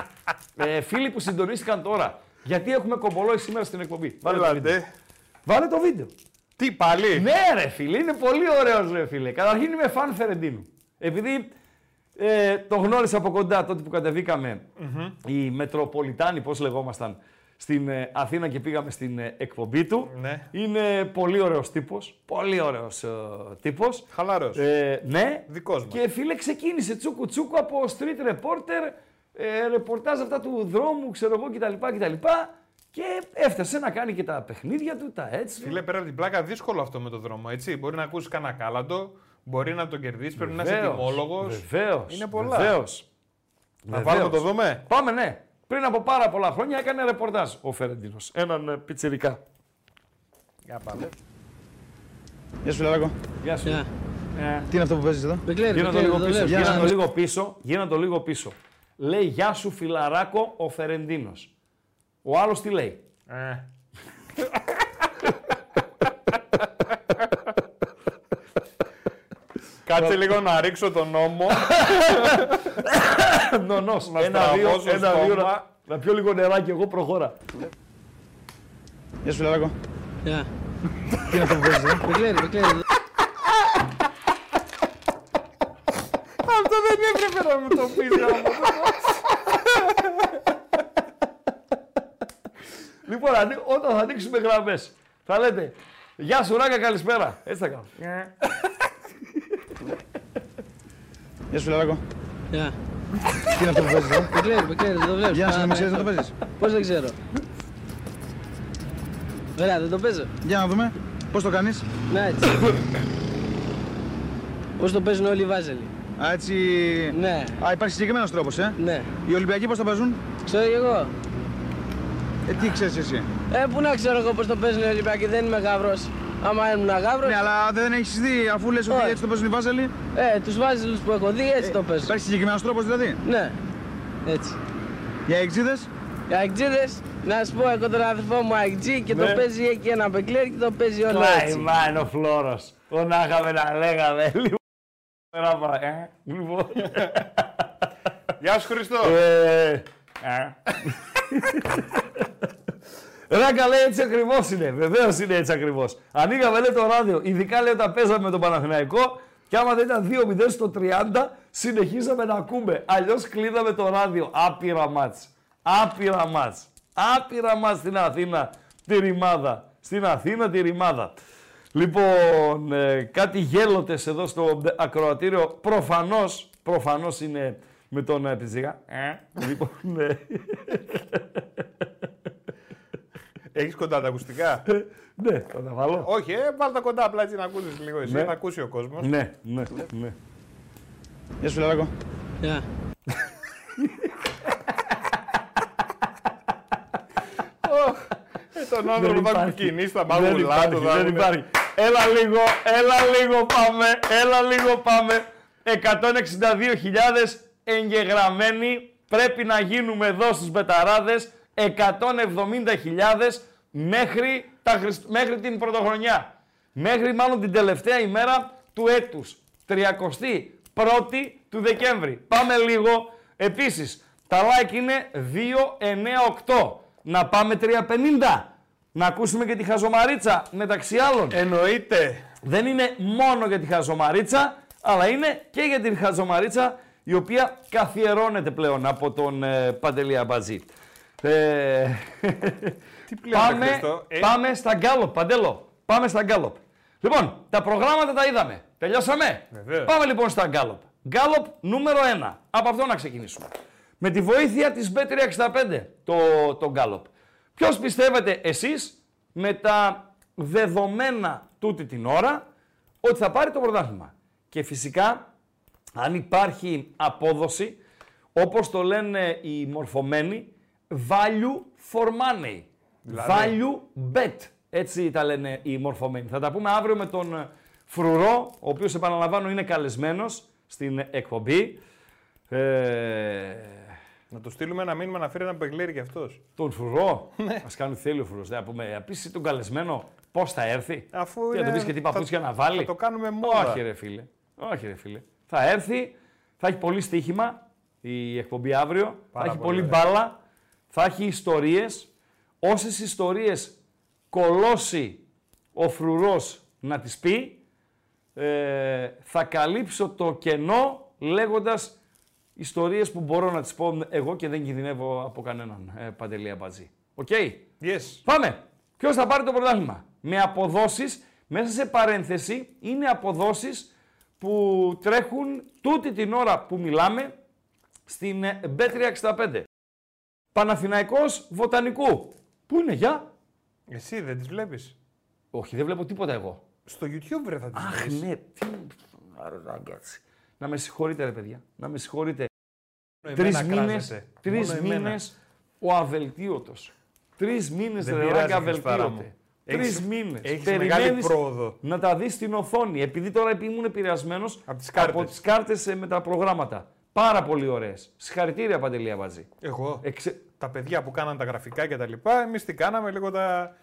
ε, φίλοι που συντονίστηκαν τώρα, γιατί έχουμε κομπολόι σήμερα στην εκπομπή; Βάλε το βίντεο. Έλατε. Βάλε το βίντεο. Τι πάλι; Ναι, ρε φίλε, είναι πολύ ωραίος ρε φίλε. Καταρχήν είμαι φαν Φερεντίνου. Επειδή ε, το γνώρισα από κοντά τότε που κατεβηκαμε οι Μετροπολιτάνοι, πώς λεγόμασταν, στην ε, Αθήνα και πήγαμε στην ε, εκπομπή του. Ναι. Είναι πολύ ωραίος τύπος, πολύ ωραίος ε, τύπος. Χαλαρός. Ε, ναι. Δικός μας. Και φίλε ξεκίνησε τσούκου τσούκου από street reporter, ε, ρεπορτάζ αυτά του δρόμου, ξέρω εγώ κτλ. κτλ. Και έφτασε να κάνει και τα παιχνίδια του, τα έτσι. Φίλε, πέρα από την πλάκα, δύσκολο αυτό με το δρόμο. Έτσι. Μπορεί να ακούσεις κανένα κάλαντο, μπορεί να τον κερδίσεις, πρέπει να είσαι τιμόλογος. Βεβαίως. Είναι πολλά. Βεβαίως. Να Βεβαίως. βάλουμε το δούμε. Πάμε, ναι. Πριν από πάρα πολλά χρόνια έκανε ρεπορτάζ ο Φερεντίνος. Έναν ε, πιτσιρικά. Για πάμε. Γεια σου, Φιλαράκο. Γεια σου. Γεια. Ε, Τι είναι αυτό που παίζεις εδώ; Μπεκλέρ, Γίνα το Μπεκλέρ, λίγο το πίσω. βλέπω. Γίνα να- το λίγο πίσω. Γίνα το λίγο πίσω. Λέει Γεια σου φιλαράκο ο Φερεντίνος. Ο άλλος τι λέει; Ε. Κάτσε λίγο να ρίξω τον νόμο. Νονός. Μας Ένα, δύο, τραβώ στο ένα, δύο. στόμα. Να, να πιω λίγο νεράκι εγώ προχώρα. Γεια σου, Φιλαράκο. Γεια. Τι είναι αυτό που παίζεις εδώ. Μπεκλέρ, Μπεκλέρ. Αυτό δεν έπρεπε να μου το πεις. Λοιπόν, ανοί- όταν θα ανοίξουμε γραμμές, θα λέτε Γεια σου Ράκα, καλησπέρα. Έτσι θα κάνω. Γεια σου, Φιλαράκο. Γεια. Τι είναι αυτό που παίζεις, ε; Μπεκλέρ, μπεκλέρ, δεν το βλέπεις. Για να σε Α, μην ναι. ξέρεις να το παίζεις. Πώς δεν ξέρω. Ωραία, δεν το παίζω. Για να δούμε. Πώς το κάνεις. Να έτσι. Πώς το παίζουν όλοι οι Βάζελοι. Α, έτσι... Ναι, Α, υπάρχει συγκεκριμένος τρόπος, ε. ναι. Οι Ολυμπιακοί πώς το παίζουν; Ξέρω κι εγώ. Ε, τι ξέρεις εσύ; Ε, πού να ξέρω εγώ πώς το παίζουν οι Ολυμπιακοί, δεν είμαι γάβρος. Άμα ήμουν γάβρος, Ναι, αλλά δεν έχεις δει αφού λες ότι Όχι. έτσι το παίζουν οι Βάζελοι; ε, τους Βάζελους που έχω δει έτσι το παίζουν. Υπάρχει συγκεκριμένος τρόπος δηλαδή; Ναι, έτσι. Για εξίδες. Οι Αιγτζίδες, να σου πω εγώ τον αδερφό μου Αιγτζή και Ναι. το παίζει εκεί ένα μπεκλέρ και το παίζει όλο Κλάι έτσι. μάιν ο Φλόρος. Τον να είχαμε να λέγαμε. Λοιπόν, ένα πρα- ε, λοιπόν. Γεια σου Χριστό. Ε, ε. Ράκα λέει έτσι ακριβώς είναι. Βεβαίως είναι έτσι ακριβώς. Ανοίγαμε λέει το ράδιο, ειδικά λέει όταν παίζαμε με τον Παναθηναϊκό και άμα δεν ήταν 2-0 στο 30, συνεχίζαμε να ακούμε. Αλλιώς κλείναμε το ράδιο. Άπειρα μάτς. Άπειρα μάτς. Άπειρα μάτς στην Αθήνα, τη ρημάδα. Στην Αθήνα τη ρημάδα. Λοιπόν, ε, κάτι γέλοτες εδώ στο ακροατήριο. Προφανώς, προφανώς είναι με τον ε, Πιτσίγα. Ε, λοιπόν, ναι. Έχεις κοντά τα ακουστικά; ναι, θα τα βάλω. Όχι, ε, βάλ τα κοντά απλά έτσι να ακούσεις λίγο εσύ, Ναι. να ακούσει ο κόσμος. Ναι, ναι, ναι. Γεια σου, Φιλαράκο. Yeah. τον άνθρωπο θα του κινήσει τα Δεν μάγουλά υπάρχει, του. δεν υπάρχει. Έλα λίγο, έλα λίγο πάμε, έλα λίγο πάμε. 162.000 εγγεγραμμένοι πρέπει να γίνουμε εδώ στους Μπεταράδες. 170.000 μέχρι, τα Χριστ- μέχρι την πρωτοχρονιά. Μέχρι μάλλον την τελευταία ημέρα του έτους. 31η του Δεκέμβρη. Πάμε λίγο. Επίσης, τα like είναι 298. Να πάμε 350. Να ακούσουμε και τη χαζομαρίτσα μεταξύ άλλων. Εννοείται. Δεν είναι μόνο για τη χαζομαρίτσα, αλλά είναι και για την χαζομαρίτσα η οποία καθιερώνεται πλέον από τον ε, Παντελή Αμπατζή. Ε, Τι πλέον, πάμε, ρε Χριστό, ε; πάμε στα γκάλοπ, Παντέλο. Πάμε στα γκάλοπ. Λοιπόν, τα προγράμματα τα είδαμε. Τελειώσαμε; Βεβαίως. Πάμε λοιπόν στα γκάλοπ. Γκάλοπ νούμερο 1. Από αυτό να ξεκινήσουμε. Με τη βοήθεια της B365 το, το γκάλοπ. Ποιος πιστεύετε εσείς με τα δεδομένα τούτη την ώρα ότι θα πάρει το πρωτάθλημα; Και φυσικά αν υπάρχει απόδοση, όπως το λένε οι μορφωμένοι, value for money. Δηλαδή; Value bet. Έτσι τα λένε οι μορφωμένοι. Θα τα πούμε αύριο με τον ε, Φρουρό, ο οποίος επαναλαμβάνω είναι καλεσμένος στην εκπομπή. Ε, Να του στείλουμε ένα μήνυμα να φέρει ένα μπεγκλέρι κι αυτός. τον Φρουρό, ας κάνει τι θέλει ο Φρουρός. Να πούμε, απίσει τον καλεσμένο πώς θα έρθει; Αφού Τι, να είναι- του πεις και τι παπούτσια θα- να βάλει; Θα το κάνουμε μόδα. Όχι ρε φίλε. Όχι ρε φίλε. Θα έρθει, θα έχει πολύ στοίχημα η εκπομπή αύριο. Πάρα θα έχει πολύ πολύ ωραία. μπάλα. Θα έχει ιστορίες. Όσες ιστορίες κολώσει ο φρουρός να τις πει, ε, θα καλύψω το κενό λέγοντας ιστορίες που μπορώ να τις πω εγώ και δεν κινδυνεύω από κανέναν ε, Παντελή Αμπατζή. OK; Yes. Πάμε. Ποιος θα πάρει το πρωτάθλημα; Με αποδόσεις, μέσα σε παρένθεση, είναι αποδόσεις που τρέχουν τούτη την ώρα που μιλάμε στην ε, B365. Παναθηναϊκός Βοτανικού. Πού είναι, για. Εσύ δεν τις βλέπεις; Όχι, δεν βλέπω τίποτα εγώ. Στο YouTube βρε θα τις Αχ, ναι. Τι... Άρα, ραγκάτσι. Να με συγχωρείτε, ρε παιδιά. Να με συγχωρείτε. Τρεις μήνες τρεις μήνες ο αβελτίωτος. Τρεις μήνες Δεν ρε πειράζει, ράγκα Χριστάρα αβελτίωτε. μου. Τρει Έχεις- μήνες. έχεις μεγάλη πρόοδο. να τα δεις στην οθόνη. Επειδή τώρα ήμουν επηρεασμένος Απ' τις κάρτες. από τις κάρτες με τα προγράμματα. Πάρα πολύ ωραίες. Συγχαρητήρια, Παντελία Βατζή. Εγώ. Εξε... Τα παιδιά που κάναν τα γραφικά και τα λοιπά, εμείς τι κάναμε, λίγο τα,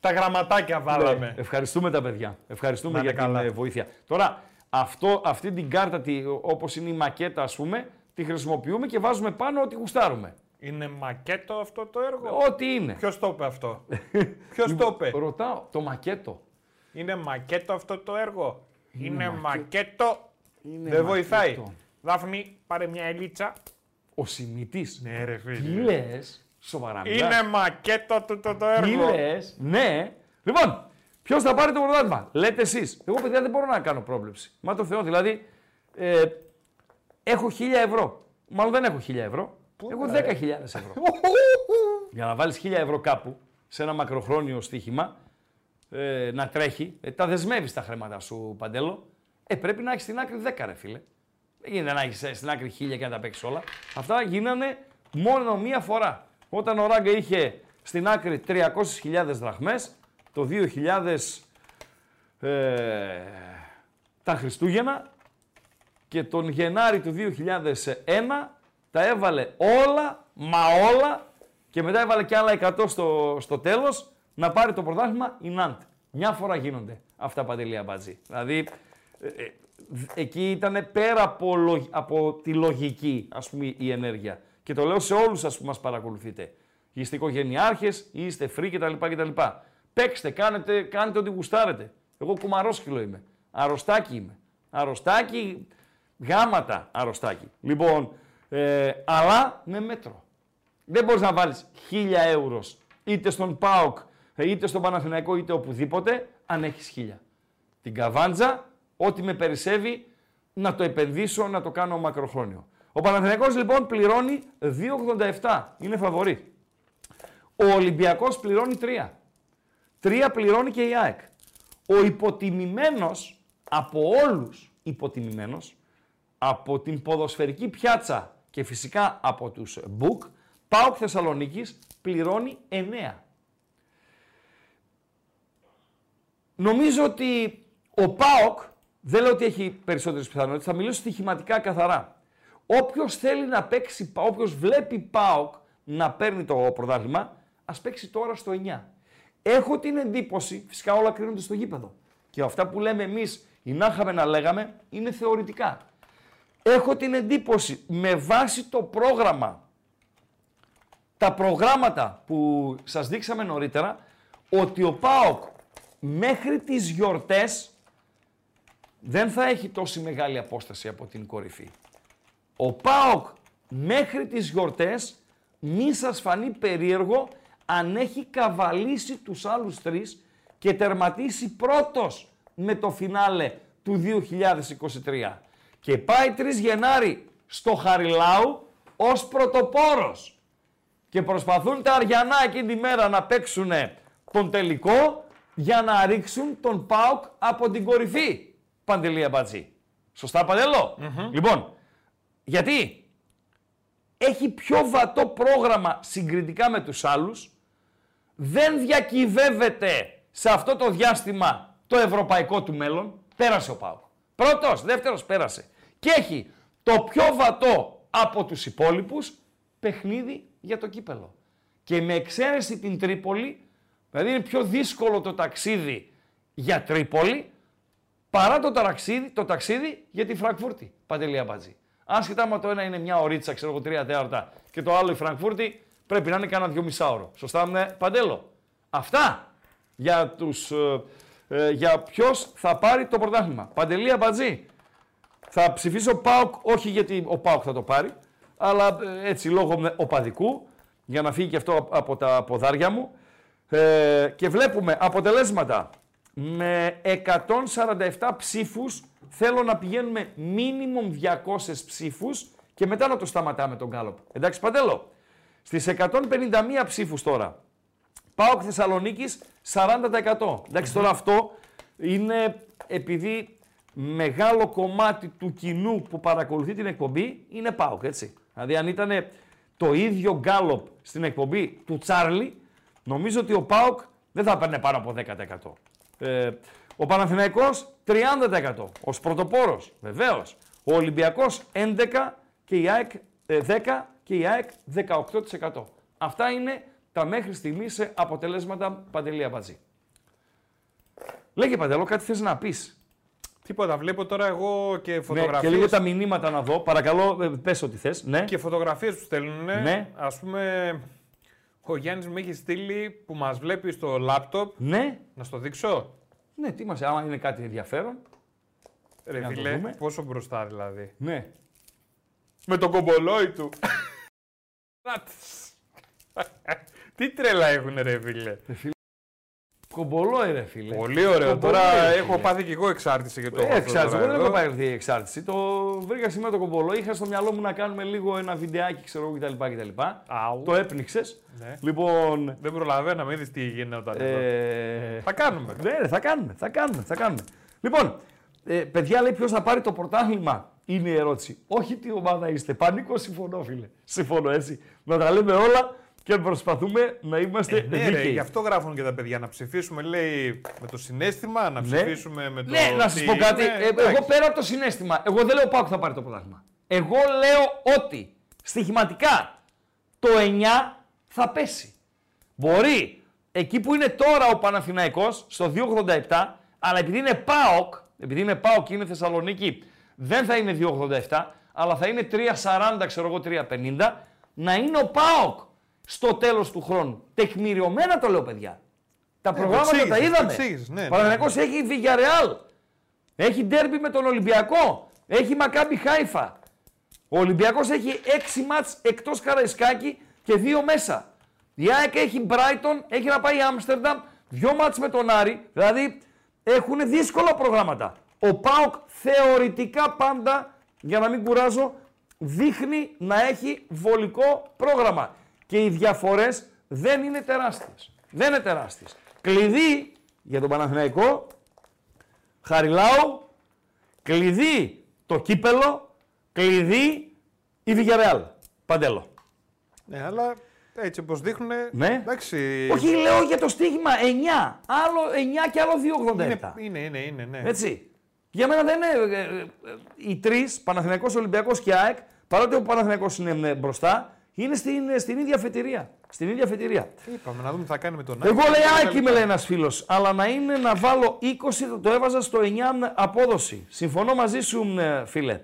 τα γραμματάκια βάλαμε. Ναι, ευχαριστούμε τα παιδιά. Ευχαριστούμε Να για είναι την καλά. ε, βοήθεια. Τώρα, αυτό, αυτή την κάρτα, τη, όπως είναι η μακέτα, ας πούμε, τη χρησιμοποιούμε και βάζουμε πάνω ό,τι γουστάρουμε. Είναι μακέτο αυτό το έργο; Ό,τι είναι. Ποιος το είπε αυτό; Ποιος το είπε; Ρωτάω, το μακέτο. Είναι μακέτο αυτό το έργο; Είναι, μακέτο. μακέτο. Είναι Δεν βοηθάει. μακέτο. Δάφνη, πάρε μια ελίτσα. Ο Σιμητής. Ναι, ρε Τι φίλε. λες, σοβαρά μιλάς. Είναι μακέτο το, το, το Τι έργο. λες, ναι. Λοιπόν, ποιος θα πάρει το πρωτάθλημα; Λέτε εσείς. Εγώ, παιδιά, δεν μπορώ να κάνω πρόβλεψη. Μα το Θεό, δηλαδή, ε, έχω 1000 ευρώ. Μάλλον δεν έχω 1000 ευρώ. έχω 10.000 ευρώ. Για να βάλεις 1000 ευρώ κάπου σε ένα μακροχρόνιο στοίχημα ε, να τρέχει, ε, τα δεσμεύεις τα χρήματα σου, Παντέλο. Ε, πρέπει να έχεις στην άκρη 10, ρε φίλε. Δεν γίνεται να έχεις στην άκρη 1000 και να τα παίξεις όλα. Αυτά γίνανε μόνο μία φορά. Όταν ο Ράγκα είχε στην άκρη 300.000 δραχμές, το 2000 ε, τα Χριστούγεννα και τον Γενάρη του 2001 τα έβαλε όλα, μα όλα και μετά έβαλε και άλλα 100 στο, στο τέλος να πάρει το πρωτάθλημα η Νάντ. Μια φορά γίνονται αυτά παντελή μπατζή. Δηλαδή ε, ε, εκεί ήταν πέρα από, από τη λογική ας πούμε η ενέργεια. Και το λέω σε όλους ας που μας παρακολουθείτε. Είστε οικογενειάρχες, είστε free κτλ. κτλ. Παίξτε, κάνετε, κάνετε ό,τι γουστάρετε. Εγώ κουμαρόσκυλο είμαι. Αρρωστάκι είμαι. Αρρωστάκι, γάματα αρρωστάκι. Λοιπόν, ε, αλλά με μέτρο. Δεν μπορείς να βάλεις χίλια ευρώ είτε στον ΠΑΟΚ, είτε στον Παναθηναϊκό, είτε οπουδήποτε, αν έχεις χίλια. Την καβάντζα, ό,τι με περισσεύει, να το επενδύσω, να το κάνω μακροχρόνιο. Ο Παναθηναϊκός λοιπόν πληρώνει 2,87. Είναι φαβορή. Ο Ολυμπιακός πληρώνει 3. 3 πληρώνει και η ΑΕΚ. Ο υποτιμημένος από όλους υποτιμημένος, από την ποδοσφαιρική πιάτσα και φυσικά από τους Μπουκ, ΠΑΟΚ Θεσσαλονίκης πληρώνει 9. Νομίζω ότι ο ΠΑΟΚ, δεν λέω ότι έχει περισσότερες πιθανότητες, θα μιλήσω στοιχηματικά καθαρά. Όποιος θέλει να παίξει, όποιος βλέπει ΠΑΟΚ να παίρνει το πρωτάθλημα, ας παίξει τώρα στο 9. Έχω την εντύπωση, φυσικά όλα κρίνονται στο γήπεδο. Και αυτά που λέμε εμείς ή να είχαμε να λέγαμε είναι θεωρητικά. Έχω την εντύπωση με βάση το πρόγραμμα, τα προγράμματα που σας δείξαμε νωρίτερα, ότι ο ΠΑΟΚ μέχρι τις γιορτές δεν θα έχει τόση μεγάλη απόσταση από την κορυφή. Ο ΠΑΟΚ μέχρι τις γιορτές μη σας φανεί περίεργο αν έχει καβαλήσει τους άλλους τρεις και τερματίσει πρώτος με το φινάλε του 2023. Και πάει 3 Γενάρη στο Χαριλάου ως πρωτοπόρος. Και προσπαθούν τα Αριανά εκείνη τη μέρα να παίξουν τον τελικό για να ρίξουν τον ΠΑΟΚ από την κορυφή. Παντελία Μπατζή. Σωστά, Λοιπόν, γιατί έχει πιο βατό πρόγραμμα συγκριτικά με τους άλλους, δεν διακυβεύεται σε αυτό το διάστημα το ευρωπαϊκό του μέλλον, πέρασε ο Πάου. Πρώτος, δεύτερος πέρασε. Και έχει το πιο βατό από τους υπόλοιπους παιχνίδι για το κύπελο. Και με εξαίρεση την Τρίπολη, δηλαδή είναι πιο δύσκολο το ταξίδι για Τρίπολη, παρά το ταξίδι, το ταξίδι για τη Φραγκφούρτη. Παντελία Μπατζή. Άσχετα με το ένα είναι μια ωρίτσα, ξέρω εγώ, τρία τέταρτα και το άλλο η Φραγκφούρτη πρέπει να είναι κάνα δυο μισάωρο. Σωστά, με παντέλο. Αυτά για τους. Ε, ε, για ποιος θα πάρει το πρωτάθλημα. Παντελία Μπατζή. Θα ψηφίσω ΠΑΟΚ, όχι γιατί ο ΠΑΟΚ θα το πάρει, αλλά ε, έτσι λόγω οπαδικού, για να φύγει και αυτό από τα ποδάρια μου. Ε, και βλέπουμε αποτελέσματα με 147 ψήφους θέλω να πηγαίνουμε minimum 200 ψήφους και μετά να το σταματάμε τον Γκάλοπ. Εντάξει Παντέλο; Στις 151 ψήφους τώρα. Πάω Θεσσαλονίκης 40%. ενταξει τώρα αυτό είναι επειδή μεγάλο κομμάτι του κοινού που παρακολουθεί την εκπομπή είναι ΠΑΟΚ, έτσι. Δηλαδή αν ήταν το ίδιο γκάλοπ στην εκπομπή του Τσάρλι, νομίζω ότι ο ΠΑΟΚ δεν θα παίρνει πάνω από 10%. Ε, ο Παναθηναϊκός 30% ως πρωτοπόρος, βεβαίως. Ο Ολυμπιακός 11% και η ΑΕΚ 10% ε, και η ΑΕΚ 18%. Αυτά είναι τα μέχρι στιγμής αποτελέσματα Παντελή Αμπατζή. Λέγε Παντελό, κάτι θες να πεις; Τίποτα, βλέπω τώρα εγώ και φωτογραφίες. Ναι, και λίγο τα μηνύματα να δω. Παρακαλώ, ε, πες ό,τι θες. Ναι. Και φωτογραφίες που στέλνουν. Ναι. Ας πούμε, ο Γιάννης μου έχει στείλει που μας βλέπει στο λάπτοπ. Ναι. Να στο δείξω; Ναι, τι μας, άμα είναι κάτι ενδιαφέρον. Ρε φίλε, πόσο μπροστά δηλαδή. Ναι. Με το κομπολόι του. Τι τρέλα έχουν ρε φίλε. κομπολόι, ρε φίλε. Πολύ ωραίο. Κομπολόι, Τώρα ρε, έχω φίλε. πάθει και εγώ εξάρτηση για το Ε, αυτό εξάρτηση. τώρα Εγώ δεν εδώ. έχω πάρει εξάρτηση. Το βρήκα σήμερα το κομπολό. Είχα στο μυαλό μου να κάνουμε λίγο ένα βιντεάκι, ξέρω εγώ κτλ. κτλ. Αου. Το έπνιξες. Ναι. Λοιπόν. Δεν προλαβαίναμε, είδες τι γινόταν εδώ. Ε, Θα κάνουμε. ναι, ρε, θα κάνουμε, θα κάνουμε, θα κάνουμε. Λοιπόν, ε, παιδιά λέει ποιος θα πάρει το πρωτάθλημα. Είναι η ερώτηση. Όχι τι ομάδα είστε. Πανίκο συμφωνώ, φίλε. Συμφωνώ έτσι. Να τα λέμε όλα και προσπαθούμε να είμαστε Ε, ναι, ρε, δίκαιοι. γι' αυτό γράφουν και τα παιδιά. Να ψηφίσουμε, λέει, με το συνέστημα, να Ναι. ψηφίσουμε με το. Ναι, να σας τι πω κάτι. είναι. Ε, Εντάξει. εγώ πέρα από το συνέστημα, εγώ δεν λέω πάω θα πάρει το πρωτάθλημα. Εγώ λέω ότι στοιχηματικά το 9 θα πέσει. Μπορεί εκεί που είναι τώρα ο Παναθηναϊκός στο 2,87, αλλά επειδή είναι ΠΑΟΚ, επειδή είναι ΠΑΟΚ και είναι Θεσσαλονίκη, δεν θα είναι 2,87, αλλά θα είναι 3,40, ξέρω εγώ 3,50, να είναι ο ΠΑΟΚ στο τέλος του χρόνου. Τεκμηριωμένα το λέω, παιδιά. Τα προγράμματα τα εξήγησες, είδαμε. το εξήγησες, ναι, ναι. Παναθηναϊκός έχει Villarreal. Έχει ντέρμπι με τον Ολυμπιακό. Έχει Μακάμπι Χάιφα. Ο Ολυμπιακός έχει 6 μάτς εκτός Καραϊσκάκη και 2 μέσα. Η ΑΕΚ έχει Brighton, έχει να πάει Άμστερνταμ, 2 μάτς με τον Άρη. Δηλαδή έχουν δύσκολα προγράμματα. Ο ΠΑΟΚ θεωρητικά πάντα, για να μην κουράζω, δείχνει να έχει βολικό πρόγραμμα. Και οι διαφορές δεν είναι τεράστιες. Δεν είναι τεράστιες. Κλειδί για τον Παναθηναϊκό, Χαριλάου, κλειδί το κύπελο, κλειδί η Villarreal. Παντέλο. Ναι, αλλά έτσι όπως δείχνουν. Ναι. Εντάξει. Όχι, λέω για το στοίχημα 9. Άλλο 9 και άλλο 2,87. Είναι, είναι, είναι, είναι, ναι. Έτσι. Για μένα δεν είναι. ε, ε, ε, οι τρεις, Παναθηναϊκός, Ολυμπιακός και ΑΕΚ, παρότι ο Παναθηναϊκός είναι ε, μπροστά, είναι στην, ε, στην ίδια φετηρία. Στην ίδια φετηρία. Είπαμε να δούμε τι θα κάνει με τον Εγώ Άκη λέει και τα ΑΕΚ είμαι λοιπά. λέει ένας φίλος, αλλά να είναι να βάλω 20 θα το έβαζα στο 9 απόδοση. Συμφωνώ μαζί σου ε, φίλε.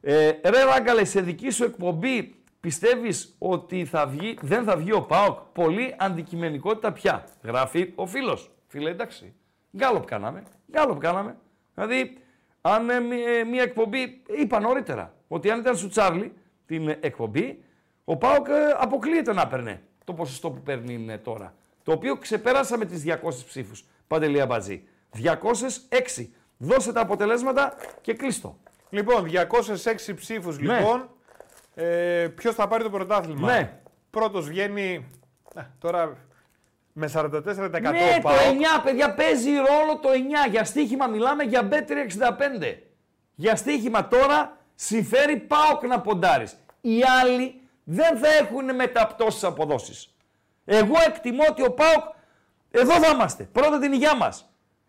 Ε, ρε Ράγκαλε, σε δική σου εκπομπή πιστεύεις ότι θα βγει, δεν θα βγει ο ΠΑΟΚ; Πολύ αντικειμενικότητα πια. Γράφει ο φίλος. Φίλε εντάξει. Γκάλοπ κάναμε. Γκάλοπ κάναμε. Δηλαδή, αν ε, μη- ε, μια εκπομπή, είπα νωρίτερα, ότι αν ήταν σου Τσάρλι την ε, εκπομπή, ο ΠΑΟΚ ε, αποκλείεται να παίρνει το ποσοστό που παίρνει ε, τώρα. Το οποίο ξεπέρασα με τις 200 ψήφους. Παντελή Αμπατζή. 206. Δώσε τα αποτελέσματα και κλείστο. Λοιπόν, 206 ψήφους Ναι. λοιπόν. Ε, Ποιος θα πάρει το πρωτάθλημα; Ναι. Πρώτος βγαίνει. ε, τώρα με 44% Ναι, το ΠΑΟΚ. 9, παιδιά, παίζει ρόλο το 9. Για στοίχημα μιλάμε για B365. Για στοίχημα τώρα συμφέρει ΠΑΟΚ να ποντάρεις. Οι άλλοι δεν θα έχουν μεταπτώσεις αποδόσεις. Εγώ εκτιμώ ότι ο ΠΑΟΚ, εδώ θα είμαστε, πρώτα την υγειά μας.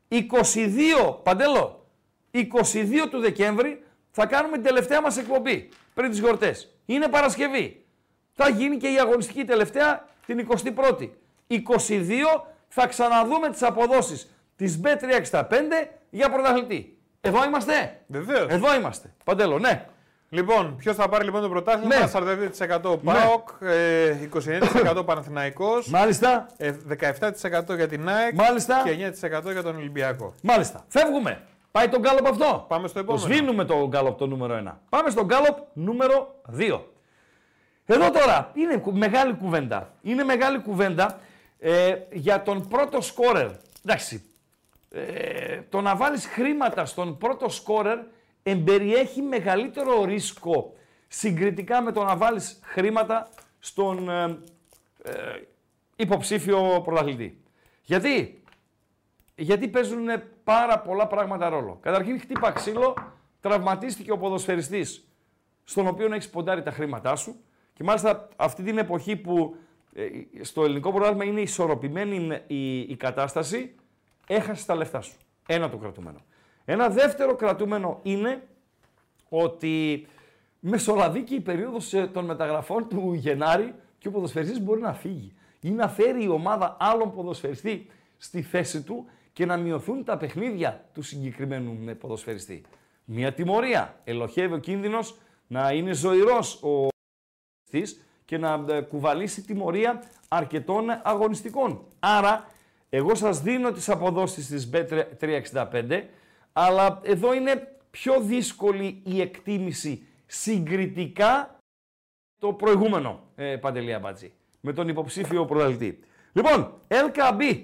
22, Παντέλο, 22 του Δεκέμβρη θα κάνουμε την τελευταία μας εκπομπή πριν τις γιορτές. Είναι Παρασκευή. Θα γίνει και η αγωνιστική τελευταία την 21η. 22 θα ξαναδούμε τις αποδόσεις της B365 για πρωταθλητή. Εδώ είμαστε. Βεβαίως. Εδώ είμαστε. Παντέλο, ναι. Λοιπόν, ποιος θα πάρει λοιπόν το πρωτάθλημα; Ναι. 42% ΠΑΟΚ, ε, 29% Παναθηναϊκός, Μάλιστα. ε, 17% για την ΑΕΚ Μάλιστα. και 9% για τον Ολυμπιακό. Μάλιστα. Φεύγουμε. Πάει τον γκάλοπ αυτό. Πάμε στο Το επόμενο. σβήνουμε το γκάλοπ το νούμερο 1. Πάμε στο γκάλοπ νούμερο 2. Εδώ τώρα είναι κου- μεγάλη κουβέντα. Είναι μεγάλη κουβέντα ε, για τον πρώτο σκόρερ. Εντάξει, ε, το να βάλεις χρήματα στον πρώτο σκόρερ εμπεριέχει μεγαλύτερο ρίσκο συγκριτικά με το να βάλεις χρήματα στον ε, ε, υποψήφιο πρωταθλητή. Γιατί; Γιατί παίζουν πάρα πολλά πράγματα ρόλο. Καταρχήν χτύπα ξύλο, τραυματίστηκε ο ποδοσφαιριστής στον οποίο έχεις ποντάρει τα χρήματά σου και μάλιστα αυτή την εποχή που ε, στο ελληνικό πρωτάθλημα είναι ισορροπημένη η, η κατάσταση, έχασες τα λεφτά σου. Ένα το κρατούμενο. Ένα δεύτερο κρατούμενο είναι ότι μεσολαβεί η περίοδος ε, των μεταγραφών του Γενάρη και ο ποδοσφαιριστής μπορεί να φύγει ή να φέρει η ομάδα άλλον ποδοσφαιριστή στη θέση του και να μειωθούν τα παιχνίδια του συγκεκριμένου ε, ποδοσφαιριστή. Μια τιμωρία. Ελοχεύει ο κίνδυνος να είναι ζωηρός ο της και να ε, κουβαλήσει τιμωρία αρκετών αγωνιστικών. Άρα, εγώ σας δίνω τις αποδόσεις της Bet365, αλλά εδώ είναι πιο δύσκολη η εκτίμηση συγκριτικά το προηγούμενο, ε, Παντελία Μπάτζη, με τον υποψήφιο πρωταθλητή. Λοιπόν, LKB,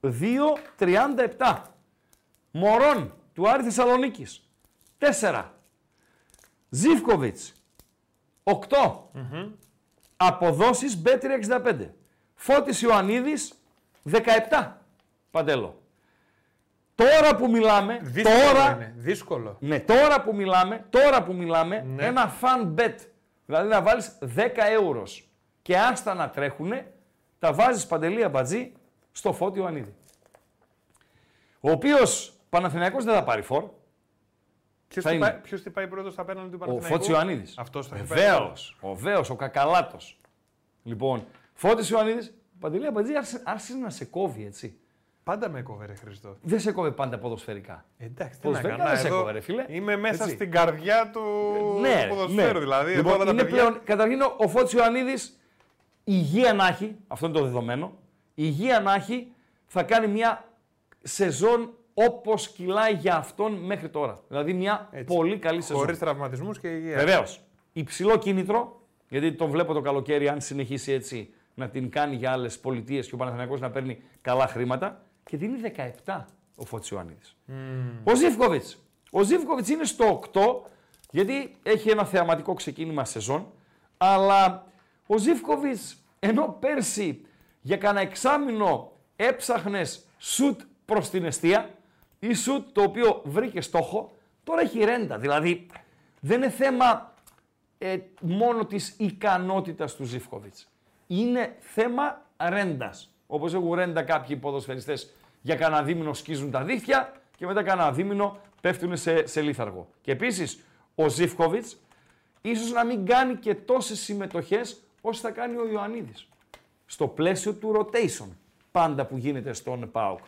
2-37. Μωρόν του Άρη Θεσσαλονίκης 4. Ζίβκοβιτς 8. Αποδόσεις Bet365. Φώτης Ιωαννίδης 17. Παντέλο. Τώρα που μιλάμε, Δύσκολο τώρα, είναι. Δύσκολο. ναι, τώρα που μιλάμε, τώρα που μιλάμε, Ναι. ένα fun bet. Δηλαδή να βάλεις 10 ευρώ και άστα να τρέχουνε, τα βάζεις Παντελή Αμπατζή στο Φώτη Ιωαννίδη. Ο οποίος Παναθηναϊκός δεν θα πάρει φορ. Ποιος Θα είναι. χτυπάει, ποιος χτυπάει πρώτος στα πέναλτι του Ο Παναθηναϊκού; Φώτης Ιωαννίδης. Αυτός θα χτυπάει. Βεβαίως. Ο Βέος, ο Κακαλάτος. Λοιπόν, Φώτης Ιωαννίδης, Παντελή Αμπατζή άρχισε, άρχισε να σε κόβει, έτσι. Πάντα με κόβε, ρε Χριστό. Δεν σε κόβε πάντα ποδοσφαιρικά. Εντάξει, τι Πώς να βέβαια κάνω. δεν σε εδώ κόβε, ρε φίλε. Είμαι μέσα Έτσι. στην καρδιά του ναι, ρε, ποδοσφαίρου. ναι. Δηλαδή, λοιπόν, εδώ τα είναι παιδιά. πλέον, καταρχήν ο- ο Φώτης Ιωαννίδης, υγεία να έχει, αυτό είναι το δεδομένο, υγεία να έχει, θα κάνει μια σεζόν όπως κυλάει για αυτόν μέχρι τώρα. Δηλαδή μια Έτσι. πολύ καλή σεζόν. Χωρί τραυματισμούς και υγεία. Βεβαίως. Υψηλό κίνητρο, γιατί τον βλέπω το καλοκαίρι, αν συνεχίσει έτσι, να την κάνει για άλλες πολιτείες και ο Παναθηναϊκός να παίρνει καλά χρήματα. Και δίνει 17 ο Φώτης Ιωαννίδης. Ο Ζήφκοβιτς. Ο Ζήφκοβιτς είναι στο 8, γιατί έχει ένα θεαματικό ξεκίνημα σεζόν. Αλλά ο Ζήφκοβιτς, ενώ πέρσι για κανένα εξάμηνο έψαχνες σουτ προς την αιστεία ή σουτ το οποίο βρήκε στόχο, τώρα έχει ρέντα. Δηλαδή δεν είναι θέμα ε, μόνο της ικανότητας του Ζήφκοβιτς. Είναι θέμα ρέντας. Όπως έχουν ρέντα κάποιοι ποδοσφαιριστές για κανένα δίμηνο σκίζουν τα δίχτυα και μετά κανένα δίμηνο πέφτουν σε, σε λίθαργο. Και επίσης ο Ζήφκοβιτς ίσως να μην κάνει και τόσες συμμετοχές όσο θα κάνει ο Ιωαννίδης. Στο πλαίσιο του rotation πάντα που γίνεται στον ΠΑΟΚ.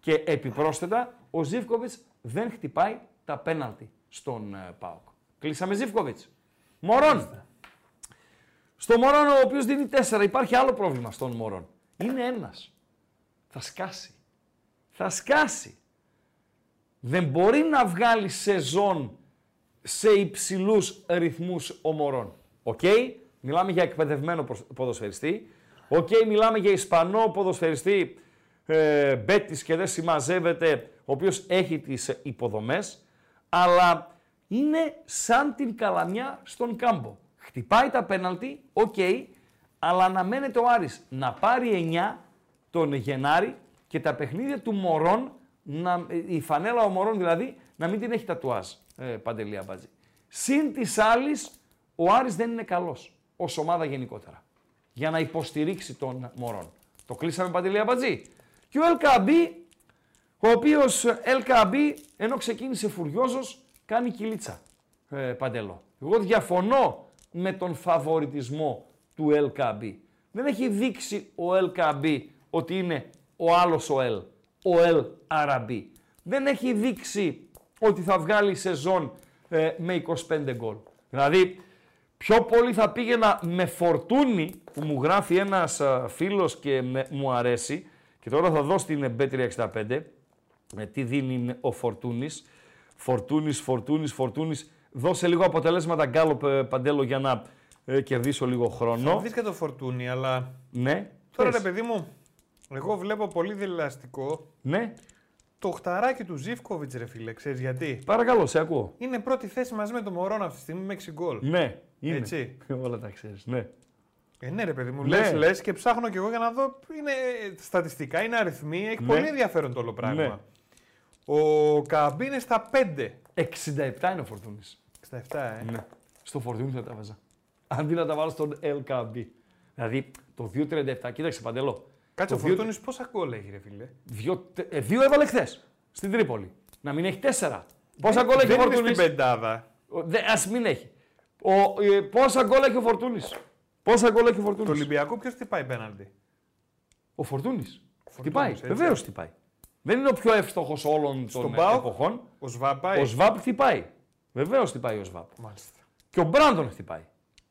Και επιπρόσθετα ο Ζήφκοβιτς δεν χτυπάει τα πέναλτι στον ε, ΠΑΟΚ. Κλείσαμε Ζήφκοβιτς. Μωρόν. Στο Μωρόν ο οποίος δίνει 4 υπάρχει άλλο πρόβλημα στον Μωρόν. Είναι ένας. Θα σκάσει. Θα σκάσει. Δεν μπορεί να βγάλει σεζόν σε υψηλούς ρυθμούς ο Μωρόν. Οκ, μιλάμε για εκπαιδευμένο προσ- ποδοσφαιριστή. Οκ, μιλάμε για Ισπανό ποδοσφαιριστή ε, Μπέτης και δεν συμμαζεύεται, ο οποίος έχει τις ε, υποδομές, αλλά είναι σαν την καλαμιά στον κάμπο. Χτυπάει τα πέναλτι, οκ, αλλά αναμένεται ο Άρης να πάρει 9 τον Γενάρη και τα παιχνίδια του Μορόν, να, ε, η φανέλα ο Μορόν δηλαδή, να μην την έχει τατουάζ, ε, Παντελή Αμπάτζη. Συν της άλλης, ο Άρης δεν είναι καλός, ως ομάδα γενικότερα, για να υποστηρίξει τον Μωρών. Το κλείσαμε Παντελή Αμπατζή. Και ο Ελκαμπή, ο οποίος Ελκαμπή, ενώ ξεκίνησε φουριόζος, κάνει κυλίτσα, ε, Παντελό. Εγώ διαφωνώ με τον φαβοριτισμό του LKB. Δεν έχει δείξει ο LKB ότι είναι ο άλλος ο L, ο L Αραμπί. Δεν έχει δείξει ότι θα βγάλει σεζόν ε, με 25 γκολ. Δηλαδή, πιο πολύ θα πήγαινα με φορτούνι που μου γράφει ένας α, φίλος και με- μου αρέσει και τώρα θα δω στην B365 ε, τι δίνει ο Φορτούνης; Φορτούνης, Φορτούνης, Φορτούνης. Δώσε λίγο αποτελέσματα γκάλοπ ε, παντέλο για να ε, κερδίσω λίγο Θα χρόνο. δει και το φορτούνι, αλλά Ναι. τώρα πες. ρε παιδί μου, εγώ βλέπω πολύ δηλαστικό Ναι. το χταράκι του Ζήφκοβιτς, ρε φίλε. Ξέρεις γιατί; Παρακαλώ, σε ακούω. Είναι πρώτη θέση μαζί με τον Μωρόν αυτή τη στιγμή με 6 γκολ. Ναι. Είναι. Έτσι. Όλα τα ξέρεις. Ναι. Ε, ναι, ρε παιδί μου, Ναι. λες, λες και ψάχνω κι εγώ για να δω. Είναι στατιστικά, είναι αριθμοί, έχει Ναι. πολύ ενδιαφέρον το όλο πράγμα. Ναι. Ο Καμπή είναι στα 5. 67 είναι ο Φορτούνης. 67, ε. Ναι. Στο Φορτούνη θα τα βάζα. Αντί να τα βάλω στον LKB. Δηλαδή το 2.37, κοίταξε παντελό. Κάτσε, ο Το δύο- Φορτούνης πόσα γκολ έχει, ρε φίλε; Δύο, τε- ε, δύο έβαλε χθες στην Τρίπολη. Να μην έχει τέσσερα. Πόσα γκολ έχει ο Δεν είναι Φορτούνης; στην πεντάδα. Α μην έχει. Ο, ε, πόσα γκολ έχει ο Φορτούνης; Πόσα γκολ έχει ο Το Φορτούνη. Ολυμπιακό ποιος χτυπάει πέναλτι; Ο Φορτούνης. Χτυπάει. έτσι. Βεβαίως χτυπάει. Δεν είναι ο πιο εύστοχος όλων Στον των ΠΑΟΚ, εποχών. Ο Σβάπα. Ο Σβάπ χτυπάει. Βεβαίως χτυπάει ο Σβάπ. Μάλιστα. Και ο Μπράντον χτυπάει.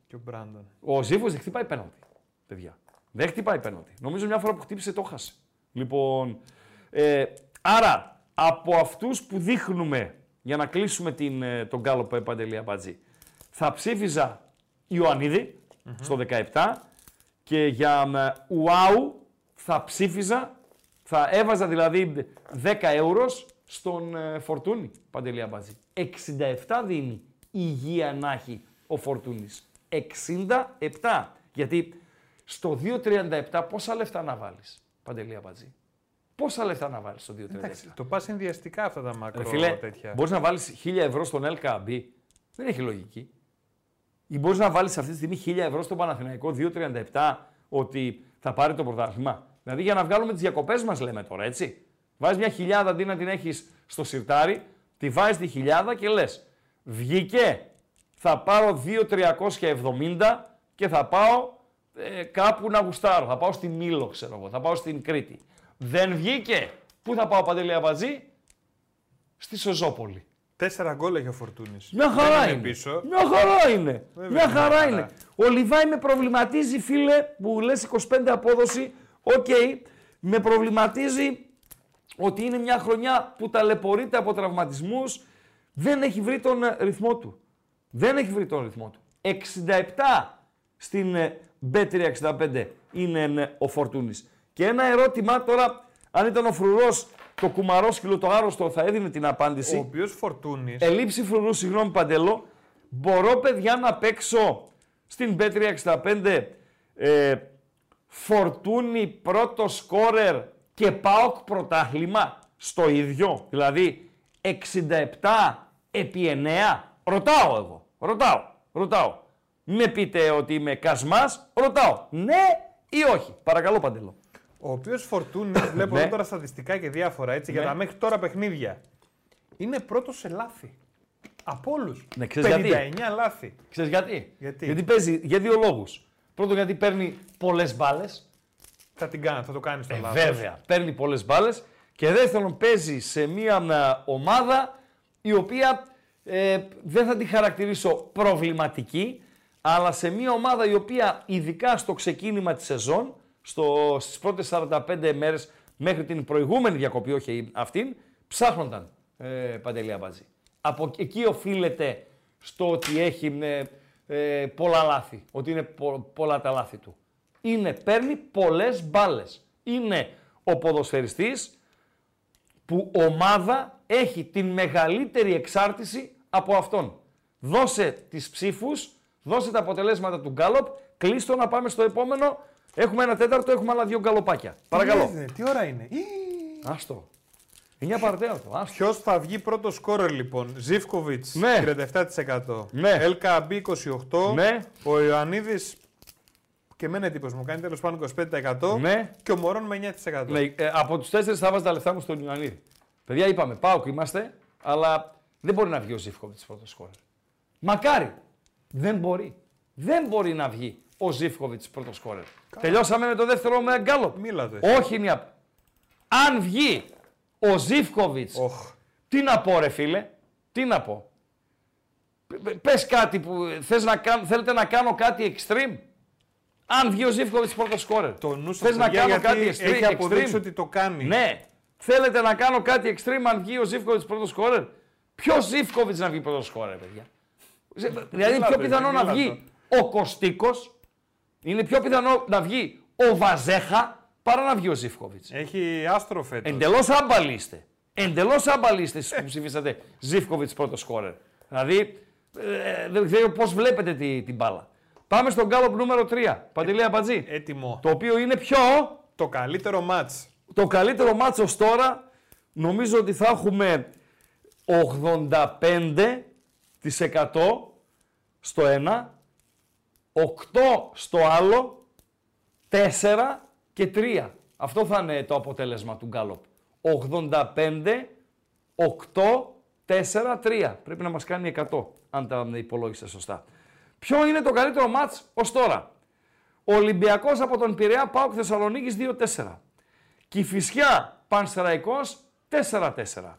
Και ο Μπράντον. Ο Ζήφος δεν χτυπάει πέναλτι. Παιδιά. Δεν χτυπάει πέναλτι. Νομίζω μια φορά που χτύπησε το χάσε. Λοιπόν, ε, άρα από αυτούς που δείχνουμε για να κλείσουμε την, ε, τον κάλο Παντελή Αμπατζή, θα ψήφιζα Ιωαννίδη στο 17 και για ε, Ουάου θα ψήφιζα Θα έβαζα δηλαδή 10 ευρώ στον ε, Φορτούνη, Παντελή Αμπατζή. 67 δίνει υγεία να έχει ο Φορτούνης. 67. Γιατί στο 2.37 πόσα λεφτά να βάλεις, Παντελή Αμπατζή. Πόσα λεφτά να βάλεις στο 2.37. Εντάξει, το πας συνδυαστικά αυτά τα μακρό Ρε φίλε, τέτοια. μπορείς να βάλεις 1000 ευρώ στον LKB. Δεν έχει λογική. Ή μπορείς να βάλεις αυτή τη στιγμή 1000 ευρώ στον Παναθηναϊκό 2,37 ότι θα πάρει το πρωτάθλημα; Δηλαδή για να βγάλουμε τις διακοπές μας, λέμε τώρα, έτσι. Βάζεις μια χιλιάδα αντί να την έχεις στο σιρτάρι, τη βάζεις τη χιλιάδα και λες. Βγήκε, θα πάρω 2,370 και θα πάω ε, κάπου να γουστάρω. Θα πάω στη Μήλο, ξέρω εγώ. Θα πάω στην Κρήτη. Δεν βγήκε. Πού θα πάω, Παντελή Αμπατζή; Στη Σοζόπολη. Τέσσερα γκολ έχει ο Φορτούνης. Μια χαρά είναι. Πίσω. Μια χαρά είναι. Βέβαια, Μια μια χαρά χαρά. είναι. Ο Λιβάι με προβληματίζει, φίλε, που λες 25 απόδοση. Οκ, με προβληματίζει ότι είναι μια χρονιά που ταλαιπωρείται από τραυματισμούς. Δεν έχει βρει τον ε, ρυθμό του. Δεν έχει βρει τον ρυθμό του. 67 στην ε, B365 είναι ε, ο Φορτούνης. Και ένα ερώτημα τώρα, αν ήταν ο Φρουρός, το κουμαρόσκυλο, το άρρωστο, θα έδινε την απάντηση. Ο οποίος Φορτούνη. Ελλείψει Φρουρού, συγγνώμη Παντελό, μπορώ παιδιά να παίξω στην B365 ε, φορτούνι πρώτο σκόρερ και ΠΑΟΚ πρωτάθλημα στο ίδιο. Δηλαδή 67 επί 9. Ρωτάω εγώ. Ρωτάω. Ρωτάω. Με πείτε ότι είμαι κασμάς. Ρωτάω. Ναι ή όχι. Παρακαλώ Παντελό. Ο οποίος Φορτούνη, βλέπω Ναι. εδώ τώρα στατιστικά και διάφορα έτσι για Ναι. τα μέχρι τώρα παιχνίδια. Είναι πρώτος σε λάθη. Από όλους. Ναι, ξέρεις 59 γιατί; λάθη. Ξέρεις γιατί; Γιατί; Γιατί παίζει για δύο λόγους. Πρώτον γιατί παίρνει πολλές μπάλες. Θα την κάνει, θα το κάνει στο Ε, λάθος. βέβαια. Παίρνει πολλές μπάλες. Και δεύτερον, παίζει σε μια α, ομάδα η οποία ε, δεν θα τη χαρακτηρίσω προβληματική, αλλά σε μια ομάδα η οποία ειδικά στο ξεκίνημα της σεζόν, στο, στις πρώτες 45 μέρες μέχρι την προηγούμενη διακοπή, όχι αυτήν, ψάχνονταν ε, Παντελή Αμπατζή. Από εκεί οφείλεται στο ότι έχει ε, ε, πολλά λάθη, ότι είναι πο- πολλά τα λάθη του. Είναι, παίρνει πολλές μπάλες. Είναι ο ποδοσφαιριστής που ομάδα έχει την μεγαλύτερη εξάρτηση από αυτόν. Δώσε τις ψήφους, δώσε τα αποτελέσματα του γκάλοπ, κλείστο να πάμε στο επόμενο. Έχουμε ένα τέταρτο, έχουμε άλλα δύο γκαλοπάκια. Παρακαλώ. Τι, τι ώρα είναι; Άστο. 9 παρατέταρτο. Άστο. Ποιος θα βγει πρώτο σκόρερ λοιπόν; Ζήφκοβιτς Ναι. 37%. Ναι. LKB 28%. Ναι. Ο Ιωαννίδης και εμένα εντύπωση μου κάνει τέλος πάντων 25%. Ναι. Και ο Μωρόν με 9%. Ναι, ε, από τους τέσσερις θα βάζα τα λεφτά μου στον Ιωαννίδη. Παιδιά, είπαμε, πάω και είμαστε, αλλά δεν μπορεί να βγει ο Ζήφκοβιτς πρώτος σκόρερ. Μακάρι. Δεν μπορεί. Δεν μπορεί να βγει ο Ζήφκοβιτς πρώτος σκόρερ. Τελειώσαμε με το δεύτερο με γκάλοπ. Μίλατε. Όχι μια. Αν βγει ο Ζήφκοβιτς, Οχ. τι να πω, ρε φίλε, τι να πω. Πες κάτι που θες να κάνω, θέλετε να κάνω κάτι extreme; Αν βγει ο Ζήφκοβιτς πρώτος σκόρερ. Το νου σας, Θες να παιδιά, κάνω γιατί κάτι extreme. Έχει αποδείξει extreme; ότι το κάνει. Ναι. Θέλετε να κάνω κάτι extreme αν βγει ο Ζήφκοβιτς πρώτος σκόρερ; Ποιος Ζήφκοβιτς να βγει πρώτος σκόρερ, παιδιά; Σε- Δηλαδή Μίλα πιο το, πιθανό μίλα να το. βγει ο Κωστίκος, είναι πιο πιθανό να βγει ο Βαζέχα παρά να βγει ο Ζήφκοβιτς. Έχει άστρο φέτος. Εντελώς άμπαλοι είστε. Εντελώς άμπαλοι είστε εσείς που ψηφίσατε Ζήφκοβιτς πρώτος σκόρερ. Δηλαδή ε, δεν ξέρω πώς βλέπετε τη- την μπάλα. Πάμε στον γκάλοπ νούμερο 3. Παντελή Αμπατζή. Έτοιμο. Το οποίο είναι πιο Το καλύτερο μάτς. το καλύτερο μάτσο ως τώρα νομίζω ότι θα έχουμε 85% στο ένα, 8 στο άλλο, 4 και 3. Αυτό θα είναι το αποτέλεσμα του Γκάλοπ. 85, 8, 4, 3. Πρέπει να μας κάνει 100, αν τα υπολόγισα σωστά. Ποιο είναι το καλύτερο μάτς ως τώρα; Ολυμπιακός από τον Πειραιά, ΠΑΟΚ Θεσσαλονίκης 2-4. Κηφισιά, Πανσεραϊκός 4-4.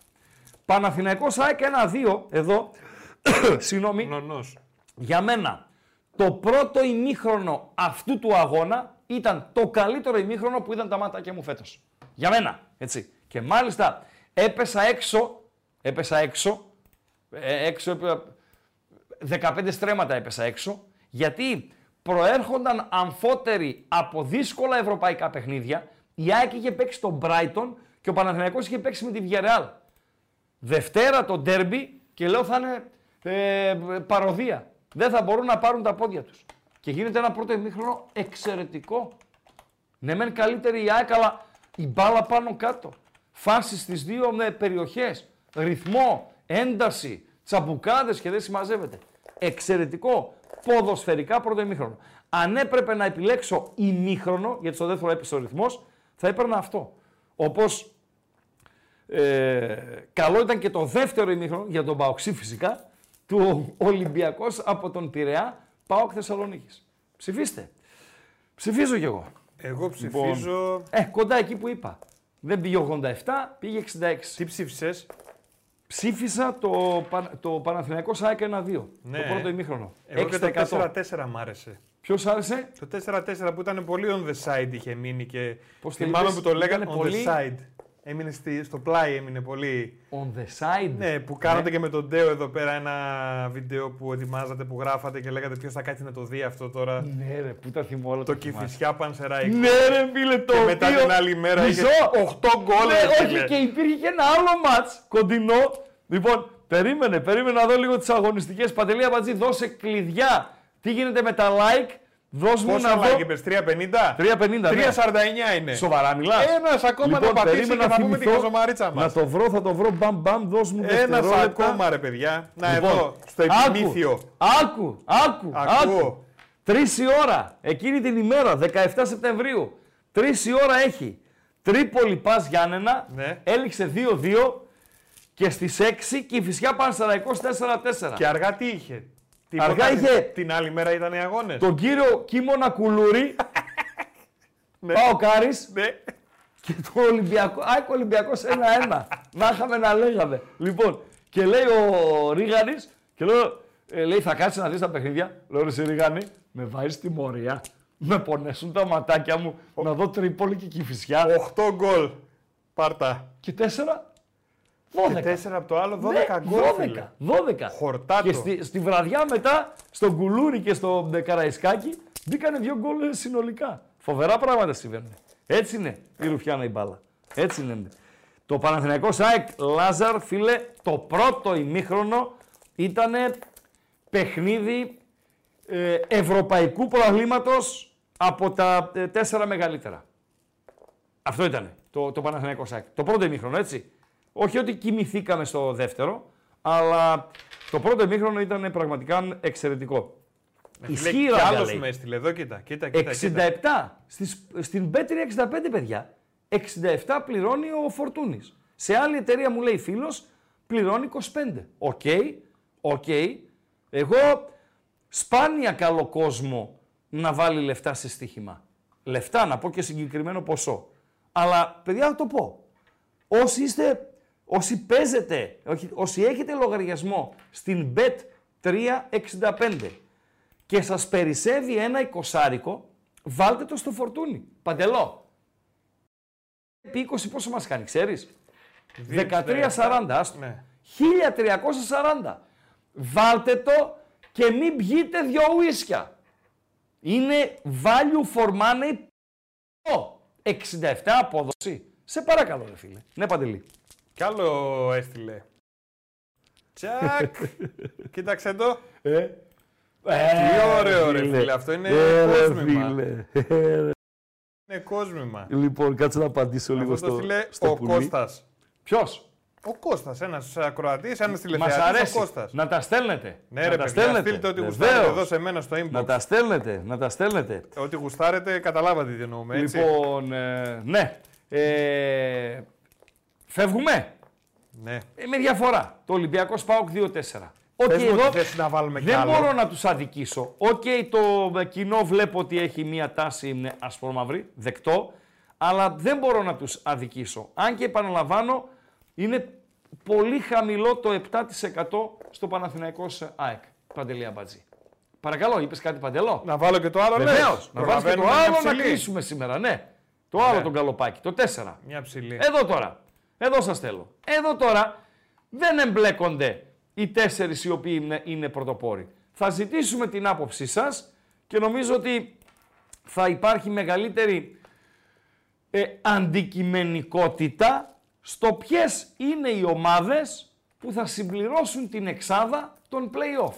Παναθηναϊκός ΑΕΚ 1-2, εδώ, συγγνώμη, Νονός. για μένα το πρώτο ημίχρονο αυτού του αγώνα ήταν το καλύτερο ημίχρονο που είδαν τα μάτια μου φέτος. Για μένα, έτσι. Και μάλιστα έπεσα έξω, έπεσα έξω, ε, έξω, έπε- 15 στρέμματα έπεσα έξω, γιατί προέρχονταν αμφότεροι από δύσκολα ευρωπαϊκά παιχνίδια, Η ΑΕΚ είχε παίξει τον Brighton και ο Παναθηναϊκός είχε παίξει με τη Villarreal. Δευτέρα το ντέρμπι και λέω θα είναι ε, παροδία. Δεν θα μπορούν να πάρουν τα πόδια τους. Και γίνεται ένα πρώτο ημίχρονο εξαιρετικό. Ναι, μεν καλύτερη η ΑΕΚ, αλλά η μπάλα πάνω κάτω. Φάσεις στις δύο με περιοχές. Ρυθμό, ένταση, τσαμπουκάδες και δεν συμμαζεύεται. Εξαιρετικό ποδοσφαιρικά πρώτο ημίχρονο. Αν έπρεπε να επιλέξω ημίχρονο, γιατί στο δεύτερο έπεσε ο ρυθμός, θα έπαιρνα αυτό. Όπως ε, καλό ήταν και το δεύτερο ημίχρονο, για τον Παοξή φυσικά, του Ολυμπιακός από τον Πειραιά, Πάοκ Θεσσαλονίκης. Ψηφίστε. Ψηφίζω κι εγώ. Εγώ ψηφίζω. Ε, κοντά εκεί που είπα. Δεν πήγε 87, πήγε 66. Τι ψήφισες; Ψήφισα το, Πα- το Παναθηναϊκό ΣΑΕΚ 1-2. Ναι. Το πρώτο ημίχρονο. Εγώ και 6%. το 4-4 μ' άρεσε. Ποιος άρεσε; Το 4-4 που ήταν πολύ on the side είχε μείνει και Πώς το θυμάμαι είπες, που το λέγανε ήτανε on πολύ- the side. Έμεινε στη, στο πλάι, έμεινε πολύ. On the side. Ναι, που κάνατε και με τον Ντέο εδώ πέρα ένα βίντεο που ετοιμάζατε, που γράφατε και λέγατε ποιος θα κάτσει να το δει αυτό τώρα. Ναι ρε, πού τα θυμώ όλα Το τα θυμάσαι. Κηφισιά Πανσεράικ. Ναι ρε φίλε, το Και μετά οποίο- την άλλη μέρα Μισό. είχε 8 γκολ. Ναι, ρε, όχι φίλε. και υπήρχε και ένα άλλο μάτς κοντινό. Λοιπόν, περίμενε, περίμενε να δω λίγο τις αγωνιστικές. Παντελή Αμπατζή, δώσε κλειδιά. Τι γίνεται με τα like. Δώσ' μου Πόσα να like δω. είπες, 3,50. 3,50. ναι. 3,49 είναι. Σοβαρά μιλάς. Ένας ακόμα λοιπόν, να πατήσει περίμενα και να πούμε τη θυμηθώ, χαζομαρίτσα μας. Να το βρω, θα το βρω. Μπαμ, μπαμ, δώσ' μου Ένας δευτερόλεπτα. ακόμα ρε παιδιά. Να Λοιπόν, εδώ, στο άκου, επιμήθειο. Άκου, άκου, Ακούω. άκου. Τρεις η ώρα, εκείνη την ημέρα, 17 Σεπτεμβρίου. Τρεις η ώρα έχει. Τρίπολη Πας Γιάννενα, Ναι. έληξε 2-2 και στις 6 και η Φυσιά Πανσεραϊκός 4-4. Και αργά τι είχε. Αργά Τίποτα, είχε- Την άλλη μέρα ήταν οι αγώνες. Τον κύριο Κίμωνα Κουλούρη, Ναι. πάω Κάρις Ναι. και το Ολυμπιακό, ΑΕΚ Ολυμπιακός 1-1. να είχαμε να λέγαμε. Λοιπόν, και λέει ο Ρίγανης, και λέω, ε, λέει θα κάτσει να δεις τα παιχνίδια. Λέω ρε εσύ Ρίγανη, με βάζεις τιμωρία. Με πονέσουν τα ματάκια μου να δω Τρίπολη και Κηφισιά. 8 γκολ. Πάρτα. Και 4, Και 12. 4 από το άλλο, 12 Ναι, γκολ. 12, φίλε. 12. Χορτάτο. Και στη, στη βραδιά μετά, στον Κουλούρι και στο ε, Καραϊσκάκι, μπήκανε δύο γκολ ε, συνολικά. Φοβερά πράγματα συμβαίνουν. Έτσι είναι η Ρουφιάνα η μπάλα. Έτσι είναι. Το Παναθηναϊκό ΣΑΕΚ Λάζαρ, φίλε, το πρώτο ημίχρονο ήταν παιχνίδι ε, ευρωπαϊκού προαθλήματος από τα ε, τέσσερα μεγαλύτερα. Αυτό ήταν το, το Παναθηναϊκό ΣΑΕΚ. Το πρώτο ημίχρονο, έτσι. Όχι ότι κοιμηθήκαμε στο δεύτερο, αλλά το πρώτο ημίχρονο ήταν πραγματικά εξαιρετικό. Ισχύει Λέει, η κι ράγκα, άλλος λέει. με έστειλε εδώ, κοίτα. Κοίτα, κοίτα, κοίτα. 67. Στις, στην Bet365, παιδιά. 67 πληρώνει ο Φορτούνης. Σε άλλη εταιρεία μου λέει φίλος, πληρώνει 25. OK, OK. Εγώ σπάνια καλώ κόσμο να βάλει λεφτά σε στοίχημα. Λεφτά, να πω και συγκεκριμένο ποσό. Αλλά, παιδιά, θα το πω. Όσοι είστε, όσοι παίζετε, όχι, όσοι έχετε λογαριασμό στην Bet365 και σας περισσεύει ένα εικοσάρικο, βάλτε το στο φορτούνι. Παντελό. Επί 20 πόσο μας κάνει, ξέρεις; 13.40, άστο. Ναι. 1340. Βάλτε το και μην πιείτε δυο ουίσκια. Είναι value for money. Το 67 απόδοση. Σε παρακαλώ, ρε φίλε. Ναι, Παντελή. Κι άλλο έστειλε. Τσακ. Κοίταξε το. Ε, Τι ωραίο ρε φίλε. Αυτό είναι κόσμημα. Είναι κόσμημα. Λοιπόν, κάτσε να απαντήσω λίγο Αυτό το στο, στείλε στο ο πουλί. Κώστας. Ποιος; Ο Κώστας, ένας ακροατής, ένας Μας τηλεθεατής, ο αρέσει. Κώστας. Να τα στέλνετε. Ναι να ρε τα παιδιά, στέλνετε. στείλτε ό,τι Βεβαίως. γουστάρετε εδώ σε μένα στο Να inbox. τα στέλνετε, να τα στέλνετε. Ό,τι γουστάρετε, καταλάβατε τι εννοούμε, έτσι. Λοιπόν, ε, ναι. Ε, φεύγουμε; Ναι. Ε, με διαφορά. Το Ολυμπιακός ΠΑΟΚ 2-4. Οκ, Πες μου εδώ ότι θες να βάλουμε κι δεν άλλο. μπορώ να τους αδικήσω. Οκ, το κοινό βλέπω ότι έχει μία τάση είναι ασπρόμαυρη, δεκτό, αλλά δεν μπορώ να τους αδικήσω. Αν και επαναλαμβάνω, είναι πολύ χαμηλό το 7% στο Παναθηναϊκός ΑΕΚ. Παντελή Αμπατζή. Παρακαλώ, είπες κάτι Παντελό. Να βάλω και το άλλο, λες. Βεβαίως. Να βάλεις και το Προλαβαίνουμε μια άλλο να ψηλή. κλείσουμε σήμερα. Ναι. Το άλλο τον καλοπάκι. Το 4. Μια ψηλή. Εδώ τώρα. Εδώ σας θέλω. Εδώ τώρα δεν εμπλέκονται οι τέσσερις οι οποίοι είναι, είναι πρωτοπόροι. Θα ζητήσουμε την άποψή σας και νομίζω ότι θα υπάρχει μεγαλύτερη ε, αντικειμενικότητα στο ποιες είναι οι ομάδες που θα συμπληρώσουν την εξάδα των play-off.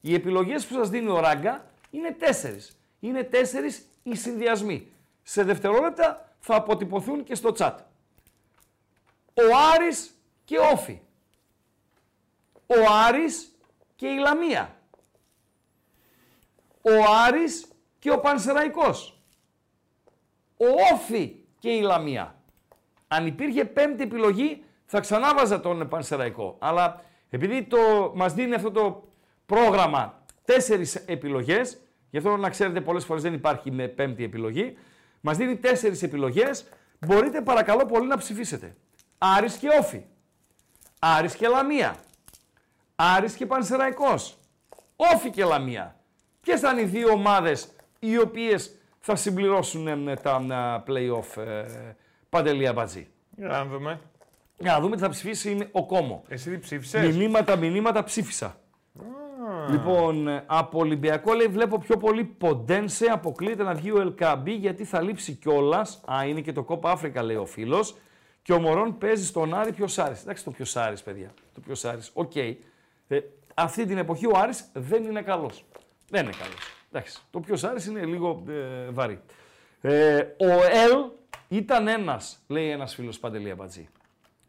Οι επιλογές που σας δίνει ο Ράγκα είναι τέσσερις. Είναι τέσσερις οι συνδυασμοί. Σε δευτερόλεπτα θα αποτυπωθούν και στο chat. Ο Άρης και Όφη. Ο Άρης και η Λαμία. Ο Άρης και ο Πανσεραϊκός. Ο Όφη και η Λαμία. Αν υπήρχε πέμπτη επιλογή θα ξανάβαζα τον Πανσεραϊκό. Αλλά επειδή το, μας δίνει αυτό το πρόγραμμα τέσσερις επιλογές, γι' αυτό να ξέρετε πολλές φορές δεν υπάρχει με πέμπτη επιλογή, μας δίνει τέσσερις επιλογές, μπορείτε παρακαλώ πολύ να ψηφίσετε. Άρης και Όφη. Άρης και Λαμία. Άρης και Πανσεραϊκός. Όφη και Λαμία. Ποιες θα είναι οι δύο ομάδες οι οποίες θα συμπληρώσουν ε, τα ε, play-off ε, Παντελή Αμπατζή; Για να δούμε. Για να δούμε τι θα ψηφίσει ο κόσμος. Εσύ τι ψήφισες; Μηνύματα, μηνύματα ψήφισα. Λοιπόν, ε, από Ολυμπιακό λέει βλέπω πιο πολύ Ποντένσε, αποκλείεται να βγει ο Ελκαμπή γιατί θα λείψει κιόλας. Α, είναι και το Κόπα Άφρικα λέει ο φίλος. Και ο Μορόν παίζει στον Άρη πιο Άρης. Εντάξει το πιο Άρης, παιδιά. Το πιο Άρης. OK. Okay. Ε, αυτή την εποχή ο Άρης δεν είναι καλός. Δεν είναι καλός. Εντάξει. Το πιο Άρης είναι λίγο ε, βαρύ. Ε, ο Ελ ήταν ένας, λέει ένας φίλος Παντελή Αμπατζή.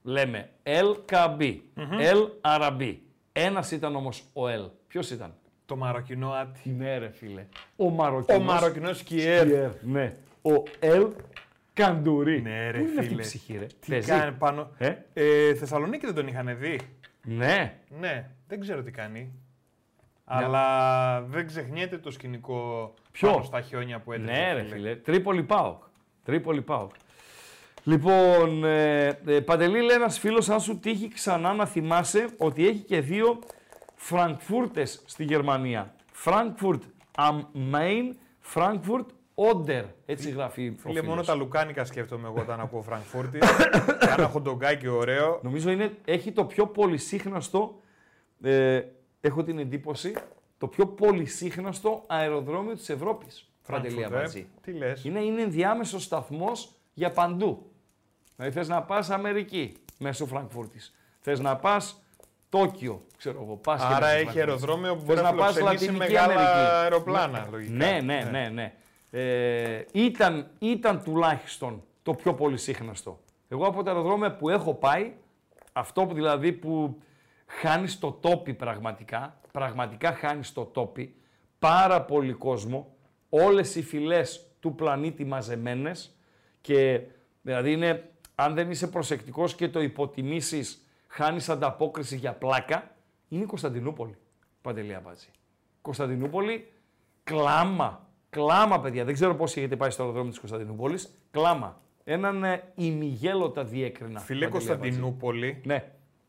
Λέμε Ελ Καμπή, Ελ Αραμπή. Ένας ήταν όμως ο Ελ. Ποιος ήταν; Το Μαροκινό Άτι. Ναι, ρε φίλε. Ο Μαροκινός. Ο Μαροκινός Σκιέρ. Ναι. Ο Ελ Καντουρί. Ναι, ρε Πού είναι αυτή η φίλε. ψυχή, ρε; Τι Παίζει; κάνει πάνω. Ε; Ε, Θεσσαλονίκη δεν τον είχαν δει. Ναι. Ναι, δεν ξέρω τι κάνει. Αλλά δεν ξεχνιέται το σκηνικό Ποιο; πάνω στα χιόνια που έτρεχε. Ναι, ρε φίλε. Τρίπολη ΠΑΟΚ. Τρίπολη ΠΑΟΚ. Λοιπόν, ε, ε, Παντελή λέει ένας φίλος, αν σου τύχει ξανά να θυμάσαι ότι έχει και δύο Φραγκφούρτες στη Γερμανία. Frankfurt am Main, Frankfurt Oder. Έτσι γράφει ο Φίλε, φίλος. μόνο τα λουκάνικα σκέφτομαι εγώ όταν ακούω Φραγκφούρτη. Κάνα χοτντογκάκι ωραίο. Νομίζω είναι, έχει το πιο πολυσύχναστο, ε, έχω την εντύπωση, το πιο πολυσύχναστο αεροδρόμιο της Ευρώπης. Παντελή Φραγκφούρτ, ε. Αμπατζή. Τι λες. Είναι, είναι ενδιάμεσος σταθμός για παντού. Δηλαδή θες να πας Αμερική μέσω Φραγκφούρτης. Θες να πας Τόκιο, ξέρω εγώ. Πας και Άρα μέσω έχει Φραγκφούρτης. αεροδρόμιο που Θες μπορεί να να πας φιλοξενήσει Λατινική μεγάλα Αμερική. αεροπλάνα. Λογικά. Ναι, ναι, ναι, ναι. Ε, ήταν, ήταν τουλάχιστον το πιο πολυσύχναστο. Εγώ από τα αεροδρόμια που έχω πάει, αυτό που δηλαδή που χάνεις το τόπι πραγματικά, πραγματικά χάνεις το τόπι, πάρα πολύ κόσμο, όλες οι φυλές του πλανήτη μαζεμένες και δηλαδή είναι, αν δεν είσαι προσεκτικός και το υποτιμήσεις, χάνεις ανταπόκριση για πλάκα, είναι η Κωνσταντινούπολη, Παντελή Αμπάτζη. Κωνσταντινούπολη, κλάμα. Κλάμα, παιδιά. Δεν ξέρω πόσοι έχετε πάει στο αεροδρόμιο της Κωνσταντινούπολης. Κλάμα. Έναν ε, ημιγέλωτα διέκρινα. Φιλέ Παντελή Αμπατζή. Κωνσταντινούπολη, Ναι,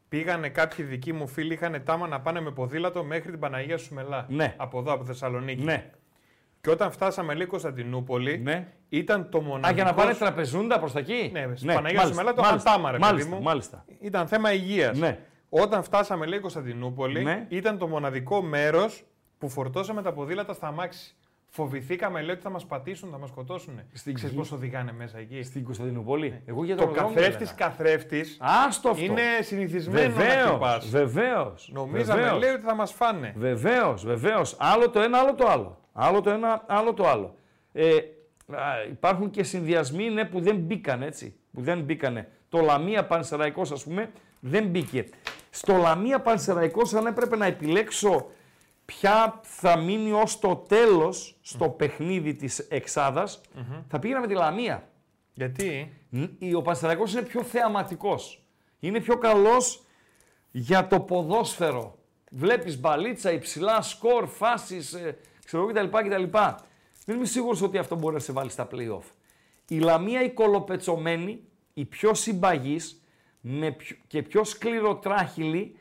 πήγανε κάποιοι δικοί μου φίλοι, είχαν τάμα να πάνε με ποδήλατο μέχρι την Παναγία Σουμελά. Ναι. Από εδώ, από Θεσσαλονίκη. ναι, Και όταν φτάσαμε λέει Κωνσταντινούπολη, ναι. ήταν το μοναδικό. Α, για να πάνε τραπεζούντα προς τα εκεί; Ναι, στην Παναγία Σουμελά το μάλιστα, είχαν τάμα, ρε παιδί μάλιστα, μου. Μάλιστα. Ήταν θέμα υγείας. Ναι. Όταν φτάσαμε, λέει Κωνσταντινούπολη, Ναι. ήταν το μοναδικό μέρος που φορτώσαμε τα ποδήλατα στα αμάξι. Φοβηθήκαμε, λέει, ότι θα μας πατήσουν, θα μας σκοτώσουν. Στην Ξέρεις γη- πώ οδηγάνε μέσα εκεί; Στην Κωνσταντινούπολη. Εγώ για το, Το αεροδρόμιο καθρέφτης έλεγα. καθρέφτης Άστο αυτό. είναι συνηθισμένο να Βεβαίως. χτυπάς. Βεβαίως. Νομίζαμε, λέει, ότι θα μας φάνε. Βεβαίως, βεβαίως. Άλλο το ένα, άλλο το άλλο. Άλλο το ένα, άλλο το άλλο. Ε, α, υπάρχουν και συνδυασμοί ναι, που δεν μπήκαν έτσι. Που δεν μπήκανε. Το Λαμία Πανσεραϊκός ας πούμε δεν μπήκε. Στο Λαμία Πανσεραϊκός αν έπρεπε να επιλέξω ποια θα μείνει ως το τέλος στο παιχνίδι της εξαδας θα πήγαινα με τη Λαμία. Γιατί; Ν- Ο Πανσεραϊκός είναι πιο θεαματικός. Είναι πιο καλός για το ποδόσφαιρο. Βλέπεις μπαλίτσα, υψηλά σκορ, φάσεις, ε, ξέρω εγώ κτλ. κτλ. Δεν είμαι σίγουρος ότι αυτό μπορεί να σε βάλει στα play-off. Η Λαμία η κολοπετσωμένη, η πιο συμπαγής με πιο- και πιο σκληροτράχυλη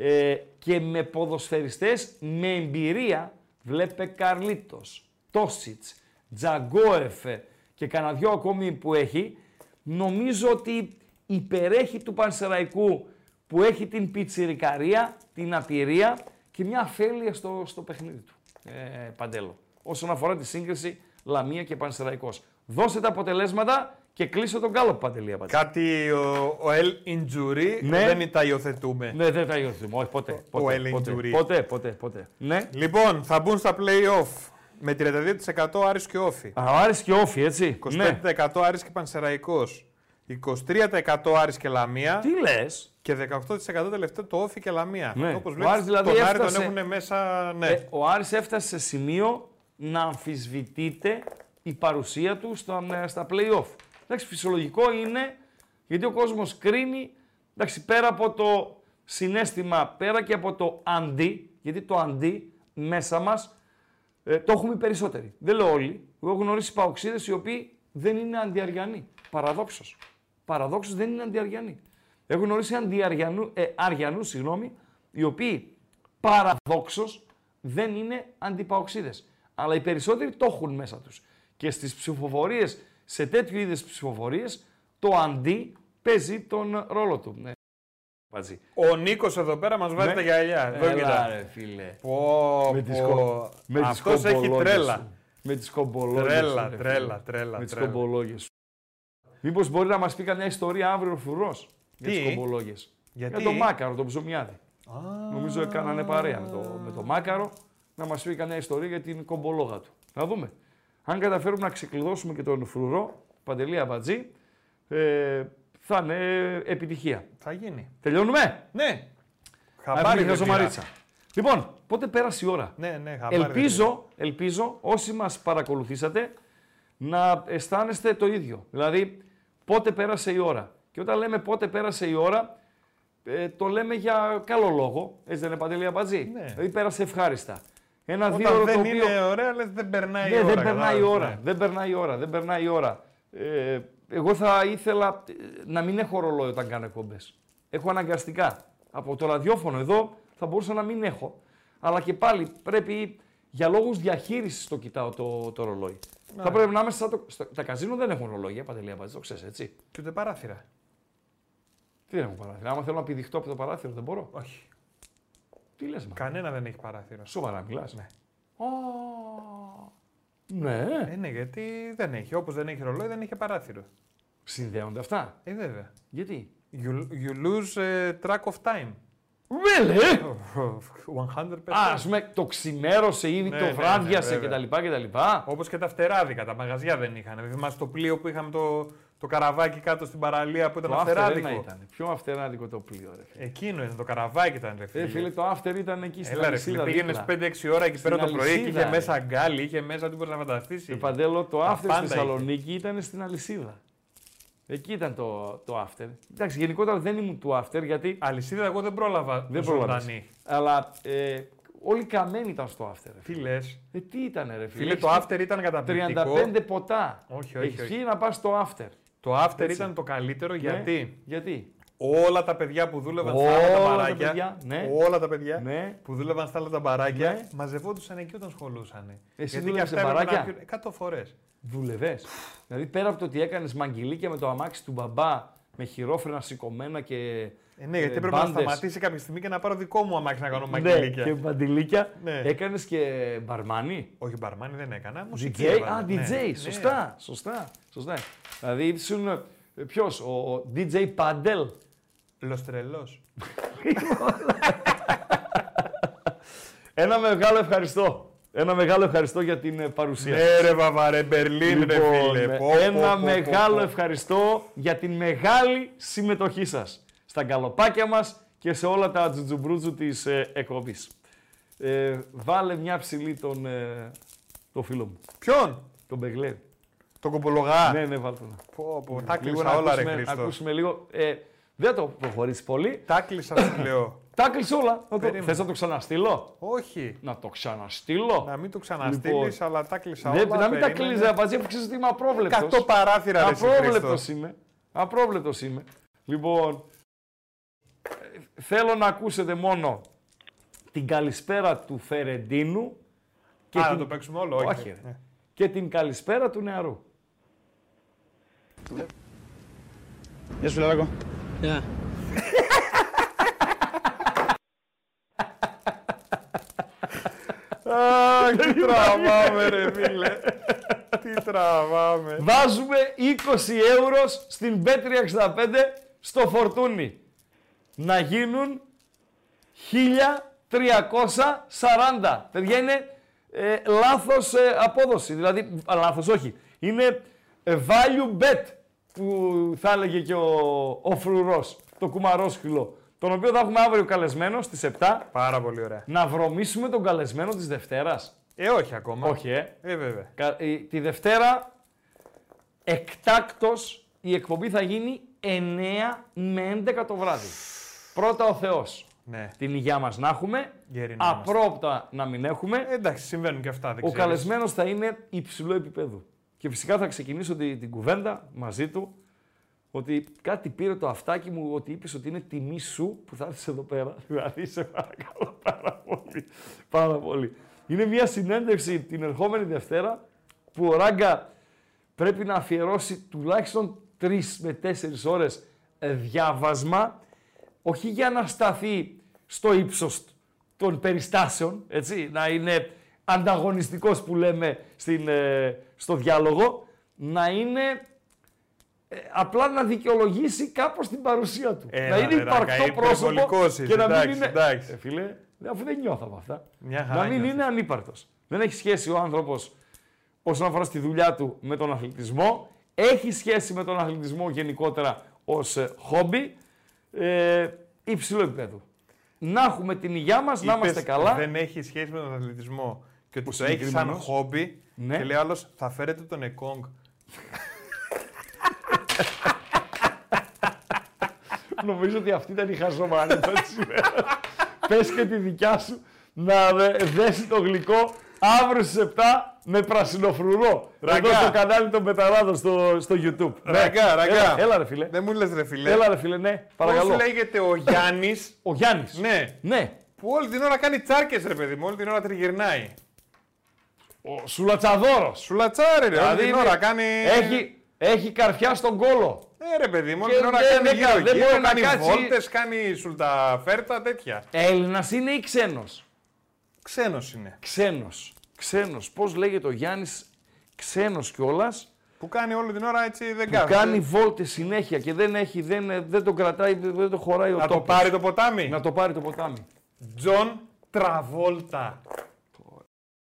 ε, και με ποδοσφαιριστές με εμπειρία, βλέπε Καρλίτος, Τόσιτς, Τζαγκόεφ ε, και κανένα δυο ακόμη που έχει, νομίζω ότι υπερέχει του Πανσεραϊκού που έχει την πιτσιρικαρία, την απειρία και μια αφέλεια στο, στο παιχνίδι του. Ε, Παντέλο. Όσον αφορά τη σύγκριση Λαμία και Πανσεραϊκός. Δώστε τα αποτελέσματα και κλείσω τον κάλο παντελή Αμπατζή. Κάτι ο, ο El Injury Ναι. δεν τα υιοθετούμε. Ναι, δεν θα υιοθετούμε. Όχι, ποτέ. Ο Ποτέ, Ellen ποτέ, Jury. ποτέ, ποτέ, ποτέ. Ναι. Λοιπόν, θα μπουν στα play-off με 32% Άρης και Όφη. Α, ο Άρης και όφη, έτσι. 25% Ναι. Άρης και Πανσεραϊκός. 23% Άρης και Λαμία. Τι λες; Και 18% τελευταίο το Όφη και Λαμία. Ναι. Όπως Ο βλέπεις, Άρης δηλαδή τον Άρη τον έφτασε- έχουν μέσα. Ναι. Ε, ο Άρης έφτασε σε σημείο να αμφισβητείται η παρουσία του στα, ε, στα play-off. Εντάξει, φυσιολογικό είναι, γιατί ο κόσμος κρίνει, εντάξει, πέρα από το συνέστημα, πέρα και από το αντί, γιατί το αντί μέσα μας ε, το έχουμε οι περισσότεροι. Δεν λέω όλοι. Εγώ έχω γνωρίσει παοξίδες οι οποίοι δεν είναι αντιαριανοί. Παραδόξως. Παραδόξως δεν είναι αντιαριανοί. Έχω γνωρίσει αντιαριανού, ε, αριανούς, συγγνώμη, οι οποίοι παραδόξως δεν είναι αντιπαοξίδες. Αλλά οι περισσότεροι το έχουν μέσα τους. Και στις ψηφοφορίες, σε τέτοιου είδους ψηφοφορίες, το αντί παίζει τον ρόλο του. Ναι. Πατζή. Ο Νίκος εδώ πέρα μας βάζει Ναι. τα γυαλιά. Εδώ Έλα, κοίτα. ρε, φίλε. Πω, Με τις, πω. κο... με τις Αυτός έχει κομπολόγες τρέλα. σου. Με τις κομπολόγες Τρέλα, σου, ρε, τρέλα, φίλε. τρέλα, Με τις τρέλα. κομπολόγες σου. Μήπως μπορεί να μας πει καμιά ιστορία αύριο ο Φουρός για Τις; τις; κομπολόγες. Γιατί; Για το Μάκαρο, τον ψωμιάδη. Νομίζω έκανανε παρέα με το, με το Μάκαρο να μας πει καμιά ιστορία για την κομπολόγα του. Να δούμε. Αν καταφέρουμε να ξεκλειδώσουμε και τον Φρουρό, Παντελή Αμπατζή, ε, θα είναι επιτυχία. Θα γίνει. Τελειώνουμε; Ναι. Χαμπάρι Χαμπάρι δεν πήρα. Μαρίτσα. Λοιπόν, πότε πέρασε η ώρα; Ναι, ναι, χαμπάρι δεν Ελπίζω, ελπίζω όσοι μας παρακολουθήσατε να αισθάνεστε το ίδιο. Δηλαδή, πότε πέρασε η ώρα. Και όταν λέμε πότε πέρασε η ώρα, ε, το λέμε για καλό λόγο. Έτσι δεν είναι Παντελή Αμπατζή; Ναι. Δηλαδή, πέρασε ευχάριστα. Ένα δύο Όταν ώρο δεν το οποίο... είναι ωραία, λες δεν περνάει Ναι, η ώρα. δεν περνάει η κατάλαβες, ώρα. ναι. Δεν περνάει η ώρα. Δεν περνάει η ώρα. Ε, εγώ θα ήθελα ε, να μην έχω ρολόι όταν κάνω εκπομπές. Έχω αναγκαστικά. Από το ραδιόφωνο εδώ θα μπορούσα να μην έχω. Αλλά και πάλι πρέπει για λόγους διαχείρισης το κοιτάω το, το ρολόι. Θα πρέπει να είμαστε σαν το. στα- τα καζίνο δεν έχουν ρολόγια, παντελή Αμπατζή, το ξέρεις έτσι. Και ούτε παράθυρα. Τι δεν έχουν παράθυρο. Άμα θέλω να πηδηχτώ από το παράθυρο, δεν μπορώ. Όχι. Τι λες, μα. Κανένα δεν έχει παράθυρο. Σοβαρά μιλάς. Ναι. Ναι. Ε, ναι, γιατί δεν έχει. Όπως δεν έχει ρολόι, δεν έχει παράθυρο. Συνδέονται αυτά. Ε, βέβαια. Γιατί; You, you lose ε, track of time. Really? 100%. Α, ας πούμε, το ξημέρωσε ήδη, Ναι, το ναι, βράδιασε ναι, βέβαια. κτλ. κτλ. Όπως και τα φτεράδικα, τα μαγαζιά δεν είχαν. Θυμάσαι το πλοίο που είχαμε το, το καραβάκι κάτω στην παραλία που ήταν Το after φτεράδικο. ένα ήταν. Πιο αυτεράδικο το πλοίο, ρε φίλε. Εκείνο είναι, το καραβάκι ήταν. Ρε, φίλε. Ε, φίλε, το after ήταν εκεί στην Έλα ρε φίλε, αλυσίδα πήγαινες δίπλα. 5-6 ώρα εκεί πέρα το πρωί και αλυσίδα, είχε ρε. μέσα αγκάλι, είχε μέσα τι μπορείς να φανταστείς. Ε, Παντέλο, το Τα after στη πάντα είχε. Θεσσαλονίκη ήταν στην αλυσίδα. Εκεί ήταν το, το after. Εντάξει, γενικότερα δεν ήμουν του after γιατί. Αλυσίδα, εγώ δεν πρόλαβα. Δεν πρόλαβες. ζωντανή. Αλλά ε, όλοι καμένοι ήταν στο after. ρε Τι φίλε. λες. Ε, τι ήταν, ρε φίλε. Φίλε, το Έχεις after ήταν καταπληκτικό. 35 ποτά. Όχι, όχι, Έχεις όχι. φύγει να πας στο after. Το after Έτσι. ήταν το καλύτερο Ναι. γιατί; Γιατί; όλα τα παιδιά που δούλευαν στα Όλα άλλα τα τα μπαράκια. παιδιά, ναι. Όλα τα παιδιά Ναι. που δούλευαν στα άλλα τα μπαράκια Ναι. μαζευόντουσαν εκεί όταν σχολούσαν. Εσύ Γιατί δούλευες και σε αυτά έπρεπε να μπαράκια; πιούν 100 φορές. Δούλευες; δηλαδή πέρα από το ότι έκανες μαγγιλίκια με το αμάξι του μπαμπά με χειρόφρενα σηκωμένα και. Ε, ναι, γιατί ε, έπρεπε να μπάντες. σταματήσει κάποια στιγμή και να πάρω δικό μου αμάξι να κάνω Ναι, μαγγελίκια. και μπαντιλίκια. Ναι. Έκανες και μπαρμάνι; Όχι, μπαρμάνι δεν έκανα. Μουσική DJ, έβαλα. α, Ναι, DJ, ναι. σωστά, σωστά, σωστά. Δηλαδή ήσουν, ποιος, ο, ο DJ Παντέλ. Λοστρελός. Ένα μεγάλο ευχαριστώ. Ένα μεγάλο ευχαριστώ για την ε, παρουσία. Ναι, ρε βαβαρέ, Μπερλίν, ρε Λοιπόν, φίλε. ε, Πω, πω, ένα πω, μεγάλο πω. ευχαριστώ για την μεγάλη συμμετοχή σας στα γκαλοπάκια μας και σε όλα τα τζουτζουμπρούτζου της ε, εκπομπής. Ε, βάλε μια ψηλή τον, ε, το φίλο μου, Ποιον; τον Μπεγλέρη. Τον κομπολογά. Ναι, ναι, βάλτε τον. Πω, πω, τα Λίγο κλείσα να όλα, ρε ακούσουμε- Χρήστο. ακούσουμε λίγο. Ε, δεν το προχωρήσεις πολύ. Τα κλείσα, σου λέω. Τα κλείσε όλα. Να το... Περίμενε. Θες να το ξαναστείλω; Όχι. Να το ξαναστείλω. Να μην το ξαναστείλεις, Λοιπόν, αλλά τα κλείσα Δεν, όλα. να μην τα περίμενε. κλείζει, Απατζή, αφού ξέρεις ότι είμαι απρόβλεπτος. Εκατό παράθυρα, ρε εσύ, Χρήστο. Απρόβλεπτος είμαι. Απρόβλεπτος είμαι. Λοιπόν, ε, θέλω να ακούσετε μόνο την καλησπέρα του Φερεντίνου και, Α, να την... το παίξουμε όλο, όχι. Όχι, ρε. Ναι. και την καλησπέρα του νεαρού. Γεια σου, φιλαράκο. Γεια. Α, τι τραβάμε ρε φίλε. Τι τραβάμε. Βάζουμε 20 ευρώ στην Bet365 στο φορτούνι. Να γίνουν 1340. Παιδιά είναι ε, λάθος ε, απόδοση. Δηλαδή, α, λάθος όχι. Είναι ε, value bet που θα έλεγε και ο, ο Φρουρός, το κουμαρόσχυλο. Τον οποίο θα έχουμε αύριο καλεσμένο στις 7. Πάρα πολύ ωραία. Να βρωμίσουμε τον καλεσμένο της Δευτέρας. Ε, όχι ακόμα. Όχι, ε. Ε, βέβαια. Κα- ε, Τη Δευτέρα, εκτάκτος, η εκπομπή θα γίνει 9 με 11 το βράδυ. Πρώτα ο Θεός. Ναι. Την υγειά μας να έχουμε, Γέροι να είμαστε. απρόπτα να μην έχουμε. Ε, εντάξει, συμβαίνουν και αυτά. Δεν ο ξέρεις. καλεσμένος θα είναι υψηλό επίπεδο. Και φυσικά θα ξεκινήσω την, την κουβέντα μαζί του ότι κάτι πήρε το αυτάκι μου ότι είπες ότι είναι τιμή σου που θα έρθεις εδώ πέρα. Δηλαδή, σε παρακαλώ πάρα πολύ. Πάρα πολύ. Είναι μια συνέντευξη την ερχόμενη Δευτέρα που ο Ράγκα πρέπει να αφιερώσει τουλάχιστον 3 με 4 ώρες ε, διάβασμα, όχι για να σταθεί στο ύψος των περιστάσεων, έτσι, να είναι ανταγωνιστικός που λέμε στην, ε, στο διάλογο, να είναι ε, απλά να δικαιολογήσει κάπως την παρουσία του. Έλα, να είναι ρε, Ράκα, υπαρκτό πρόσωπο υπερβολικός και είσαι, να μην εντάξει, είναι... εντάξει. Ε, φίλε, αφού δεν νιώθω από αυτά. Μια χαρά να μην νιώθεις. είναι ανύπαρκτος. Δεν έχει σχέση ο άνθρωπος όσον αφορά στη δουλειά του με τον αθλητισμό. Έχει σχέση με τον αθλητισμό γενικότερα ως ε, χόμπι. Ε, υψηλό επίπεδο. Να έχουμε την υγειά μας, να Είπες, είμαστε καλά. Δεν έχει σχέση με τον αθλητισμό. Και ότι Ο το έχεις σαν συγκεκριμένος. χόμπι. Ναι. Και λέει άλλος, θα φέρετε τον Εκόνγκ. Νομίζω ότι αυτή ήταν η χαζομαρίτσα της ημέρας. Πες και τη δικιά σου να δε- δέσει το γλυκό αύριο στις 7 με πρασινοφρουρό. Ραγκά. Εδώ στο κανάλι των Πεταράδων στο, στο YouTube. Ραγκά, Ναι. ραγκά. Έλα, έλα ρε φίλε. Δεν μου λες, ρε φιλέ. Έλα ρε φίλε, ναι. Παρακαλώ. Πώς λέγεται ο Γιάννης; Ο Γιάννης. ναι. Ναι. Που όλη την ώρα κάνει τσάρκες, ρε παιδί μου. Όλη την ώρα τριγυρνάει. Ο Σουλατσαδόρος. Σου λατσάρε, ρε. όλη Δηλαδή την είναι- ώρα κάνει. Έχει, έχει καρφιά στον κώλο. Ε, ρε παιδί μου, όλη Και την ώρα δεν- κάνει δεν γύρω κα- δεν γύρω, μπορεί να κάνει κάτσει- βόλτες, κάνει σούρτα φέρτα, τέτοια. Έλληνας είναι ή ξένος; Ξένος είναι. Ξένος. Ξένος. Πώς λέγεται ο Γιάννης; Ξένος κιόλας. Που κάνει όλη την ώρα έτσι δεν που κάθεται. κάνει βόλτες συνέχεια και δεν, έχει, δεν, δεν το κρατάει, δεν το χωράει ο Να το τόπος. πάρει το ποτάμι. Να το πάρει το ποτάμι. Τζον Τραβόλτα.